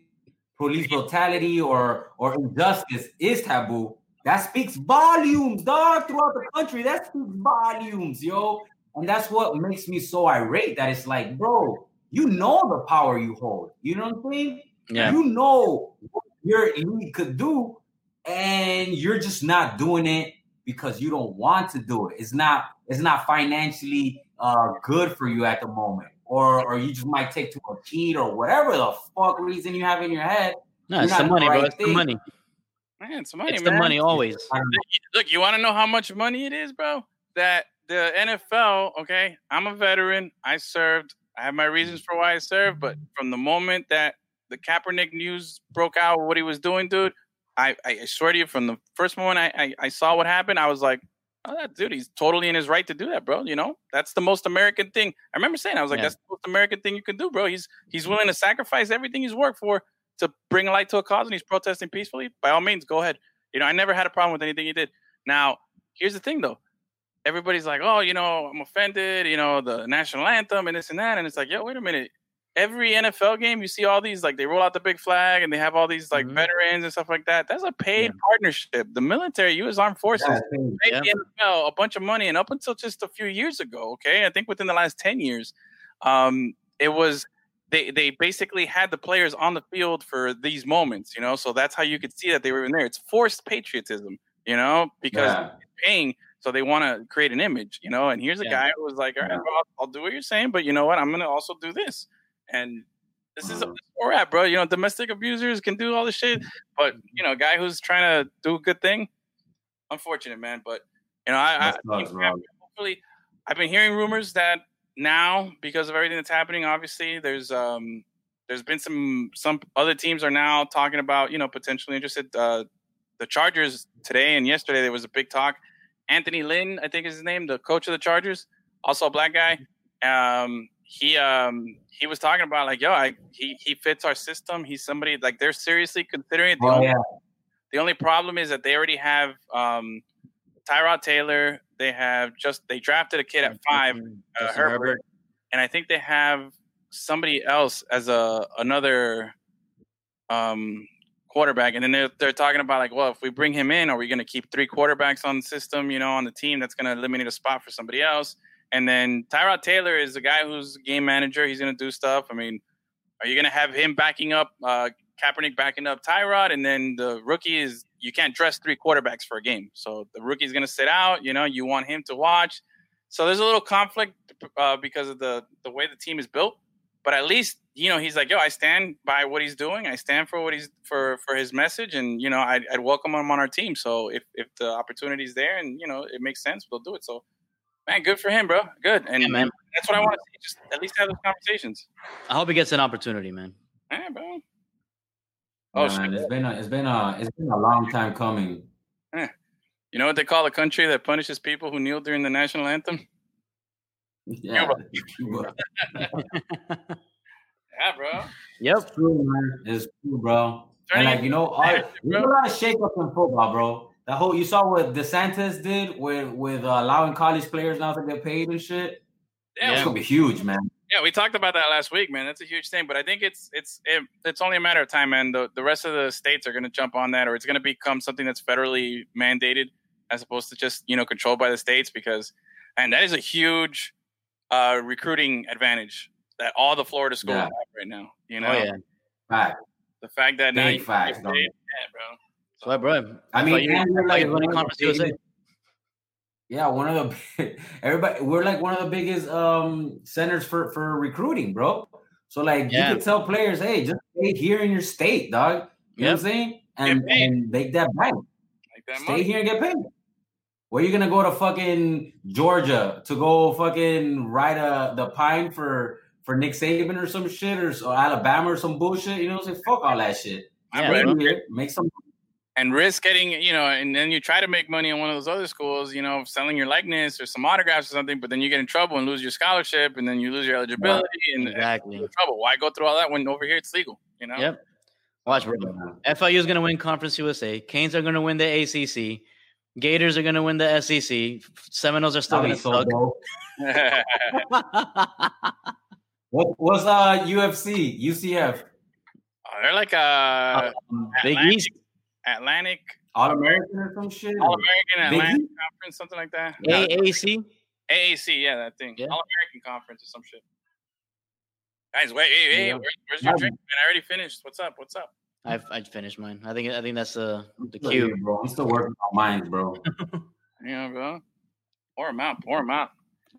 [SPEAKER 6] police brutality or or injustice is taboo, that speaks volumes, dog, throughout the country. That speaks volumes, yo. And that's what makes me so irate that it's like, bro, you know the power you hold. You know what I'm saying?
[SPEAKER 5] Yeah.
[SPEAKER 6] You know what your league could do, and you're just not doing it because you don't want to do it. It's not it's not financially uh good for you at the moment. Or or you just might take to a cheat or whatever the fuck reason you have in your head.
[SPEAKER 5] No, it's the money,
[SPEAKER 6] the
[SPEAKER 5] bro.
[SPEAKER 6] right
[SPEAKER 5] It's the money.
[SPEAKER 3] Man, it's money,
[SPEAKER 5] It's
[SPEAKER 3] man.
[SPEAKER 5] the money always.
[SPEAKER 6] I don't know.
[SPEAKER 3] Look, you want to know how much money it is, bro? That the NFL, okay, I'm a veteran. I served. I have my reasons for why I served, but from the moment that the Kaepernick news broke out, what he was doing, dude, I, I swear to you, from the first moment I, I, I saw what happened, I was like, oh, that dude, he's totally in his right to do that, bro. You know, that's the most American thing. I remember saying, I was like,
[SPEAKER 5] Yeah.
[SPEAKER 3] that's the most American thing you can do, bro. He's he's willing to sacrifice everything he's worked for to bring light to a cause, and he's protesting peacefully. By all means, go ahead. You know, I never had a problem with anything he did. Now, here's the thing, though. Everybody's like, oh, you know, I'm offended, you know, the national anthem and this and that. And it's like, yo, wait a minute. Every NFL game, you see all these like they roll out the big flag and they have all these like
[SPEAKER 5] Mhm.
[SPEAKER 3] veterans and stuff like that. That's a paid partnership. The military, U.S. Armed Forces,
[SPEAKER 6] Yeah,
[SPEAKER 3] paid
[SPEAKER 5] Yeah.
[SPEAKER 3] the NFL a bunch of money, and up until just a few years ago, okay, I think within the last ten years, um, it was they they basically had the players on the field for these moments, you know. So that's how you could see that they were in there. It's forced patriotism, you know, because
[SPEAKER 6] yeah.
[SPEAKER 3] paying, so they want to create an image, you know. And here's a
[SPEAKER 5] Yeah.
[SPEAKER 3] guy who was like, "All right,
[SPEAKER 6] Yeah.
[SPEAKER 3] bro, I'll, do what you're saying, but you know what? I'm gonna also do this." And this is where we're at, bro. You know, domestic abusers can do all this shit, but you know, a guy who's trying to do a good thing, unfortunate, man. But you know, I, I hopefully, I've been hearing rumors that now, because of everything that's happening, obviously, there's um, there's been some some other teams are now talking about you know potentially interested. Uh, the Chargers today and yesterday there was a big talk. Anthony Lynn, I think is his name, the coach of the Chargers, also a black guy. Um, he um he was talking about like yo, I he he fits our system. He's somebody like they're seriously considering it. The
[SPEAKER 6] Oh
[SPEAKER 3] only
[SPEAKER 6] yeah.
[SPEAKER 3] the only problem is that they already have um, Tyrod Taylor. They have just they drafted a kid at five, uh,
[SPEAKER 5] Justin
[SPEAKER 3] Herbert, and I think they have somebody else as a another um, quarterback. And then they're they're talking about like, well, if we bring him in, are we going to keep three quarterbacks on the system? You know, on the team that's going to eliminate a spot for somebody else. And then Tyrod Taylor is the guy who's game manager. He's going to do stuff. I mean, are you going to have him backing up uh, Kaepernick backing up Tyrod, and then the rookie is you can't dress three quarterbacks for a game. So the rookie's going to sit out. You know, you want him to watch. So there's a little conflict uh, because of the the way the team is built. But at least you know he's like, yo, I stand by what he's doing. I stand for what he's for for his message, and you know I'd, I'd welcome him on our team. So if if the opportunity's there and you know it makes sense, we'll do it. So man, good for him, bro. Good, and
[SPEAKER 5] Yeah, man.
[SPEAKER 3] that's what I want to see. Just at least have those conversations.
[SPEAKER 5] I hope he gets an opportunity, man.
[SPEAKER 3] Yeah, bro.
[SPEAKER 6] Oh,
[SPEAKER 3] Oh,
[SPEAKER 6] man, it's been a, it's been a it's been a long time coming. Yeah.
[SPEAKER 3] You know what they call a country that punishes people who kneel during the national anthem?
[SPEAKER 6] Yeah,
[SPEAKER 3] Cuba. Yeah, bro.
[SPEAKER 5] Yep.
[SPEAKER 6] it's true, man. It's true, bro. And like you know, all, there's a lot of shakeups in football, bro. The whole you saw what DeSantis did with with uh, allowing college players now to get paid and shit.
[SPEAKER 3] Yeah,
[SPEAKER 6] It's gonna be huge, man.
[SPEAKER 3] Yeah, we talked about that last week, man. That's a huge thing, but I think it's it's it, it's only a matter of time, man. The the rest of the states are going to jump on that, or it's going to become something that's federally mandated as opposed to just you know controlled by the states. Because and that is a huge uh, recruiting advantage that all the Florida schools
[SPEAKER 6] Yeah.
[SPEAKER 3] have right now. You know,
[SPEAKER 5] Oh yeah.
[SPEAKER 6] Fact.
[SPEAKER 3] the fact that now you
[SPEAKER 6] dog.
[SPEAKER 3] yeah, bro.
[SPEAKER 5] So, bro.
[SPEAKER 6] I mean,
[SPEAKER 5] you-
[SPEAKER 6] like
[SPEAKER 5] you
[SPEAKER 6] one of the
[SPEAKER 5] Conference USA.
[SPEAKER 6] biggest- Yeah, one of the everybody. We're like one of the biggest um centers for for recruiting, bro. So like
[SPEAKER 5] Yeah.
[SPEAKER 6] you could tell players, hey, just stay here in your state, dog. You know what I'm saying? And and make that bank.
[SPEAKER 3] Like that
[SPEAKER 6] Stay
[SPEAKER 3] money.
[SPEAKER 6] here and get paid. Where you gonna go to fucking Georgia to go fucking ride a the pine for for Nick Saban or some shit or, or Alabama or some bullshit? You know what I'm saying? Fuck all that shit.
[SPEAKER 3] I'm
[SPEAKER 5] Yeah,
[SPEAKER 6] Stay
[SPEAKER 3] ready.
[SPEAKER 5] bro.
[SPEAKER 6] here, make some.
[SPEAKER 3] And risk getting you know and then you try to make money in one of those other schools you know selling your likeness or some autographs or something but then you get in trouble and lose your scholarship and then you lose your eligibility and, and
[SPEAKER 5] Exactly.
[SPEAKER 3] you're trouble why go through all that when over here it's legal you know
[SPEAKER 5] Yep. Watch, bro. FIU is going to win Conference USA. Canes are going to win the ACC. Gators are going to win the SEC. Seminoles are still going to
[SPEAKER 6] so
[SPEAKER 5] suck.
[SPEAKER 6] dope. What what's uh UFC UCF
[SPEAKER 3] Oh, they're like a
[SPEAKER 6] um,
[SPEAKER 5] Big
[SPEAKER 3] Atlantic,
[SPEAKER 5] East.
[SPEAKER 3] Atlantic
[SPEAKER 6] All American or some shit?
[SPEAKER 3] All American Atlantic
[SPEAKER 6] East?
[SPEAKER 3] Conference something like that
[SPEAKER 5] AAC.
[SPEAKER 3] AAC yeah that thing
[SPEAKER 5] Yeah.
[SPEAKER 3] All American Conference or some shit guys wait hey hey
[SPEAKER 5] Yeah.
[SPEAKER 3] where, where's your drink man I already finished what's up what's up
[SPEAKER 5] I've I finished mine. I think I think that's uh, the
[SPEAKER 6] Still
[SPEAKER 5] cue.
[SPEAKER 6] bro. I'm still working on mine, bro.
[SPEAKER 3] yeah bro pour them out pour them out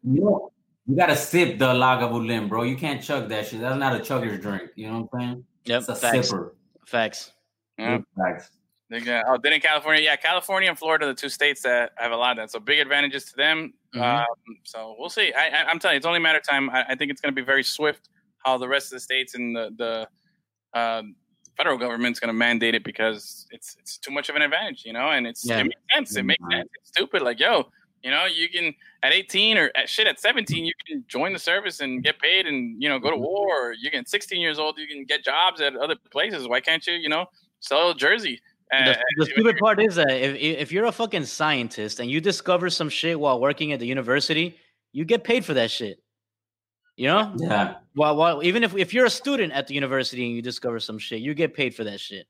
[SPEAKER 6] You know, you gotta sip the Lagavulin, bro. You can't chug that shit. That's not a chugger's drink. You know what I'm saying?
[SPEAKER 5] Yep.
[SPEAKER 6] It's a
[SPEAKER 5] Facts.
[SPEAKER 6] sipper.
[SPEAKER 5] Facts.
[SPEAKER 3] yeah.
[SPEAKER 6] Facts.
[SPEAKER 3] Oh, then in California, yeah, California and Florida, the two states that have a lot of that. So big advantages to them.
[SPEAKER 5] Mhm.
[SPEAKER 3] Um, so we'll see. I, I'm telling you, it's only a matter of time. I, I think it's going to be very swift how the rest of the states and the the um, federal government's going to mandate it because it's it's too much of an advantage, you know. And it's
[SPEAKER 5] Yeah.
[SPEAKER 3] it makes sense. It makes sense. It's stupid. Like yo, you know, you can at 18 or at shit at 17, you can join the service and get paid and you know go to war. Or you can 16 years old, you can get jobs at other places. Why can't you, you know, sell a jersey?
[SPEAKER 5] The,
[SPEAKER 3] Uh,
[SPEAKER 5] the stupid part is that if if you're a fucking scientist and you discover some shit while working at the university, you get paid for that shit. You know?
[SPEAKER 6] Yeah.
[SPEAKER 5] Well, well, even if if you're a student at the university and you discover some shit, you get paid for that shit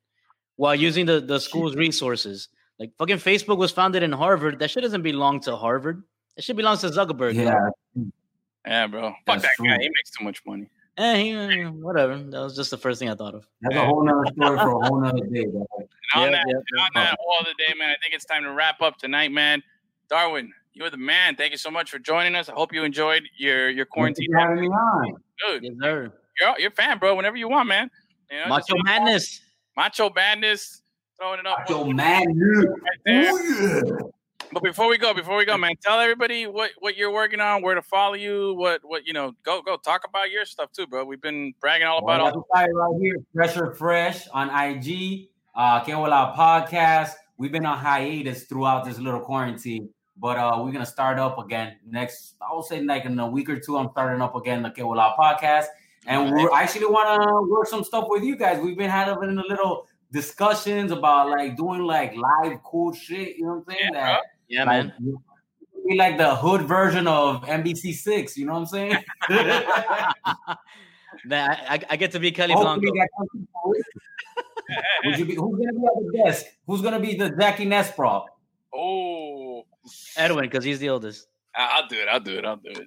[SPEAKER 5] while using the the school's resources. Like fucking Facebook was founded in Harvard. That shit doesn't belong to Harvard. It should belong to Zuckerberg. Yeah. bro.
[SPEAKER 6] Yeah.
[SPEAKER 3] Yeah, bro. Fuck
[SPEAKER 6] That's
[SPEAKER 3] that guy. He makes too much money.
[SPEAKER 5] Eh, he, whatever. That was just the first thing I thought of.
[SPEAKER 6] That's a whole nother story for a whole nother day. Bro.
[SPEAKER 3] And on
[SPEAKER 5] Yep,
[SPEAKER 3] that,
[SPEAKER 5] yep,
[SPEAKER 3] and on that all the day, man. I think it's time to wrap up tonight, man. Darwin, you're the man. Thank you so much for joining us. I hope you enjoyed your your
[SPEAKER 6] Thank you
[SPEAKER 3] quarantine.
[SPEAKER 6] for having me on.
[SPEAKER 3] Dude,
[SPEAKER 5] Yes, sir.
[SPEAKER 3] you're you're a fan, bro. Whenever you want, man. You know,
[SPEAKER 5] Macho Madness.
[SPEAKER 3] Macho Madness, throwing it up
[SPEAKER 6] Yo, man,
[SPEAKER 3] right.
[SPEAKER 6] Oh, yeah.
[SPEAKER 3] But before we go, before we go, man, tell everybody what what you're working on, where to follow you, what what you know, go go talk about your stuff too, bro. We've been bragging all about
[SPEAKER 6] Well,
[SPEAKER 3] all.
[SPEAKER 6] the site right here, Fresher Fresh on IG, uh, Que Hola podcast. We've been on hiatus throughout this little quarantine, but uh, we're gonna start up again next. I will say like in a week or two. I'm starting up again the Que podcast, and we I actually want to work some stuff with you guys. We've been having a little discussions about like doing like live cool shit. You know what I'm saying?
[SPEAKER 3] Yeah,
[SPEAKER 6] that
[SPEAKER 5] Yeah,
[SPEAKER 6] like,
[SPEAKER 5] man.
[SPEAKER 6] be like the hood version of NBC Six. You know what I'm saying?
[SPEAKER 5] Man, I, I, I get to be Kelly
[SPEAKER 6] Hopefully that comes to fruition. Would you be, who's gonna be at the desk? Who's gonna be the Jackie Nespral?
[SPEAKER 3] Oh,
[SPEAKER 5] Edwin, because he's the oldest.
[SPEAKER 3] I'll do it. I'll do it. I'll do it.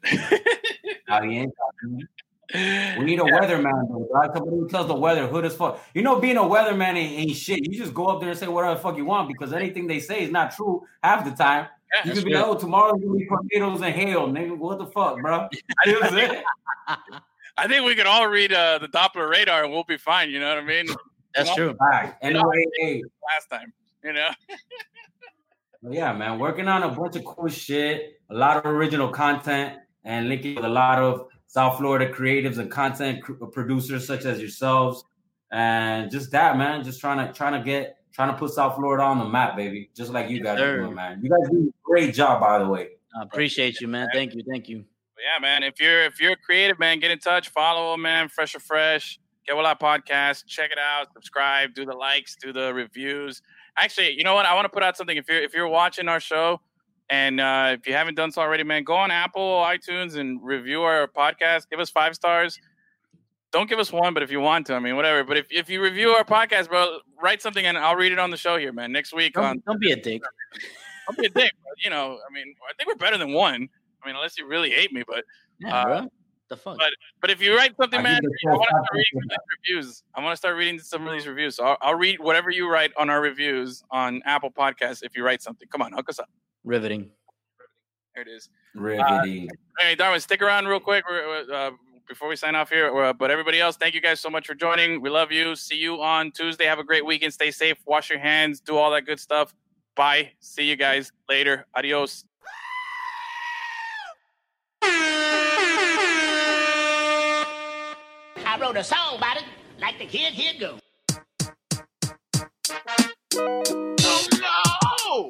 [SPEAKER 6] Nah, he ain't talking. We need a weatherman, though. Right? Somebody who tells the weather hood as fuck. You know, being a weatherman ain't, ain't shit. You just go up there and say whatever the fuck you want because anything they say is not true half the time.
[SPEAKER 3] Yeah,
[SPEAKER 6] You
[SPEAKER 3] that's
[SPEAKER 6] could be like, oh, tomorrow's gonna be tornadoes and hail, nigga. What the fuck, bro? You know what I'm saying?
[SPEAKER 3] I think we can all read uh, the Doppler radar and we'll be fine. You know what I mean?
[SPEAKER 5] That's true.
[SPEAKER 6] All right. Anyway, hey,
[SPEAKER 3] Last time, you know.
[SPEAKER 6] But yeah, man, working on a bunch of cool shit, a lot of original content, and linking with a lot of South Florida creatives and content cr- producers such as yourselves, and just that, man, just trying to trying to get trying to put South Florida on the map, baby, just like you guys
[SPEAKER 5] Sir.
[SPEAKER 6] are doing, man. You guys do a great job, by the way.
[SPEAKER 5] I appreciate you, man. Thank you. Thank you.
[SPEAKER 3] Yeah, man. If you're if you're a creative, man, get in touch. Follow, man. Fresh or fresh. Get What Up podcast. Check it out. Subscribe. Do the likes. Do the reviews. Actually, you know what? I want to put out something. If you're if you're watching our show, and uh, if you haven't done so already, man, go on Apple, iTunes, and review our podcast. Give us five stars. Don't give us one, but if you want to, I mean, whatever. But if, if you review our podcast, bro, write something and I'll read it on the show here, man. Next week
[SPEAKER 5] Don't, don't be a dick.
[SPEAKER 3] I'll be a dick, but, you know. I mean, I think we're better than one. I mean, unless you really hate me, but
[SPEAKER 5] Yeah,
[SPEAKER 3] Uh,
[SPEAKER 5] bro. The fuck?
[SPEAKER 3] but- but if you write something,
[SPEAKER 6] I
[SPEAKER 3] man, I want to start reading some of these reviews. I want to start reading some of these reviews. So I'll, I'll read whatever you write on our reviews on Apple Podcasts. If you write something, come on, hook us up.
[SPEAKER 5] Riveting.
[SPEAKER 3] There it is.
[SPEAKER 6] Riveting.
[SPEAKER 3] Hey, Darwin, stick around real quick we're- we're, uh, before we sign off here. Uh, but everybody else, thank you guys so much for joining. We love you. See you on Tuesday. Have a great weekend. Stay safe. Wash your hands. Do all that good stuff. Bye. See you guys later. Adios.
[SPEAKER 7] I wrote a song about it, like the kid here go.
[SPEAKER 2] Oh
[SPEAKER 4] How dare you?
[SPEAKER 2] no!